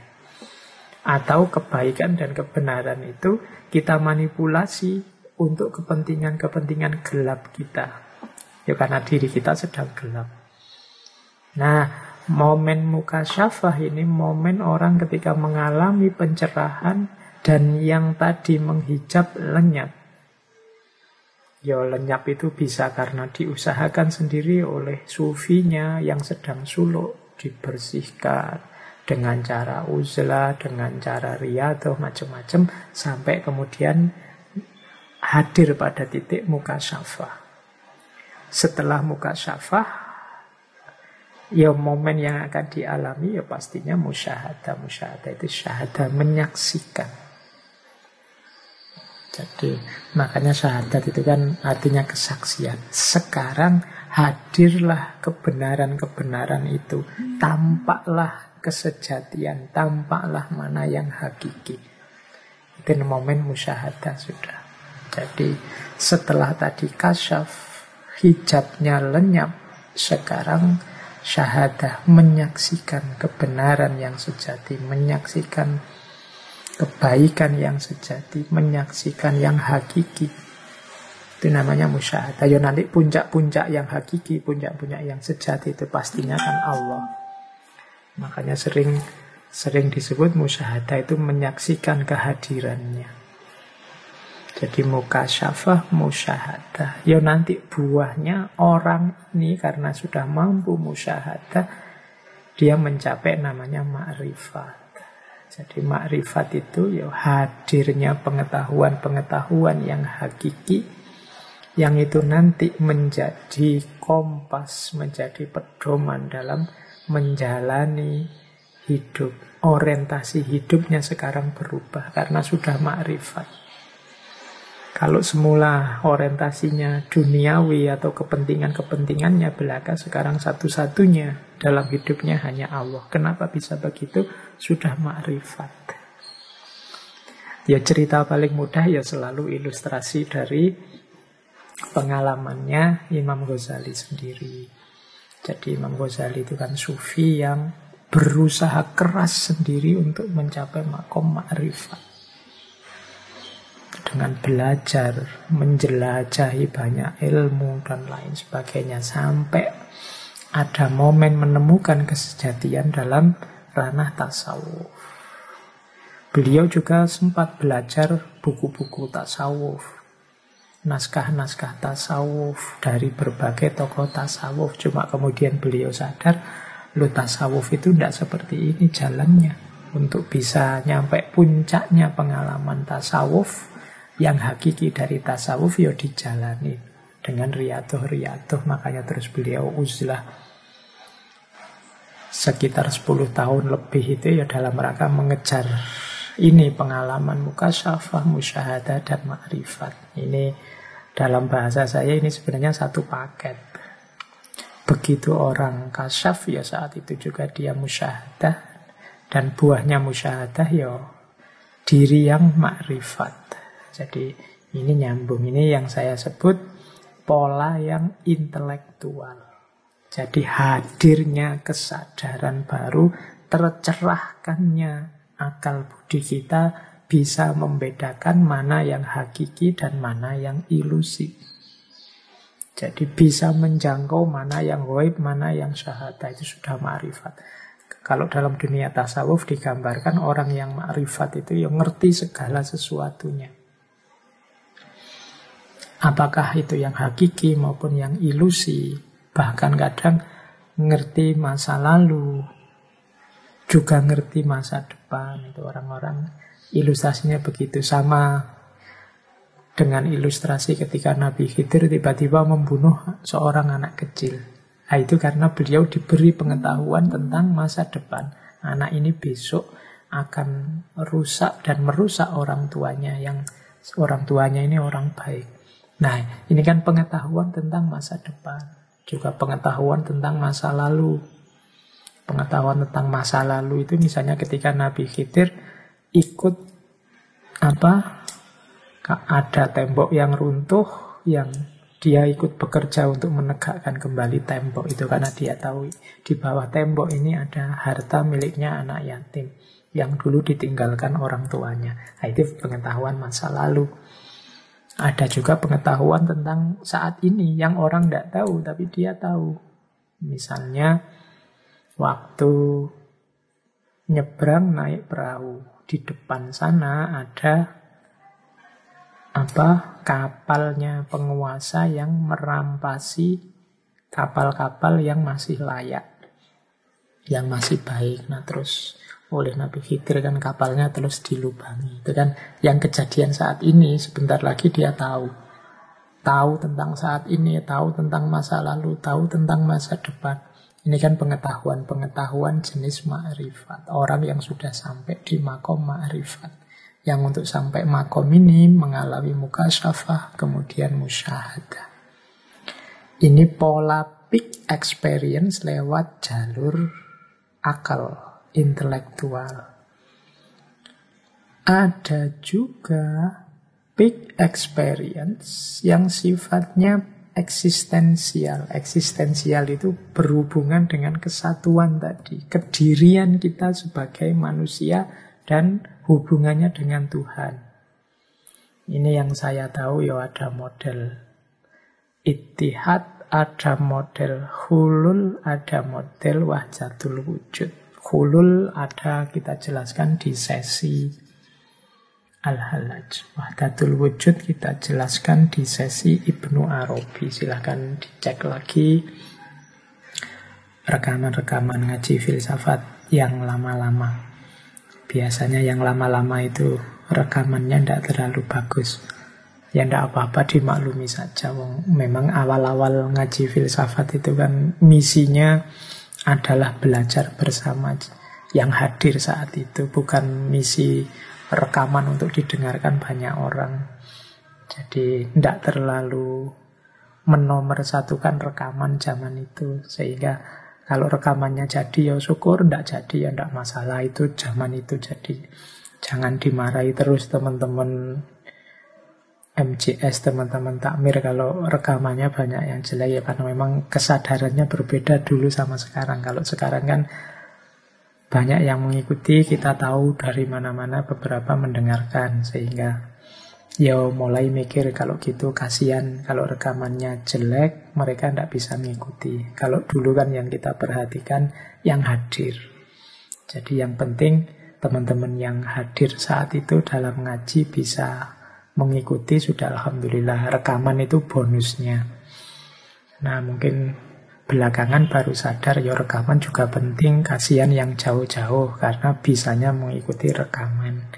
Atau kebaikan dan kebenaran itu kita manipulasi untuk kepentingan-kepentingan gelap kita. Ya karena diri kita sedang gelap. Nah, momen muka syafah ini momen orang ketika mengalami pencerahan dan yang tadi menghijab lenyap. Ya lenyap itu bisa karena diusahakan sendiri oleh sufinya yang sedang suluk dibersihkan dengan cara uzlah, dengan cara riadoh, macam-macam sampai kemudian hadir pada titik muka syafah. Setelah muka syafah, ya momen yang akan dialami ya pastinya musyahadah. Musyahadah itu syahadah menyaksikan. Jadi makanya syahadat itu kan artinya kesaksian. Sekarang hadirlah kebenaran-kebenaran itu. Tampaklah kesejatian, tampaklah mana yang hakiki. Itu momen musyahadah sudah. Jadi setelah tadi kasyaf, hijabnya lenyap, sekarang syahadah menyaksikan kebenaran yang sejati, menyaksikan kebaikan yang sejati, menyaksikan yang hakiki. Itu namanya musyahadah. Ya nanti puncak-puncak yang hakiki, puncak-puncak yang sejati itu pastinya kan Allah. Makanya sering sering disebut musyahadah itu menyaksikan kehadirannya. Jadi muka syafah musyahadah. Ya nanti buahnya orang ini karena sudah mampu musyahadah, dia mencapai namanya makrifat. Jadi makrifat itu ya hadirnya pengetahuan-pengetahuan yang hakiki, yang itu nanti menjadi kompas, menjadi pedoman dalam menjalani hidup. Orientasi hidupnya sekarang berubah karena sudah makrifat. Kalau semula orientasinya duniawi atau kepentingan-kepentingannya belaka, sekarang satu-satunya dalam hidupnya hanya Allah. Kenapa bisa begitu? Sudah makrifat. Ya cerita paling mudah ya selalu ilustrasi dari pengalamannya Imam Ghazali sendiri. Jadi Imam Ghazali itu kan sufi yang berusaha keras sendiri untuk mencapai makom makrifat dengan belajar, menjelajahi banyak ilmu dan lain sebagainya sampai ada momen menemukan kesejatian dalam ranah tasawuf. Beliau juga sempat belajar buku-buku tasawuf, naskah-naskah tasawuf dari berbagai tokoh tasawuf. Cuma kemudian beliau sadar, lu tasawuf itu tidak seperti ini jalannya. Untuk bisa nyampe puncaknya pengalaman tasawuf, yang hakiki dari tasawuf ya dijalani dengan riadoh-riadoh makanya terus beliau uzlah sekitar 10 tahun lebih itu ya dalam rangka mengejar ini pengalaman muka syafah, musyahadah dan makrifat ini dalam bahasa saya ini sebenarnya satu paket. Begitu orang kasyaf ya saat itu juga dia musyahadah dan buahnya musyahadah ya diri yang makrifat Jadi ini nyambung. Ini yang saya sebut pola yang intelektual. Jadi hadirnya kesadaran baru, tercerahkannya akal budi kita bisa membedakan mana yang hakiki dan mana yang ilusi. Jadi bisa menjangkau mana yang goib, mana yang syahada. Itu sudah ma'rifat. Kalau dalam dunia tasawuf digambarkan orang yang ma'rifat itu yang ngerti segala sesuatunya. Apakah itu yang hakiki maupun yang ilusi. Bahkan kadang ngerti masa lalu, juga ngerti masa depan. Itu orang-orang ilustrasinya begitu. Sama dengan ilustrasi ketika Nabi Khidir tiba-tiba membunuh seorang anak kecil. Nah, itu karena beliau diberi pengetahuan tentang masa depan. Anak ini besok akan rusak dan merusak orang tuanya yang orang tuanya ini orang baik. Nah, ini kan pengetahuan tentang masa depan, juga pengetahuan tentang masa lalu. Pengetahuan tentang masa lalu itu misalnya ketika Nabi Khidir ikut apa? Ada tembok yang runtuh yang dia ikut bekerja untuk menegakkan kembali tembok itu karena dia tahu di bawah tembok ini ada harta miliknya anak yatim yang dulu ditinggalkan orang tuanya. Nah, itu pengetahuan masa lalu. Ada juga pengetahuan tentang saat ini yang orang tidak tahu tapi dia tahu. Misalnya waktu nyebrang naik perahu di depan sana ada apa kapalnya penguasa yang merampasi kapal-kapal yang masih layak, yang masih baik. Nah terus oleh Nabi Khidir kan kapalnya terus dilubangi. Itu kan yang kejadian saat ini sebentar lagi dia tahu. Tahu tentang saat ini, tahu tentang masa lalu, tahu tentang masa depan. Ini kan pengetahuan-pengetahuan jenis ma'rifat. Orang yang sudah sampai di makom ma'rifat yang untuk sampai makom ini mengalami muka syafah, kemudian musyahadah. Ini pola peak experience lewat jalur akal, intelektual. Ada juga peak experience yang sifatnya eksistensial. Eksistensial itu berhubungan dengan kesatuan tadi, kedirian kita sebagai manusia dan hubungannya dengan Tuhan. Ini yang saya tahu ya ada model itihad, ada model hulul, ada model wahjatul wujud. Hulul ada kita jelaskan di sesi Al-Halaj. Wahdatul wujud kita jelaskan di sesi Ibnu Arabi. Silahkan dicek lagi rekaman-rekaman ngaji filsafat yang lama-lama. Biasanya yang lama-lama itu rekamannya tidak terlalu bagus. Ya tidak apa-apa dimaklumi saja. Memang awal-awal ngaji filsafat itu kan misinya adalah belajar bersama yang hadir saat itu. Bukan misi rekaman untuk didengarkan banyak orang. Jadi tidak terlalu menomorsatukan rekaman zaman itu. Sehingga kalau rekamannya jadi ya syukur, tidak jadi ya tidak masalah. Itu zaman itu jadi. Jangan dimarahi terus teman-teman MCS, teman-teman takmir kalau rekamannya banyak yang jelek ya karena memang kesadarannya berbeda dulu sama sekarang. Kalau sekarang kan banyak yang mengikuti, kita tahu dari mana-mana beberapa mendengarkan sehingga ya mulai mikir kalau gitu kasihan kalau rekamannya jelek mereka tidak bisa mengikuti. Kalau dulu kan yang kita perhatikan yang hadir. Jadi yang penting teman-teman yang hadir saat itu dalam ngaji bisa mengikuti sudah alhamdulillah rekaman itu bonusnya. Nah mungkin belakangan baru sadar ya rekaman juga penting kasihan yang jauh-jauh karena bisanya mengikuti rekaman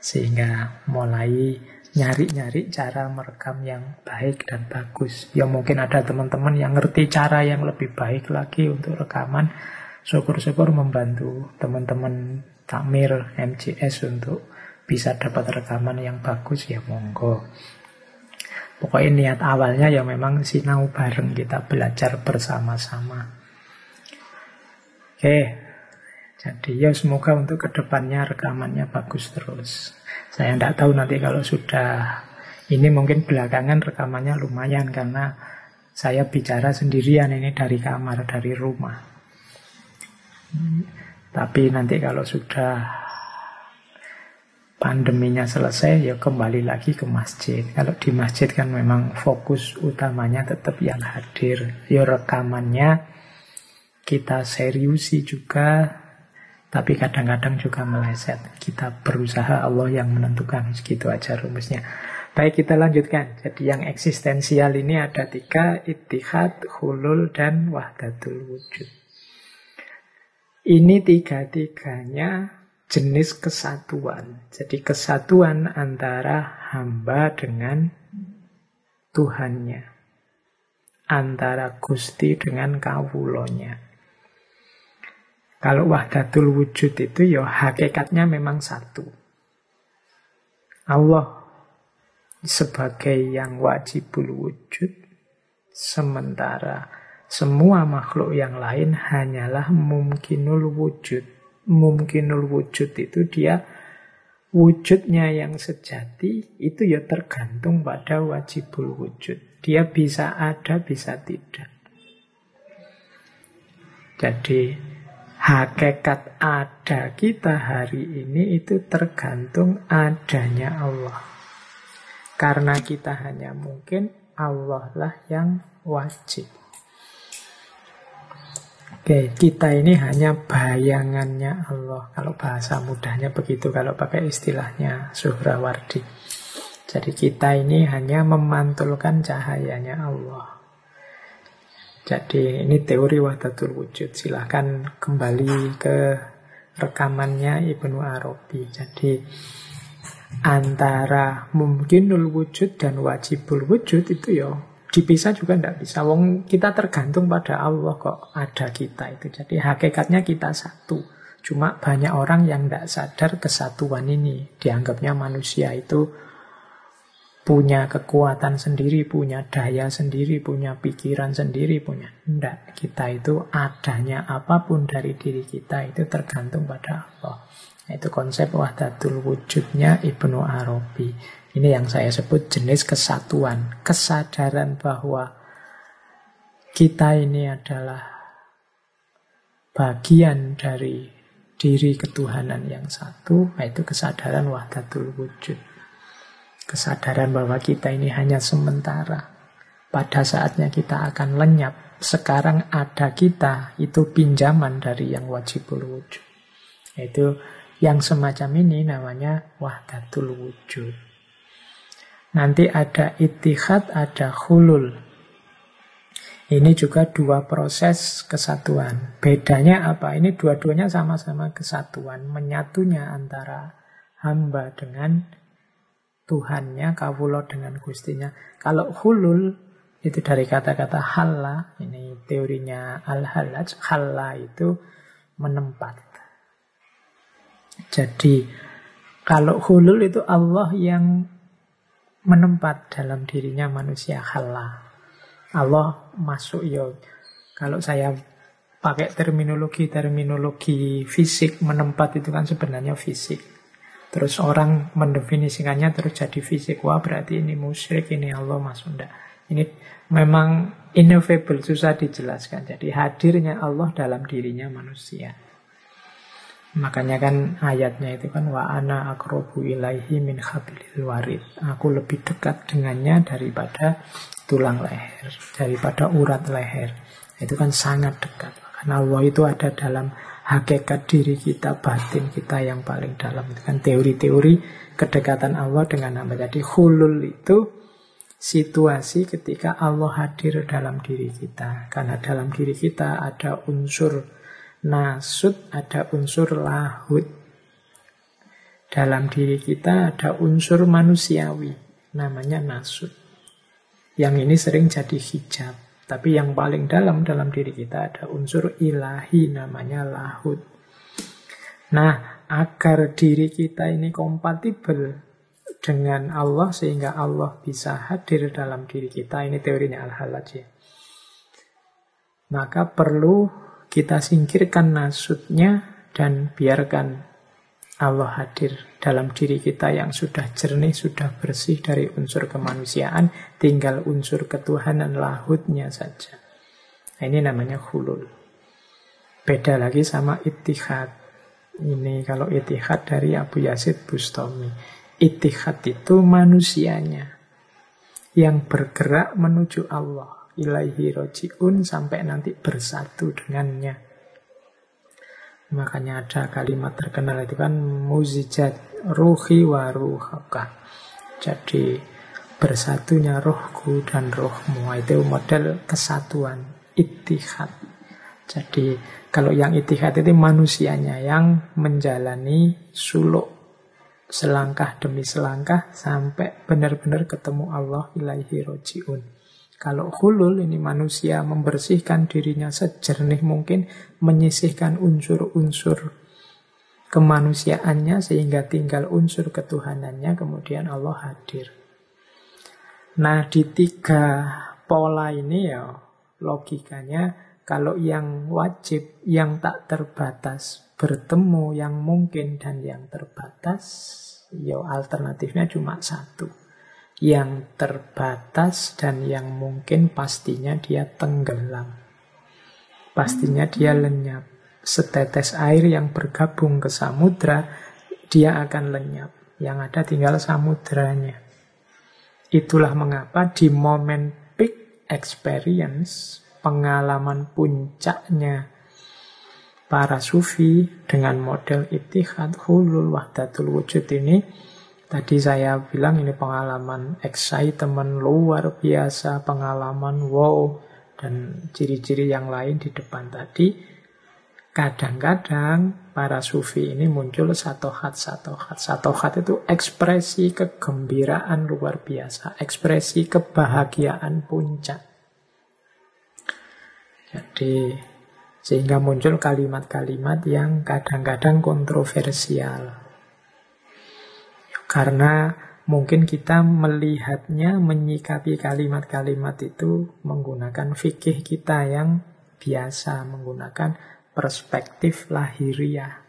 sehingga mulai nyari-nyari cara merekam yang baik dan bagus. Ya mungkin ada teman-teman yang ngerti cara yang lebih baik lagi untuk rekaman. Syukur-syukur membantu teman-teman takmir MCS untuk bisa dapat rekaman yang bagus ya monggo. Pokoknya niat awalnya ya memang sinau bareng kita belajar bersama-sama. Oke, Jadi ya semoga untuk ke depannya rekamannya bagus terus. Saya tidak tahu nanti kalau sudah ini mungkin belakangan rekamannya lumayan karena saya bicara sendirian ini dari kamar, dari rumah. Tapi nanti kalau sudah pandeminya selesai ya kembali lagi ke masjid. Kalau di masjid kan memang fokus utamanya tetap yang hadir. Ya rekamannya kita seriusi juga tapi kadang-kadang juga meleset. Kita berusaha Allah yang menentukan. Segitu aja rumusnya. Baik kita lanjutkan. Jadi yang eksistensial ini ada tiga. Ittihad, hulul, dan wahdatul wujud. Ini tiga-tiganya jenis kesatuan. Jadi kesatuan antara hamba dengan Tuhannya. Antara Gusti dengan kawulonya. Kalau wahdatul wujud itu ya hakikatnya memang satu. Allah sebagai yang wajibul wujud, sementara semua makhluk yang lain hanyalah mungkinul wujud. Mungkinul wujud itu dia wujudnya yang sejati itu ya tergantung pada wajibul wujud. Dia bisa ada, bisa tidak. Jadi hakikat ada kita hari ini itu tergantung adanya Allah. Karena kita hanya mungkin Allah lah yang wajib. Oke, kita ini hanya bayangannya Allah. Kalau bahasa mudahnya begitu, kalau pakai istilahnya Suhrawardi. Jadi kita ini hanya memantulkan cahayanya Allah. Jadi ini teori wahdatul wujud. Silahkan kembali ke rekamannya Ibnu Arabi. Jadi antara mungkinul wujud dan wajibul wujud itu ya dipisah juga tidak bisa. Wong kita tergantung pada Allah kok ada kita itu. Jadi hakikatnya kita satu. Cuma banyak orang yang tidak sadar kesatuan ini. Dianggapnya manusia itu punya kekuatan sendiri, punya daya sendiri, punya pikiran sendiri, punya. Tidak, kita itu adanya apa pun dari diri kita itu tergantung pada Allah. Itu konsep wahdatul wujudnya Ibnu Arabi. Ini yang saya sebut jenis kesatuan, kesadaran bahwa kita ini adalah bagian dari diri ketuhanan yang satu, yaitu kesadaran wahdatul wujud. Kesadaran bahwa kita ini hanya sementara. Pada saatnya kita akan lenyap. Sekarang ada kita, itu pinjaman dari yang wajibul wujud. Itu yang semacam ini namanya wahdatul wujud. Nanti ada itihad, ada hulul. Ini juga dua proses kesatuan. Bedanya apa? Ini dua-duanya sama-sama kesatuan. Menyatunya antara hamba dengan Tuhannya, kawulo dengan gustinya. Kalau hulul itu dari kata-kata halla, ini teorinya al-halaj, halla itu menempat. Jadi kalau hulul itu Allah yang menempat dalam dirinya manusia halla. Allah masuk ya. Kalau saya pakai terminologi-terminologi fisik menempat itu kan sebenarnya fisik. Terus orang mendefinisikannya terus jadi fisik. Wah berarti ini musyrik, ini Allah masuk enggak. Ini memang ineffable, susah dijelaskan. Jadi hadirnya Allah dalam dirinya manusia. Makanya kan ayatnya itu kan wa ana akrobu ilaihi min hablil warid. Aku lebih dekat dengannya daripada tulang leher, daripada urat leher. Itu kan sangat dekat. Karena Allah itu ada dalam hakikat diri kita, batin kita yang paling dalam. Itu kan teori-teori kedekatan Allah dengan nama. Jadi hulul itu situasi ketika Allah hadir dalam diri kita. Karena dalam diri kita ada unsur nasut, ada unsur lahut. Dalam diri kita ada unsur manusiawi, namanya nasut. Yang ini sering jadi hijab. Tapi yang paling dalam dalam diri kita ada unsur ilahi namanya lahud. Nah, agar diri kita ini kompatibel dengan Allah sehingga Allah bisa hadir dalam diri kita, ini teorinya Al-Halaj ya. Maka perlu kita singkirkan nasutnya dan biarkan Allah hadir dalam diri kita yang sudah jernih, sudah bersih dari unsur kemanusiaan, tinggal unsur ketuhanan lahutnya saja. Nah, ini namanya hulul. Beda lagi sama itihad. Ini kalau itihad dari Abu Yazid Bustami. Itihad itu manusianya yang bergerak menuju Allah. Ilaihi roji'un sampai nanti bersatu dengannya. Makanya ada kalimat terkenal itu kan muzijat ruhi wa ruhaka. Jadi bersatunya rohku dan rohmu itu model kesatuan itihad. Jadi kalau yang itihad itu manusianya yang menjalani suluk selangkah demi selangkah sampai benar-benar ketemu Allah ilaihi rojiun. Kalau hulul ini manusia membersihkan dirinya sejernih mungkin, menyisihkan unsur-unsur kemanusiaannya sehingga tinggal unsur ketuhanannya, kemudian Allah hadir. Nah, di tiga pola ini ya logikanya kalau yang wajib, yang tak terbatas bertemu yang mungkin dan yang terbatas, ya alternatifnya cuma satu yang terbatas dan yang mungkin pastinya dia tenggelam. Pastinya dia lenyap. Setetes air yang bergabung ke samudra, dia akan lenyap. Yang ada tinggal samudranya. Itulah mengapa di momen peak experience, pengalaman puncaknya para sufi dengan model itihad hulul wahdatul wujud ini, Tadi saya bilang ini pengalaman excitement luar biasa, pengalaman wow, dan ciri-ciri yang lain di depan tadi. Kadang-kadang para sufi ini muncul satu hat, satu hat. Satu hat itu ekspresi kegembiraan luar biasa, ekspresi kebahagiaan puncak. Jadi sehingga muncul kalimat-kalimat yang kadang-kadang kontroversial. Karena mungkin kita melihatnya, menyikapi kalimat-kalimat itu menggunakan fikih kita yang biasa, menggunakan perspektif lahiriah.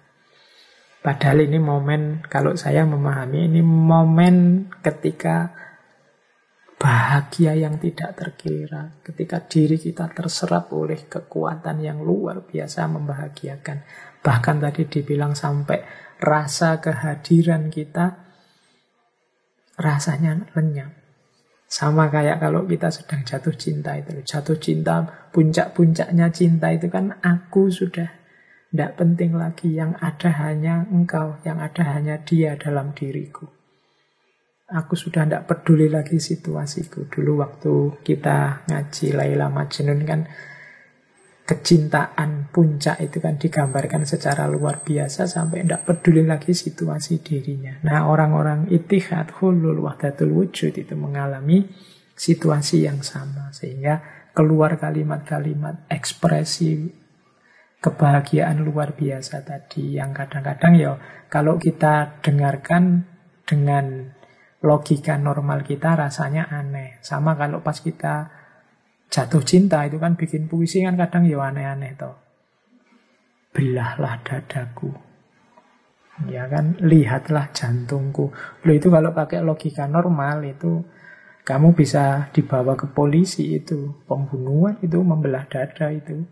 Padahal ini momen, kalau saya memahami, ini momen ketika bahagia yang tidak terkira. Ketika diri kita terserap oleh kekuatan yang luar biasa membahagiakan. Bahkan tadi dibilang sampai rasa kehadiran kita rasanya lenyap. Sama kayak kalau kita sedang jatuh cinta itu. Jatuh cinta, puncak-puncaknya cinta itu kan aku sudah tidak penting lagi. Yang ada hanya engkau, yang ada hanya dia dalam diriku. Aku sudah tidak peduli lagi situasiku. Dulu waktu kita ngaji Laila Majnun kan kecintaan puncak itu kan digambarkan secara luar biasa sampai tidak peduli lagi situasi dirinya. Nah orang-orang itihad hulul wahdatul wujud itu mengalami situasi yang sama sehingga keluar kalimat-kalimat ekspresi kebahagiaan luar biasa tadi yang kadang-kadang ya kalau kita dengarkan dengan logika normal kita rasanya aneh. Sama kalau pas kita jatuh cinta itu kan bikin puisi kan kadang ya aneh-aneh toh. Belahlah dadaku. Ya kan, lihatlah jantungku. Lo itu kalau pakai logika normal itu kamu bisa dibawa ke polisi itu. Pembunuhan itu membelah dada itu.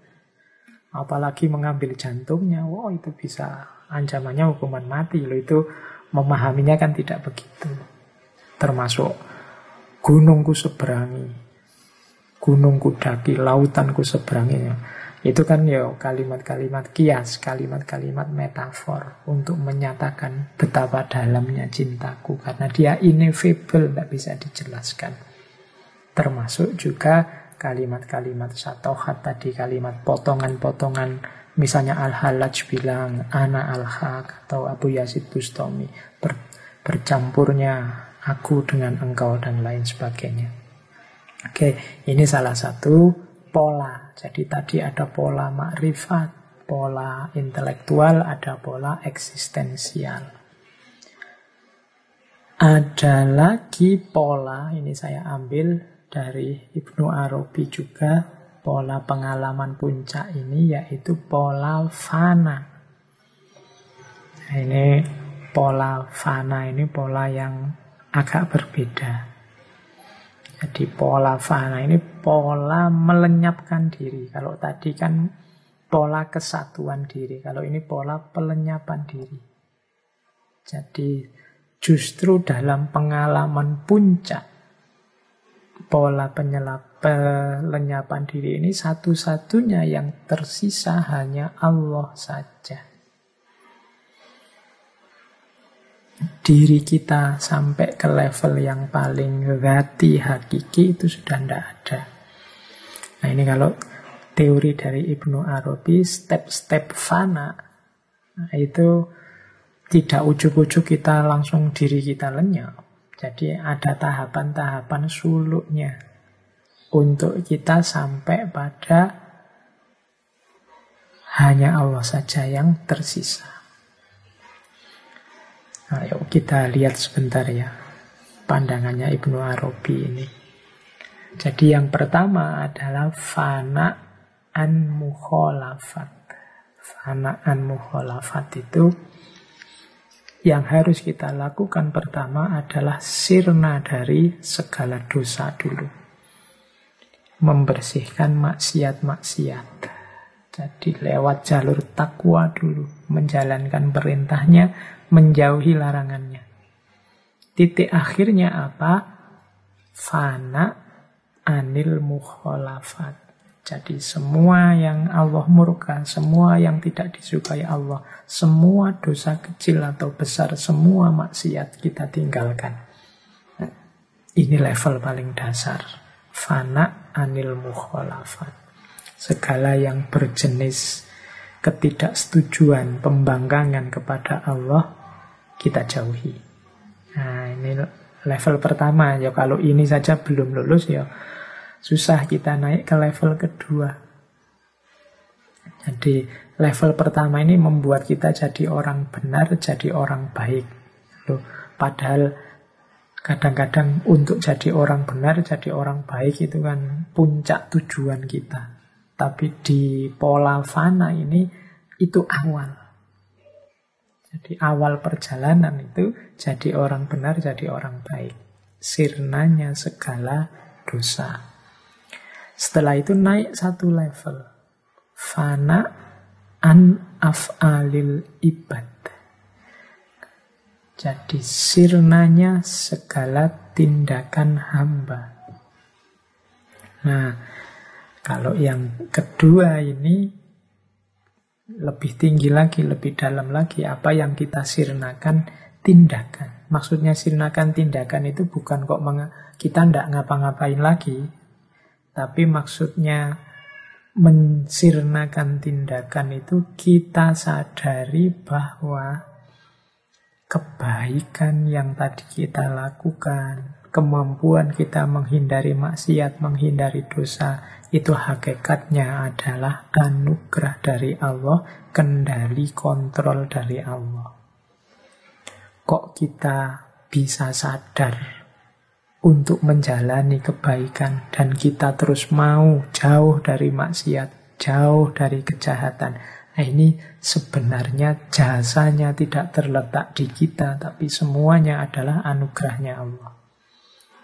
Apalagi mengambil jantungnya, wow itu bisa ancamannya hukuman mati. Lo itu memahaminya kan tidak begitu. Termasuk gunungku seberangi, gunungku daki, lautanku seberangi. Itu kan ya kalimat-kalimat kias, kalimat-kalimat metafor untuk menyatakan betapa dalamnya cintaku. Karena dia ineffable, tidak bisa dijelaskan. Termasuk juga kalimat-kalimat satohat tadi, kalimat potongan-potongan. Misalnya Al-Halaj bilang, Ana Al-Haq, atau Abu Yazid Bustami, ber, bercampurnya aku dengan engkau, dan lain sebagainya. Oke, ini salah satu pola. Jadi tadi ada pola makrifat, pola intelektual, ada pola eksistensial. Ada lagi pola, ini saya ambil dari Ibnu Arabi juga, pola pengalaman puncak ini yaitu pola fana. Nah, ini pola fana ini pola yang agak berbeda. Jadi pola fana ini pola melenyapkan diri. Kalau tadi kan pola kesatuan diri. Kalau ini pola pelenyapan diri. Jadi justru dalam pengalaman puncak pola penyelap, pelenyapan diri ini satu-satunya yang tersisa hanya Allah saja. Diri kita sampai ke level yang paling gati hakiki itu sudah tidak ada. Nah ini kalau teori dari Ibnu Arabi, step-step fana, nah itu tidak ujuk-ujuk kita langsung diri kita lenyap. Jadi ada tahapan-tahapan suluknya untuk kita sampai pada hanya Allah saja yang tersisa. Ayo kita lihat sebentar ya pandangannya Ibnu Arabi ini. Jadi yang pertama adalah fana an mukholafat. Fana an mukholafat itu yang harus kita lakukan pertama adalah sirna dari segala dosa dulu. Membersihkan maksiat-maksiat. Jadi lewat jalur takwa dulu, menjalankan perintahnya, menjauhi larangannya. Titik akhirnya apa? Fana anil mukholafat. Jadi semua yang Allah murka, semua yang tidak disukai Allah, semua dosa kecil atau besar, semua maksiat kita tinggalkan. Ini level paling dasar. Fana anil mukholafat. Segala yang berjenis ketidaksetujuan, pembangkangan kepada Allah, kita jauhi. Nah, ini level pertama ya. Kalau ini saja belum lulus ya susah kita naik ke level kedua. Jadi level pertama ini membuat kita jadi orang benar, jadi orang baik. Loh, padahal kadang-kadang untuk jadi orang benar, jadi orang baik itu kan puncak tujuan kita. Tapi di pola fana ini itu awal. Jadi awal perjalanan itu jadi orang benar, jadi orang baik. Sirnanya segala dosa. Setelah itu naik satu level. Fana an af'alil ibad. Jadi sirnanya segala tindakan hamba. Nah, kalau yang kedua ini lebih tinggi lagi, lebih dalam lagi apa yang kita sirnakan tindakan. Maksudnya sirnakan tindakan itu bukan kok kita tidak ngapa-ngapain lagi, tapi maksudnya mensirnakan tindakan itu kita sadari bahwa kebaikan yang tadi kita lakukan, kemampuan kita menghindari maksiat, menghindari dosa, itu hakikatnya adalah anugerah dari Allah, kendali kontrol dari Allah. Kok kita bisa sadar untuk menjalani kebaikan dan kita terus mau jauh dari maksiat, jauh dari kejahatan. Nah, ini sebenarnya jasanya tidak terletak di kita, tapi semuanya adalah anugerahnya Allah.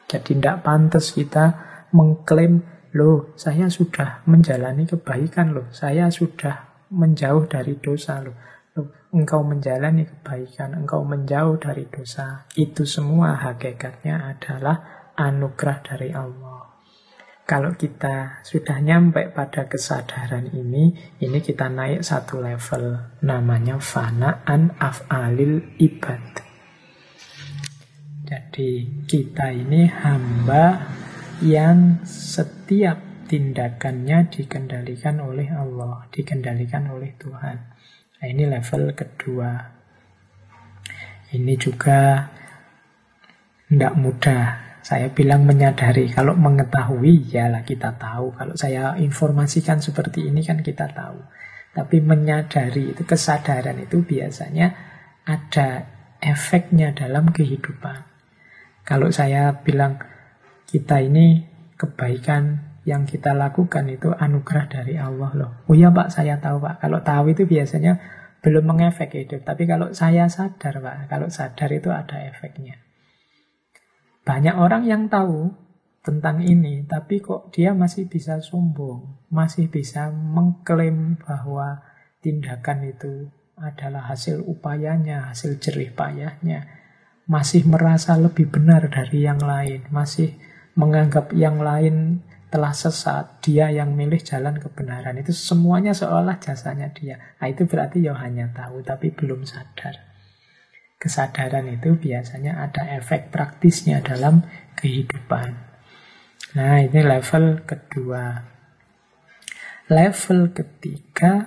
Jadi tidak pantas kita mengklaim, loh saya sudah menjalani kebaikan loh, saya sudah menjauh dari dosa loh. loh engkau menjalani kebaikan, engkau menjauh dari dosa. Itu semua hakikatnya adalah anugerah dari Allah. Kalau kita sudah nyampe pada kesadaran ini, ini kita naik satu level. Namanya fana'an af'alil ibad. Jadi kita ini hamba yang setiap tindakannya dikendalikan oleh Allah, dikendalikan oleh Tuhan. Nah, ini level kedua. Ini juga tidak mudah. Saya bilang menyadari, kalau mengetahui ya kita tahu. Kalau saya informasikan seperti ini kan kita tahu. Tapi menyadari itu kesadaran itu biasanya ada efeknya dalam kehidupan. Kalau saya bilang kita ini kebaikan yang kita lakukan itu anugerah dari Allah loh. Oh iya Pak, saya tahu Pak. Kalau tahu itu biasanya belum mengefek hidup. Tapi kalau saya sadar, Pak, kalau sadar itu ada efeknya. Banyak orang yang tahu tentang ini, tapi kok dia masih bisa sombong, masih bisa mengklaim bahwa tindakan itu adalah hasil upayanya, hasil jerih payahnya, masih merasa lebih benar dari yang lain, masih menganggap yang lain telah sesat, dia yang milih jalan kebenaran. Itu semuanya seolah jasanya dia. Nah, itu berarti ya hanya tahu, tapi belum sadar. Kesadaran itu biasanya ada efek praktisnya dalam kehidupan. Nah, ini level kedua. Level ketiga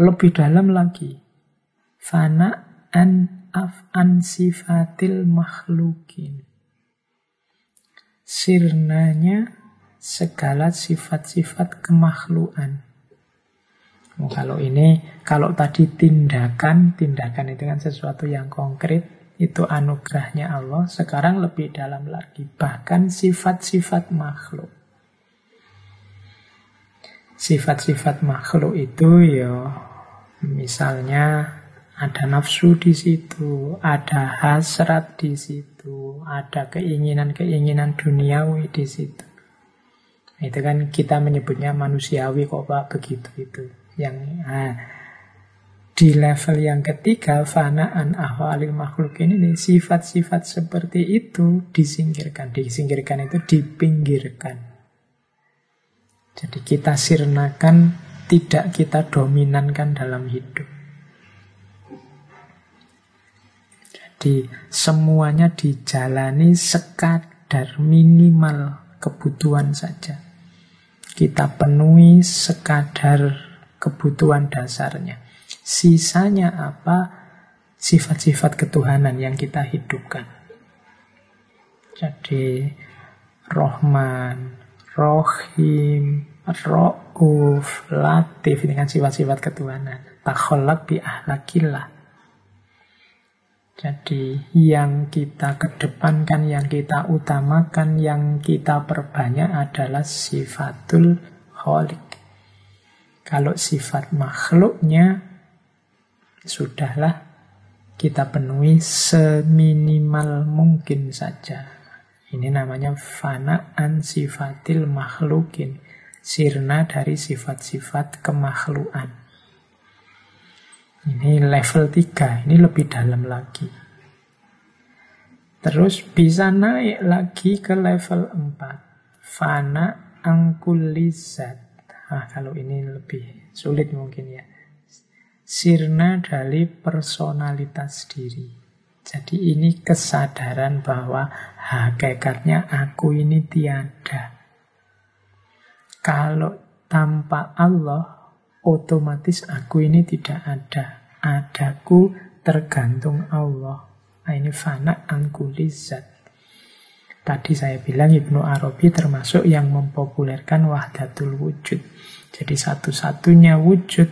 lebih dalam lagi. Fana an sifatil makhlukin. Sirnanya segala sifat-sifat kemakhlukan. Oh, kalau ini, kalau tadi tindakan, tindakan itu kan sesuatu yang konkret, itu anugerahnya Allah. Sekarang lebih dalam lagi, bahkan sifat-sifat makhluk. Sifat-sifat makhluk itu ya, misalnya ada nafsu di situ, ada hasrat di situ, ada keinginan-keinginan duniawi di situ. Itu kan kita menyebutnya manusiawi kok Pak begitu itu. Yang nah, di level yang ketiga fanaan ahwalil makhluk ini sifat-sifat seperti itu disingkirkan. Disingkirkan itu dipinggirkan. Jadi kita sirnakan tidak kita dominankan dalam hidup. Jadi semuanya dijalani sekadar minimal kebutuhan saja kita penuhi sekadar kebutuhan dasarnya. Sisanya apa? Sifat-sifat ketuhanan yang kita hidupkan. Jadi Rohman, Rohim, Ra'uf, Latif ini kan sifat-sifat ketuhanan. Takholak bi ahlakillah. Jadi yang kita kedepankan, yang kita utamakan, yang kita perbanyak adalah sifatul kholik. Kalau sifat makhluknya, sudahlah kita penuhi seminimal mungkin saja. Ini namanya fanaan sifatil makhlukin. Sirna dari sifat-sifat kemakhlukan. Ini level 3, ini lebih dalam lagi. Terus bisa naik lagi ke level 4. Fana angkulizat. Ah, kalau ini lebih sulit mungkin ya. Sirna dari personalitas diri. Jadi ini kesadaran bahwa hakikatnya aku ini tiada. Kalau tanpa Allah, otomatis aku ini tidak ada. Adaku tergantung Allah. Nah, ini fana angkulizat. Tadi saya bilang Ibnu Arabi termasuk yang mempopulerkan wahdatul wujud. Jadi satu-satunya wujud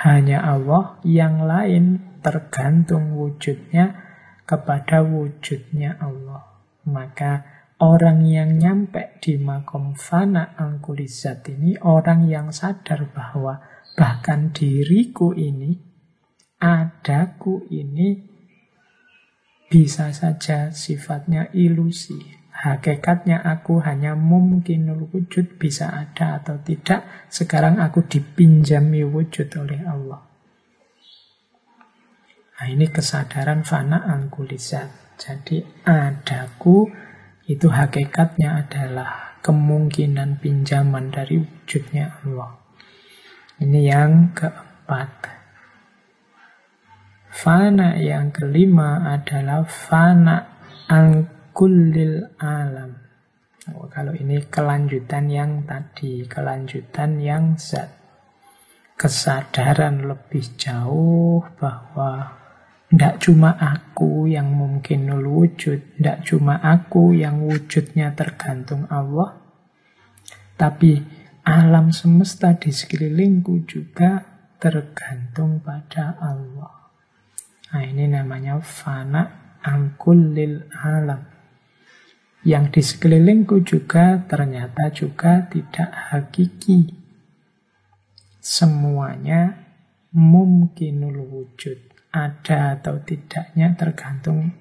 hanya Allah, yang lain tergantung wujudnya kepada wujudnya Allah. Maka Orang yang nyampe di makom fana angkulizat ini orang yang sadar bahwa bahkan diriku ini, adaku ini bisa saja sifatnya ilusi. Hakikatnya aku hanya mungkin wujud bisa ada atau tidak. Sekarang aku dipinjami wujud oleh Allah. Nah ini kesadaran fana angkulizat. Jadi adaku itu hakikatnya adalah kemungkinan pinjaman dari wujudnya Allah. Ini yang keempat. Fana yang kelima adalah fana angkulil alam. Oh, kalau ini kelanjutan yang tadi, kelanjutan yang zat. Kesadaran lebih jauh bahwa tidak cuma aku yang mungkin nul wujud, tidak cuma aku yang wujudnya tergantung Allah, tapi alam semesta di sekelilingku juga tergantung pada Allah. Nah ini namanya fana angkul lil alam. Yang di sekelilingku juga ternyata juga tidak hakiki. Semuanya mungkinul wujud. Ada atau tidaknya tergantung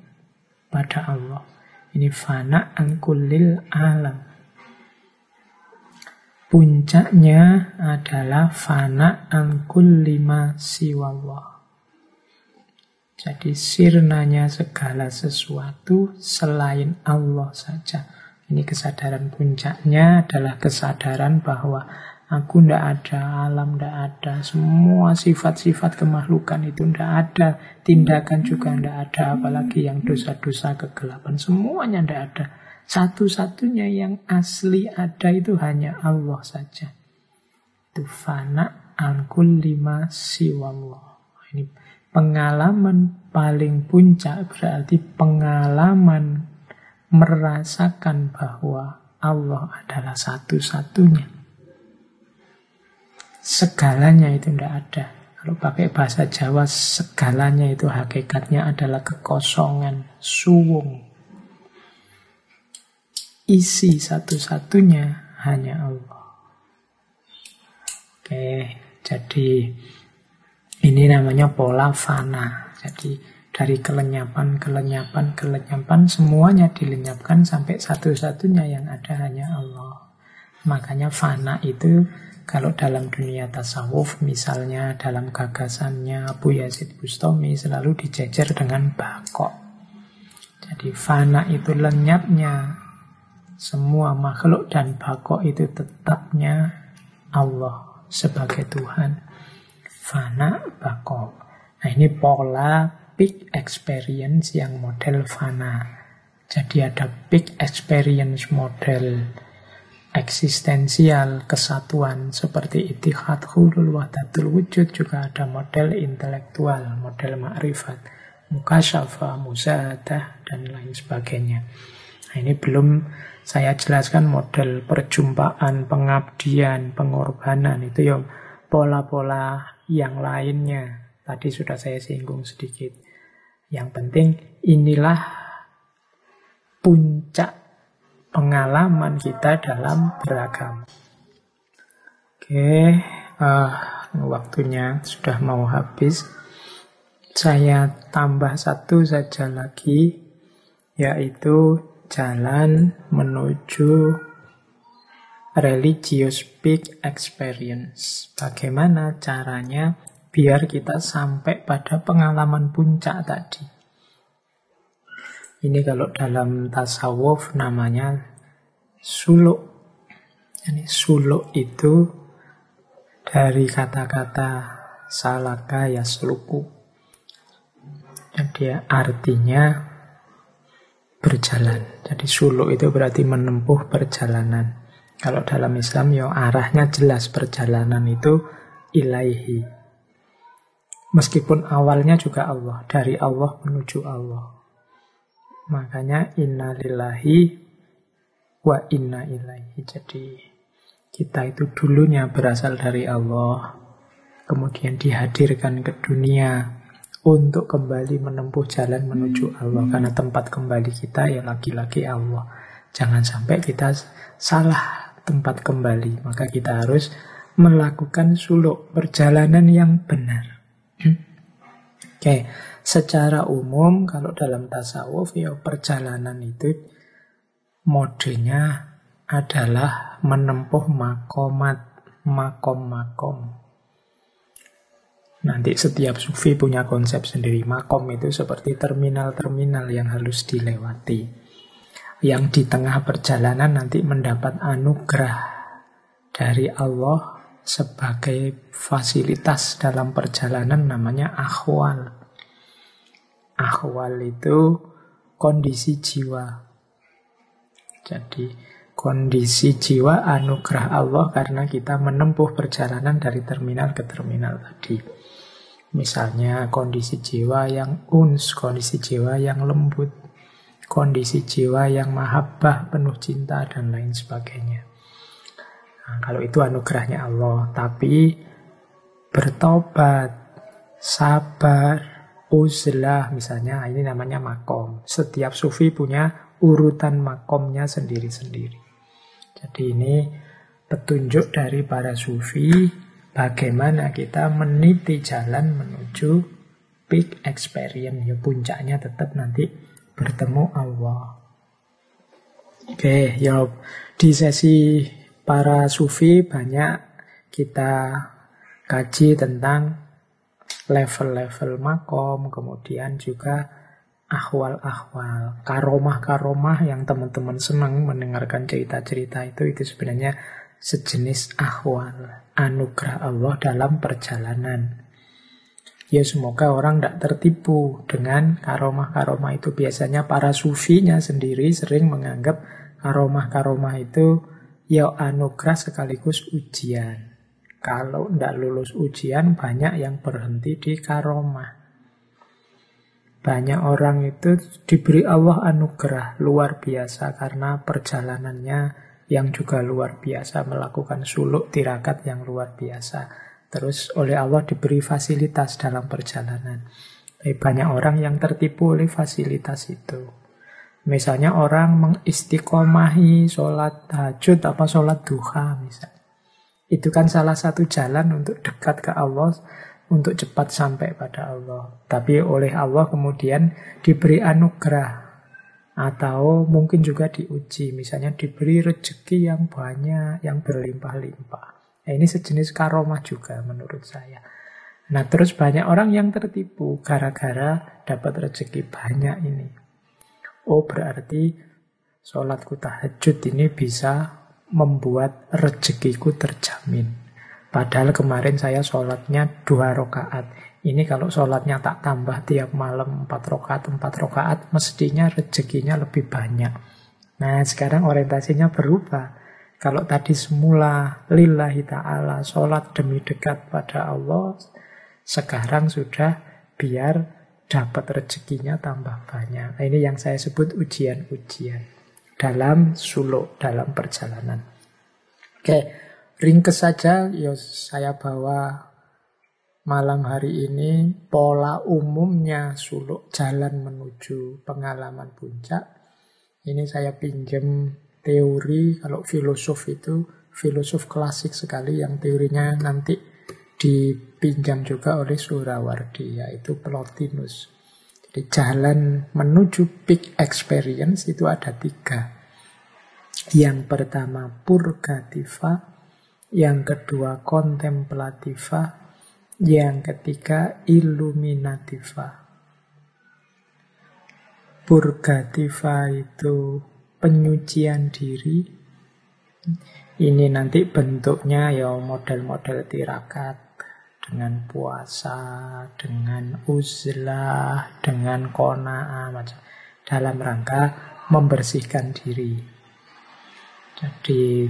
pada Allah. Ini fana angkulil alam. Puncaknya adalah fana angkul lima siwallah. Jadi sirnanya segala sesuatu selain Allah saja. Ini kesadaran puncaknya adalah kesadaran bahwa Aku ndak ada, alam ndak ada, semua sifat-sifat kemakhlukan itu ndak ada, tindakan juga ndak ada, apalagi yang dosa-dosa kegelapan, semuanya ndak ada. Satu-satunya yang asli ada itu hanya Allah saja. Itu fana angkul lima siwallah. Ini pengalaman paling puncak berarti pengalaman merasakan bahwa Allah adalah satu-satunya segalanya itu tidak ada. Kalau pakai bahasa Jawa, segalanya itu hakikatnya adalah kekosongan, suwung. Isi satu-satunya hanya Allah. Oke, jadi ini namanya pola fana. Jadi dari kelenyapan, kelenyapan, kelenyapan, semuanya dilenyapkan sampai satu-satunya yang ada hanya Allah. Makanya fana itu kalau dalam dunia tasawuf, misalnya dalam gagasannya Abu Yazid Bustami selalu dijejer dengan bakok. Jadi fana itu lenyapnya semua makhluk dan bakok itu tetapnya Allah sebagai Tuhan. Fana bakok. Nah ini pola peak experience yang model fana. Jadi ada peak experience model eksistensial, kesatuan seperti itihad, hulul, wahdatul wujud juga ada model intelektual, model makrifat, mukasyafa, muzahadah, dan lain sebagainya. Nah, ini belum saya jelaskan model perjumpaan, pengabdian, pengorbanan, itu ya pola-pola yang lainnya. Tadi sudah saya singgung sedikit. Yang penting inilah puncak pengalaman kita dalam beragam. Oke, uh, waktunya sudah mau habis. Saya tambah satu saja lagi, yaitu jalan menuju religious peak experience. Bagaimana caranya biar kita sampai pada pengalaman puncak tadi. Ini kalau dalam tasawuf namanya suluk. Ini suluk itu dari kata-kata salaka ya suluku. Jadi artinya berjalan. Jadi suluk itu berarti menempuh perjalanan. Kalau dalam Islam ya arahnya jelas perjalanan itu ilaihi. Meskipun awalnya juga Allah, dari Allah menuju Allah. Makanya innalillahi wa inna ilaihi. Jadi kita itu dulunya berasal dari Allah, kemudian dihadirkan ke dunia untuk kembali menempuh jalan menuju Allah. Karena tempat kembali kita ya lagi-lagi Allah. Jangan sampai kita salah tempat kembali. Maka kita harus melakukan suluk perjalanan yang benar. Oke. Secara umum kalau dalam tasawuf ya perjalanan itu modenya adalah menempuh makomat, makom-makom. Nanti setiap sufi punya konsep sendiri. Makom itu seperti terminal-terminal yang harus dilewati. Yang di tengah perjalanan nanti mendapat anugerah dari Allah sebagai fasilitas dalam perjalanan namanya akhwal. Ahwal itu kondisi jiwa. Jadi kondisi jiwa anugerah Allah karena kita menempuh perjalanan dari terminal ke terminal tadi. Misalnya kondisi jiwa yang uns, kondisi jiwa yang lembut, kondisi jiwa yang mahabbah, penuh cinta, dan lain sebagainya. Nah, kalau itu anugerahnya Allah, tapi bertobat, sabar, uzlah misalnya ini namanya makom. Setiap sufi punya urutan makomnya sendiri-sendiri. Jadi ini petunjuk dari para sufi bagaimana kita meniti jalan menuju peak experience. Ya puncaknya tetap nanti bertemu Allah. Oke, ya di sesi para sufi banyak kita kaji tentang level-level makom, kemudian juga ahwal-ahwal, karomah-karomah yang teman-teman senang mendengarkan cerita-cerita itu, itu sebenarnya sejenis ahwal, anugerah Allah dalam perjalanan. Ya semoga orang tidak tertipu dengan karomah-karomah itu. Biasanya para sufinya sendiri sering menganggap karomah-karomah itu ya anugerah sekaligus ujian. Kalau tidak lulus ujian banyak yang berhenti di karomah. Banyak orang itu diberi Allah anugerah luar biasa karena perjalanannya yang juga luar biasa melakukan suluk tirakat yang luar biasa. Terus oleh Allah diberi fasilitas dalam perjalanan. Tapi banyak orang yang tertipu oleh fasilitas itu. Misalnya orang mengistiqomahi sholat tahajud apa sholat duha misalnya. Itu kan salah satu jalan untuk dekat ke Allah, untuk cepat sampai pada Allah. Tapi oleh Allah kemudian diberi anugerah atau mungkin juga diuji. Misalnya diberi rezeki yang banyak, yang berlimpah-limpah. Nah, ini sejenis karomah juga menurut saya. Nah terus banyak orang yang tertipu gara-gara dapat rezeki banyak ini. Oh berarti sholatku tahajud ini bisa membuat rezekiku terjamin. Padahal kemarin saya sholatnya dua rakaat. Ini kalau sholatnya tak tambah tiap malam empat rakaat, empat rakaat, mestinya rezekinya lebih banyak. Nah sekarang orientasinya berubah. Kalau tadi semula lillahi ta'ala sholat demi dekat pada Allah, sekarang sudah biar dapat rezekinya tambah banyak. Nah, ini yang saya sebut ujian-ujian dalam suluk, dalam perjalanan. Oke, ringkes saja ya saya bawa malam hari ini pola umumnya suluk jalan menuju pengalaman puncak. Ini saya pinjam teori kalau filosof itu filosof klasik sekali yang teorinya nanti dipinjam juga oleh Surawardi yaitu Plotinus. Jadi jalan menuju peak experience itu ada tiga. Yang pertama purgativa, yang kedua kontemplativa, yang ketiga illuminativa. Purgativa itu penyucian diri. Ini nanti bentuknya ya model-model tirakat dengan puasa, dengan uzlah, dengan kona'ah macam dalam rangka membersihkan diri. Jadi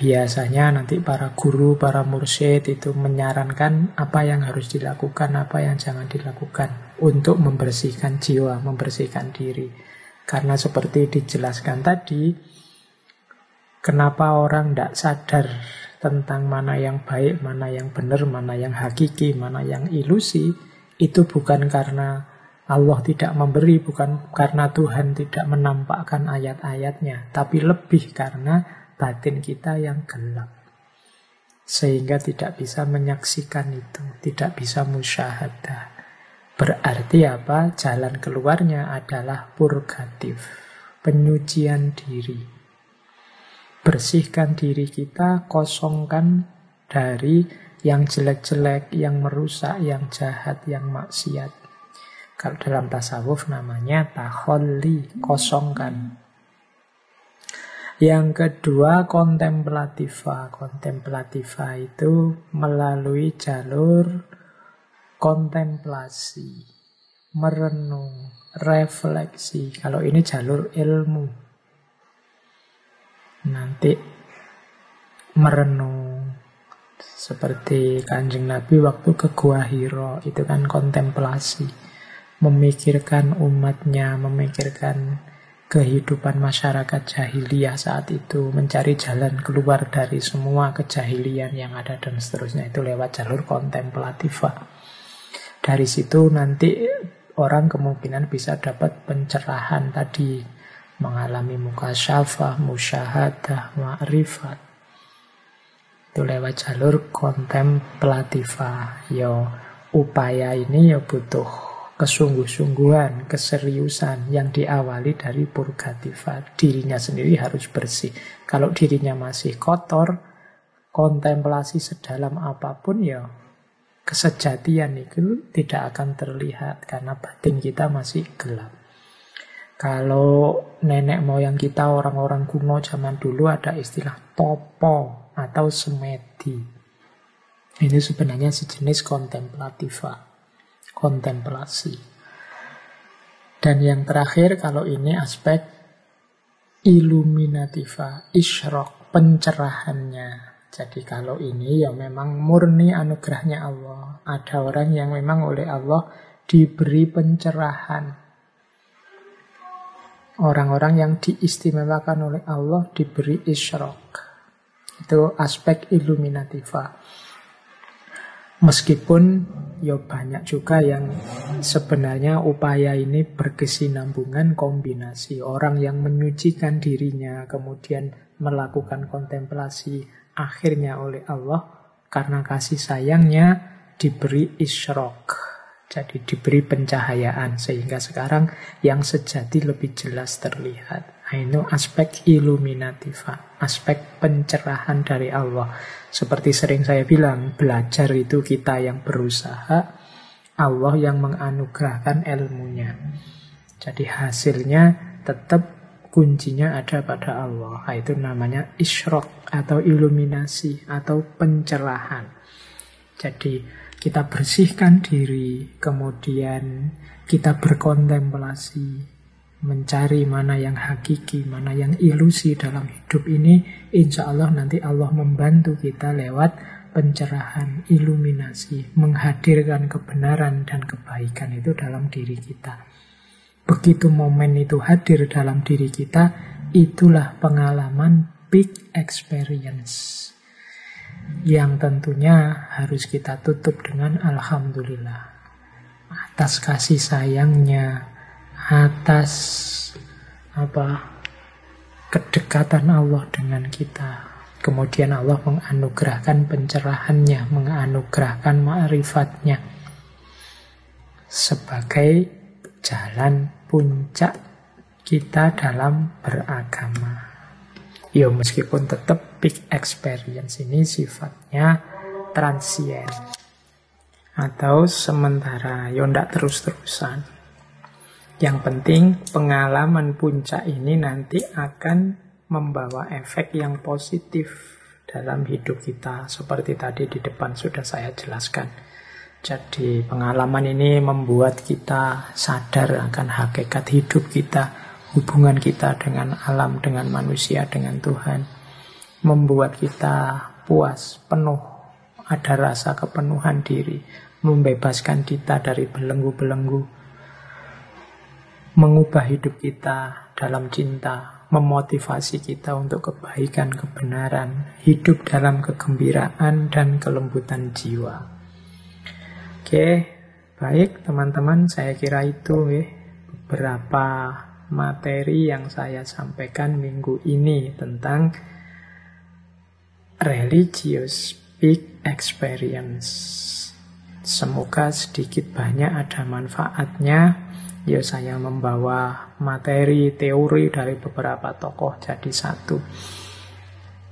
biasanya nanti para guru, para mursyid itu menyarankan apa yang harus dilakukan, apa yang jangan dilakukan untuk membersihkan jiwa, membersihkan diri. Karena seperti dijelaskan tadi, kenapa orang tidak sadar tentang mana yang baik, mana yang benar, mana yang hakiki, mana yang ilusi, itu bukan karena Allah tidak memberi, bukan karena Tuhan tidak menampakkan ayat-ayatnya, tapi lebih karena batin kita yang gelap. Sehingga tidak bisa menyaksikan itu, tidak bisa musyahadah. Berarti apa? Jalan keluarnya adalah purgatif, penyucian diri. Bersihkan diri kita, kosongkan dari yang jelek-jelek, yang merusak, yang jahat, yang maksiat. Kalau dalam tasawuf namanya taholli, kosongkan. Yang kedua kontemplativa. Kontemplativa itu melalui jalur kontemplasi, merenung, refleksi. Kalau ini jalur ilmu. Nanti merenung. Seperti kanjeng Nabi waktu ke Gua Hiro itu kan kontemplasi. Memikirkan umatnya memikirkan kehidupan masyarakat jahiliyah saat itu. Mencari jalan keluar dari semua kejahilian yang ada dan seterusnya itu lewat jalur kontemplatif dari situ nanti orang kemungkinan bisa dapat pencerahan tadi, mengalami muka syafah, musyahadah, ma'rifat. Itu lewat jalur kontemplativa. Yo upaya ini ya butuh kesungguh-sungguhan, keseriusan yang diawali dari purgativa. Dirinya sendiri harus bersih. Kalau dirinya masih kotor, kontemplasi sedalam apa pun ya kesejatian itu tidak akan terlihat karena batin kita masih gelap. Kalau nenek moyang kita orang-orang kuno zaman dulu ada istilah topo atau semedi. Ini sebenarnya sejenis kontemplativa, kontemplasi. Dan yang terakhir kalau ini aspek illuminativa, isyrok, pencerahannya. Jadi kalau ini ya memang murni anugerahnya Allah. Ada orang yang memang oleh Allah diberi pencerahan. Orang-orang yang diistimewakan oleh Allah diberi isyrok. Itu aspek illuminativa. Meskipun ya banyak juga yang sebenarnya upaya ini berkesinambungan kombinasi. Orang yang menyucikan dirinya, kemudian melakukan kontemplasi, akhirnya oleh Allah karena kasih sayangnya diberi isyrok. Jadi diberi pencahayaan sehingga sekarang yang sejati lebih jelas terlihat. Nah, aspek illuminativa, aspek pencerahan dari Allah. Seperti sering saya bilang, belajar itu kita yang berusaha, Allah yang menganugerahkan ilmunya. Jadi hasilnya tetap kuncinya ada pada Allah. Itu namanya isyrok atau iluminasi atau pencerahan. Jadi kita bersihkan diri, kemudian kita berkontemplasi, mencari mana yang hakiki, mana yang ilusi dalam hidup ini. Insya Allah nanti Allah membantu kita lewat pencerahan, iluminasi, menghadirkan kebenaran dan kebaikan itu dalam diri kita. Begitu momen itu hadir dalam diri kita, itulah pengalaman big experience. Yang tentunya harus kita tutup dengan Alhamdulillah. Atas kasih sayangnya, atas apa kedekatan Allah dengan kita. Kemudian Allah menganugerahkan pencerahannya, menganugerahkan ma'rifatnya sebagai jalan puncak kita dalam beragama. Ya meskipun tetap big experience ini sifatnya transient atau sementara, ya terus-terusan. Yang penting pengalaman puncak ini nanti akan membawa efek yang positif dalam hidup kita seperti tadi di depan sudah saya jelaskan. Jadi pengalaman ini membuat kita sadar akan hakikat hidup kita, hubungan kita dengan alam, dengan manusia, dengan Tuhan. Membuat kita puas, penuh, ada rasa kepenuhan diri, membebaskan kita dari belenggu-belenggu, mengubah hidup kita dalam cinta, memotivasi kita untuk kebaikan, kebenaran, hidup dalam kegembiraan dan kelembutan jiwa. Oke, baik teman-teman, saya kira itu ya, beberapa materi yang saya sampaikan minggu ini tentang religious big experience. Semoga sedikit banyak ada manfaatnya. Ya saya membawa materi teori dari beberapa tokoh jadi satu.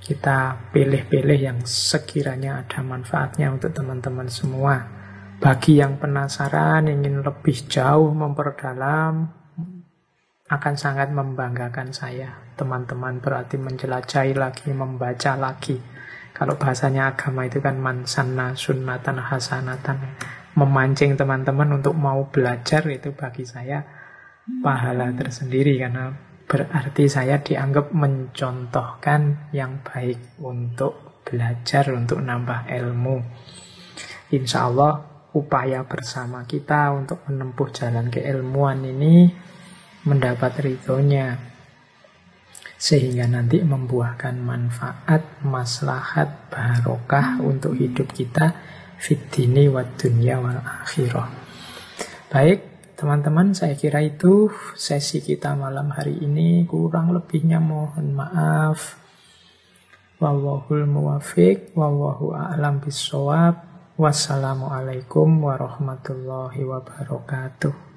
Kita pilih-pilih yang sekiranya ada manfaatnya untuk teman-teman semua. Bagi yang penasaran, ingin lebih jauh memperdalam, akan sangat membanggakan saya. Teman-teman berarti menjelajahi lagi, membaca lagi. Kalau bahasanya agama itu kan mansana sunnatan hasanatan. Memancing teman-teman untuk mau belajar itu bagi saya pahala tersendiri karena berarti saya dianggap mencontohkan yang baik untuk belajar, untuk nambah ilmu. Insya Allah upaya bersama kita untuk menempuh jalan keilmuan ini mendapat ridhonya sehingga nanti membuahkan manfaat, maslahat, barokah untuk hidup kita fitini wa dunya wal akhirah. Baik, teman-teman, saya kira itu sesi kita malam hari ini kurang lebihnya mohon maaf. Wallahul muwafiq, wallahu a'lam bisawab. Wassalamualaikum warahmatullahi wabarakatuh.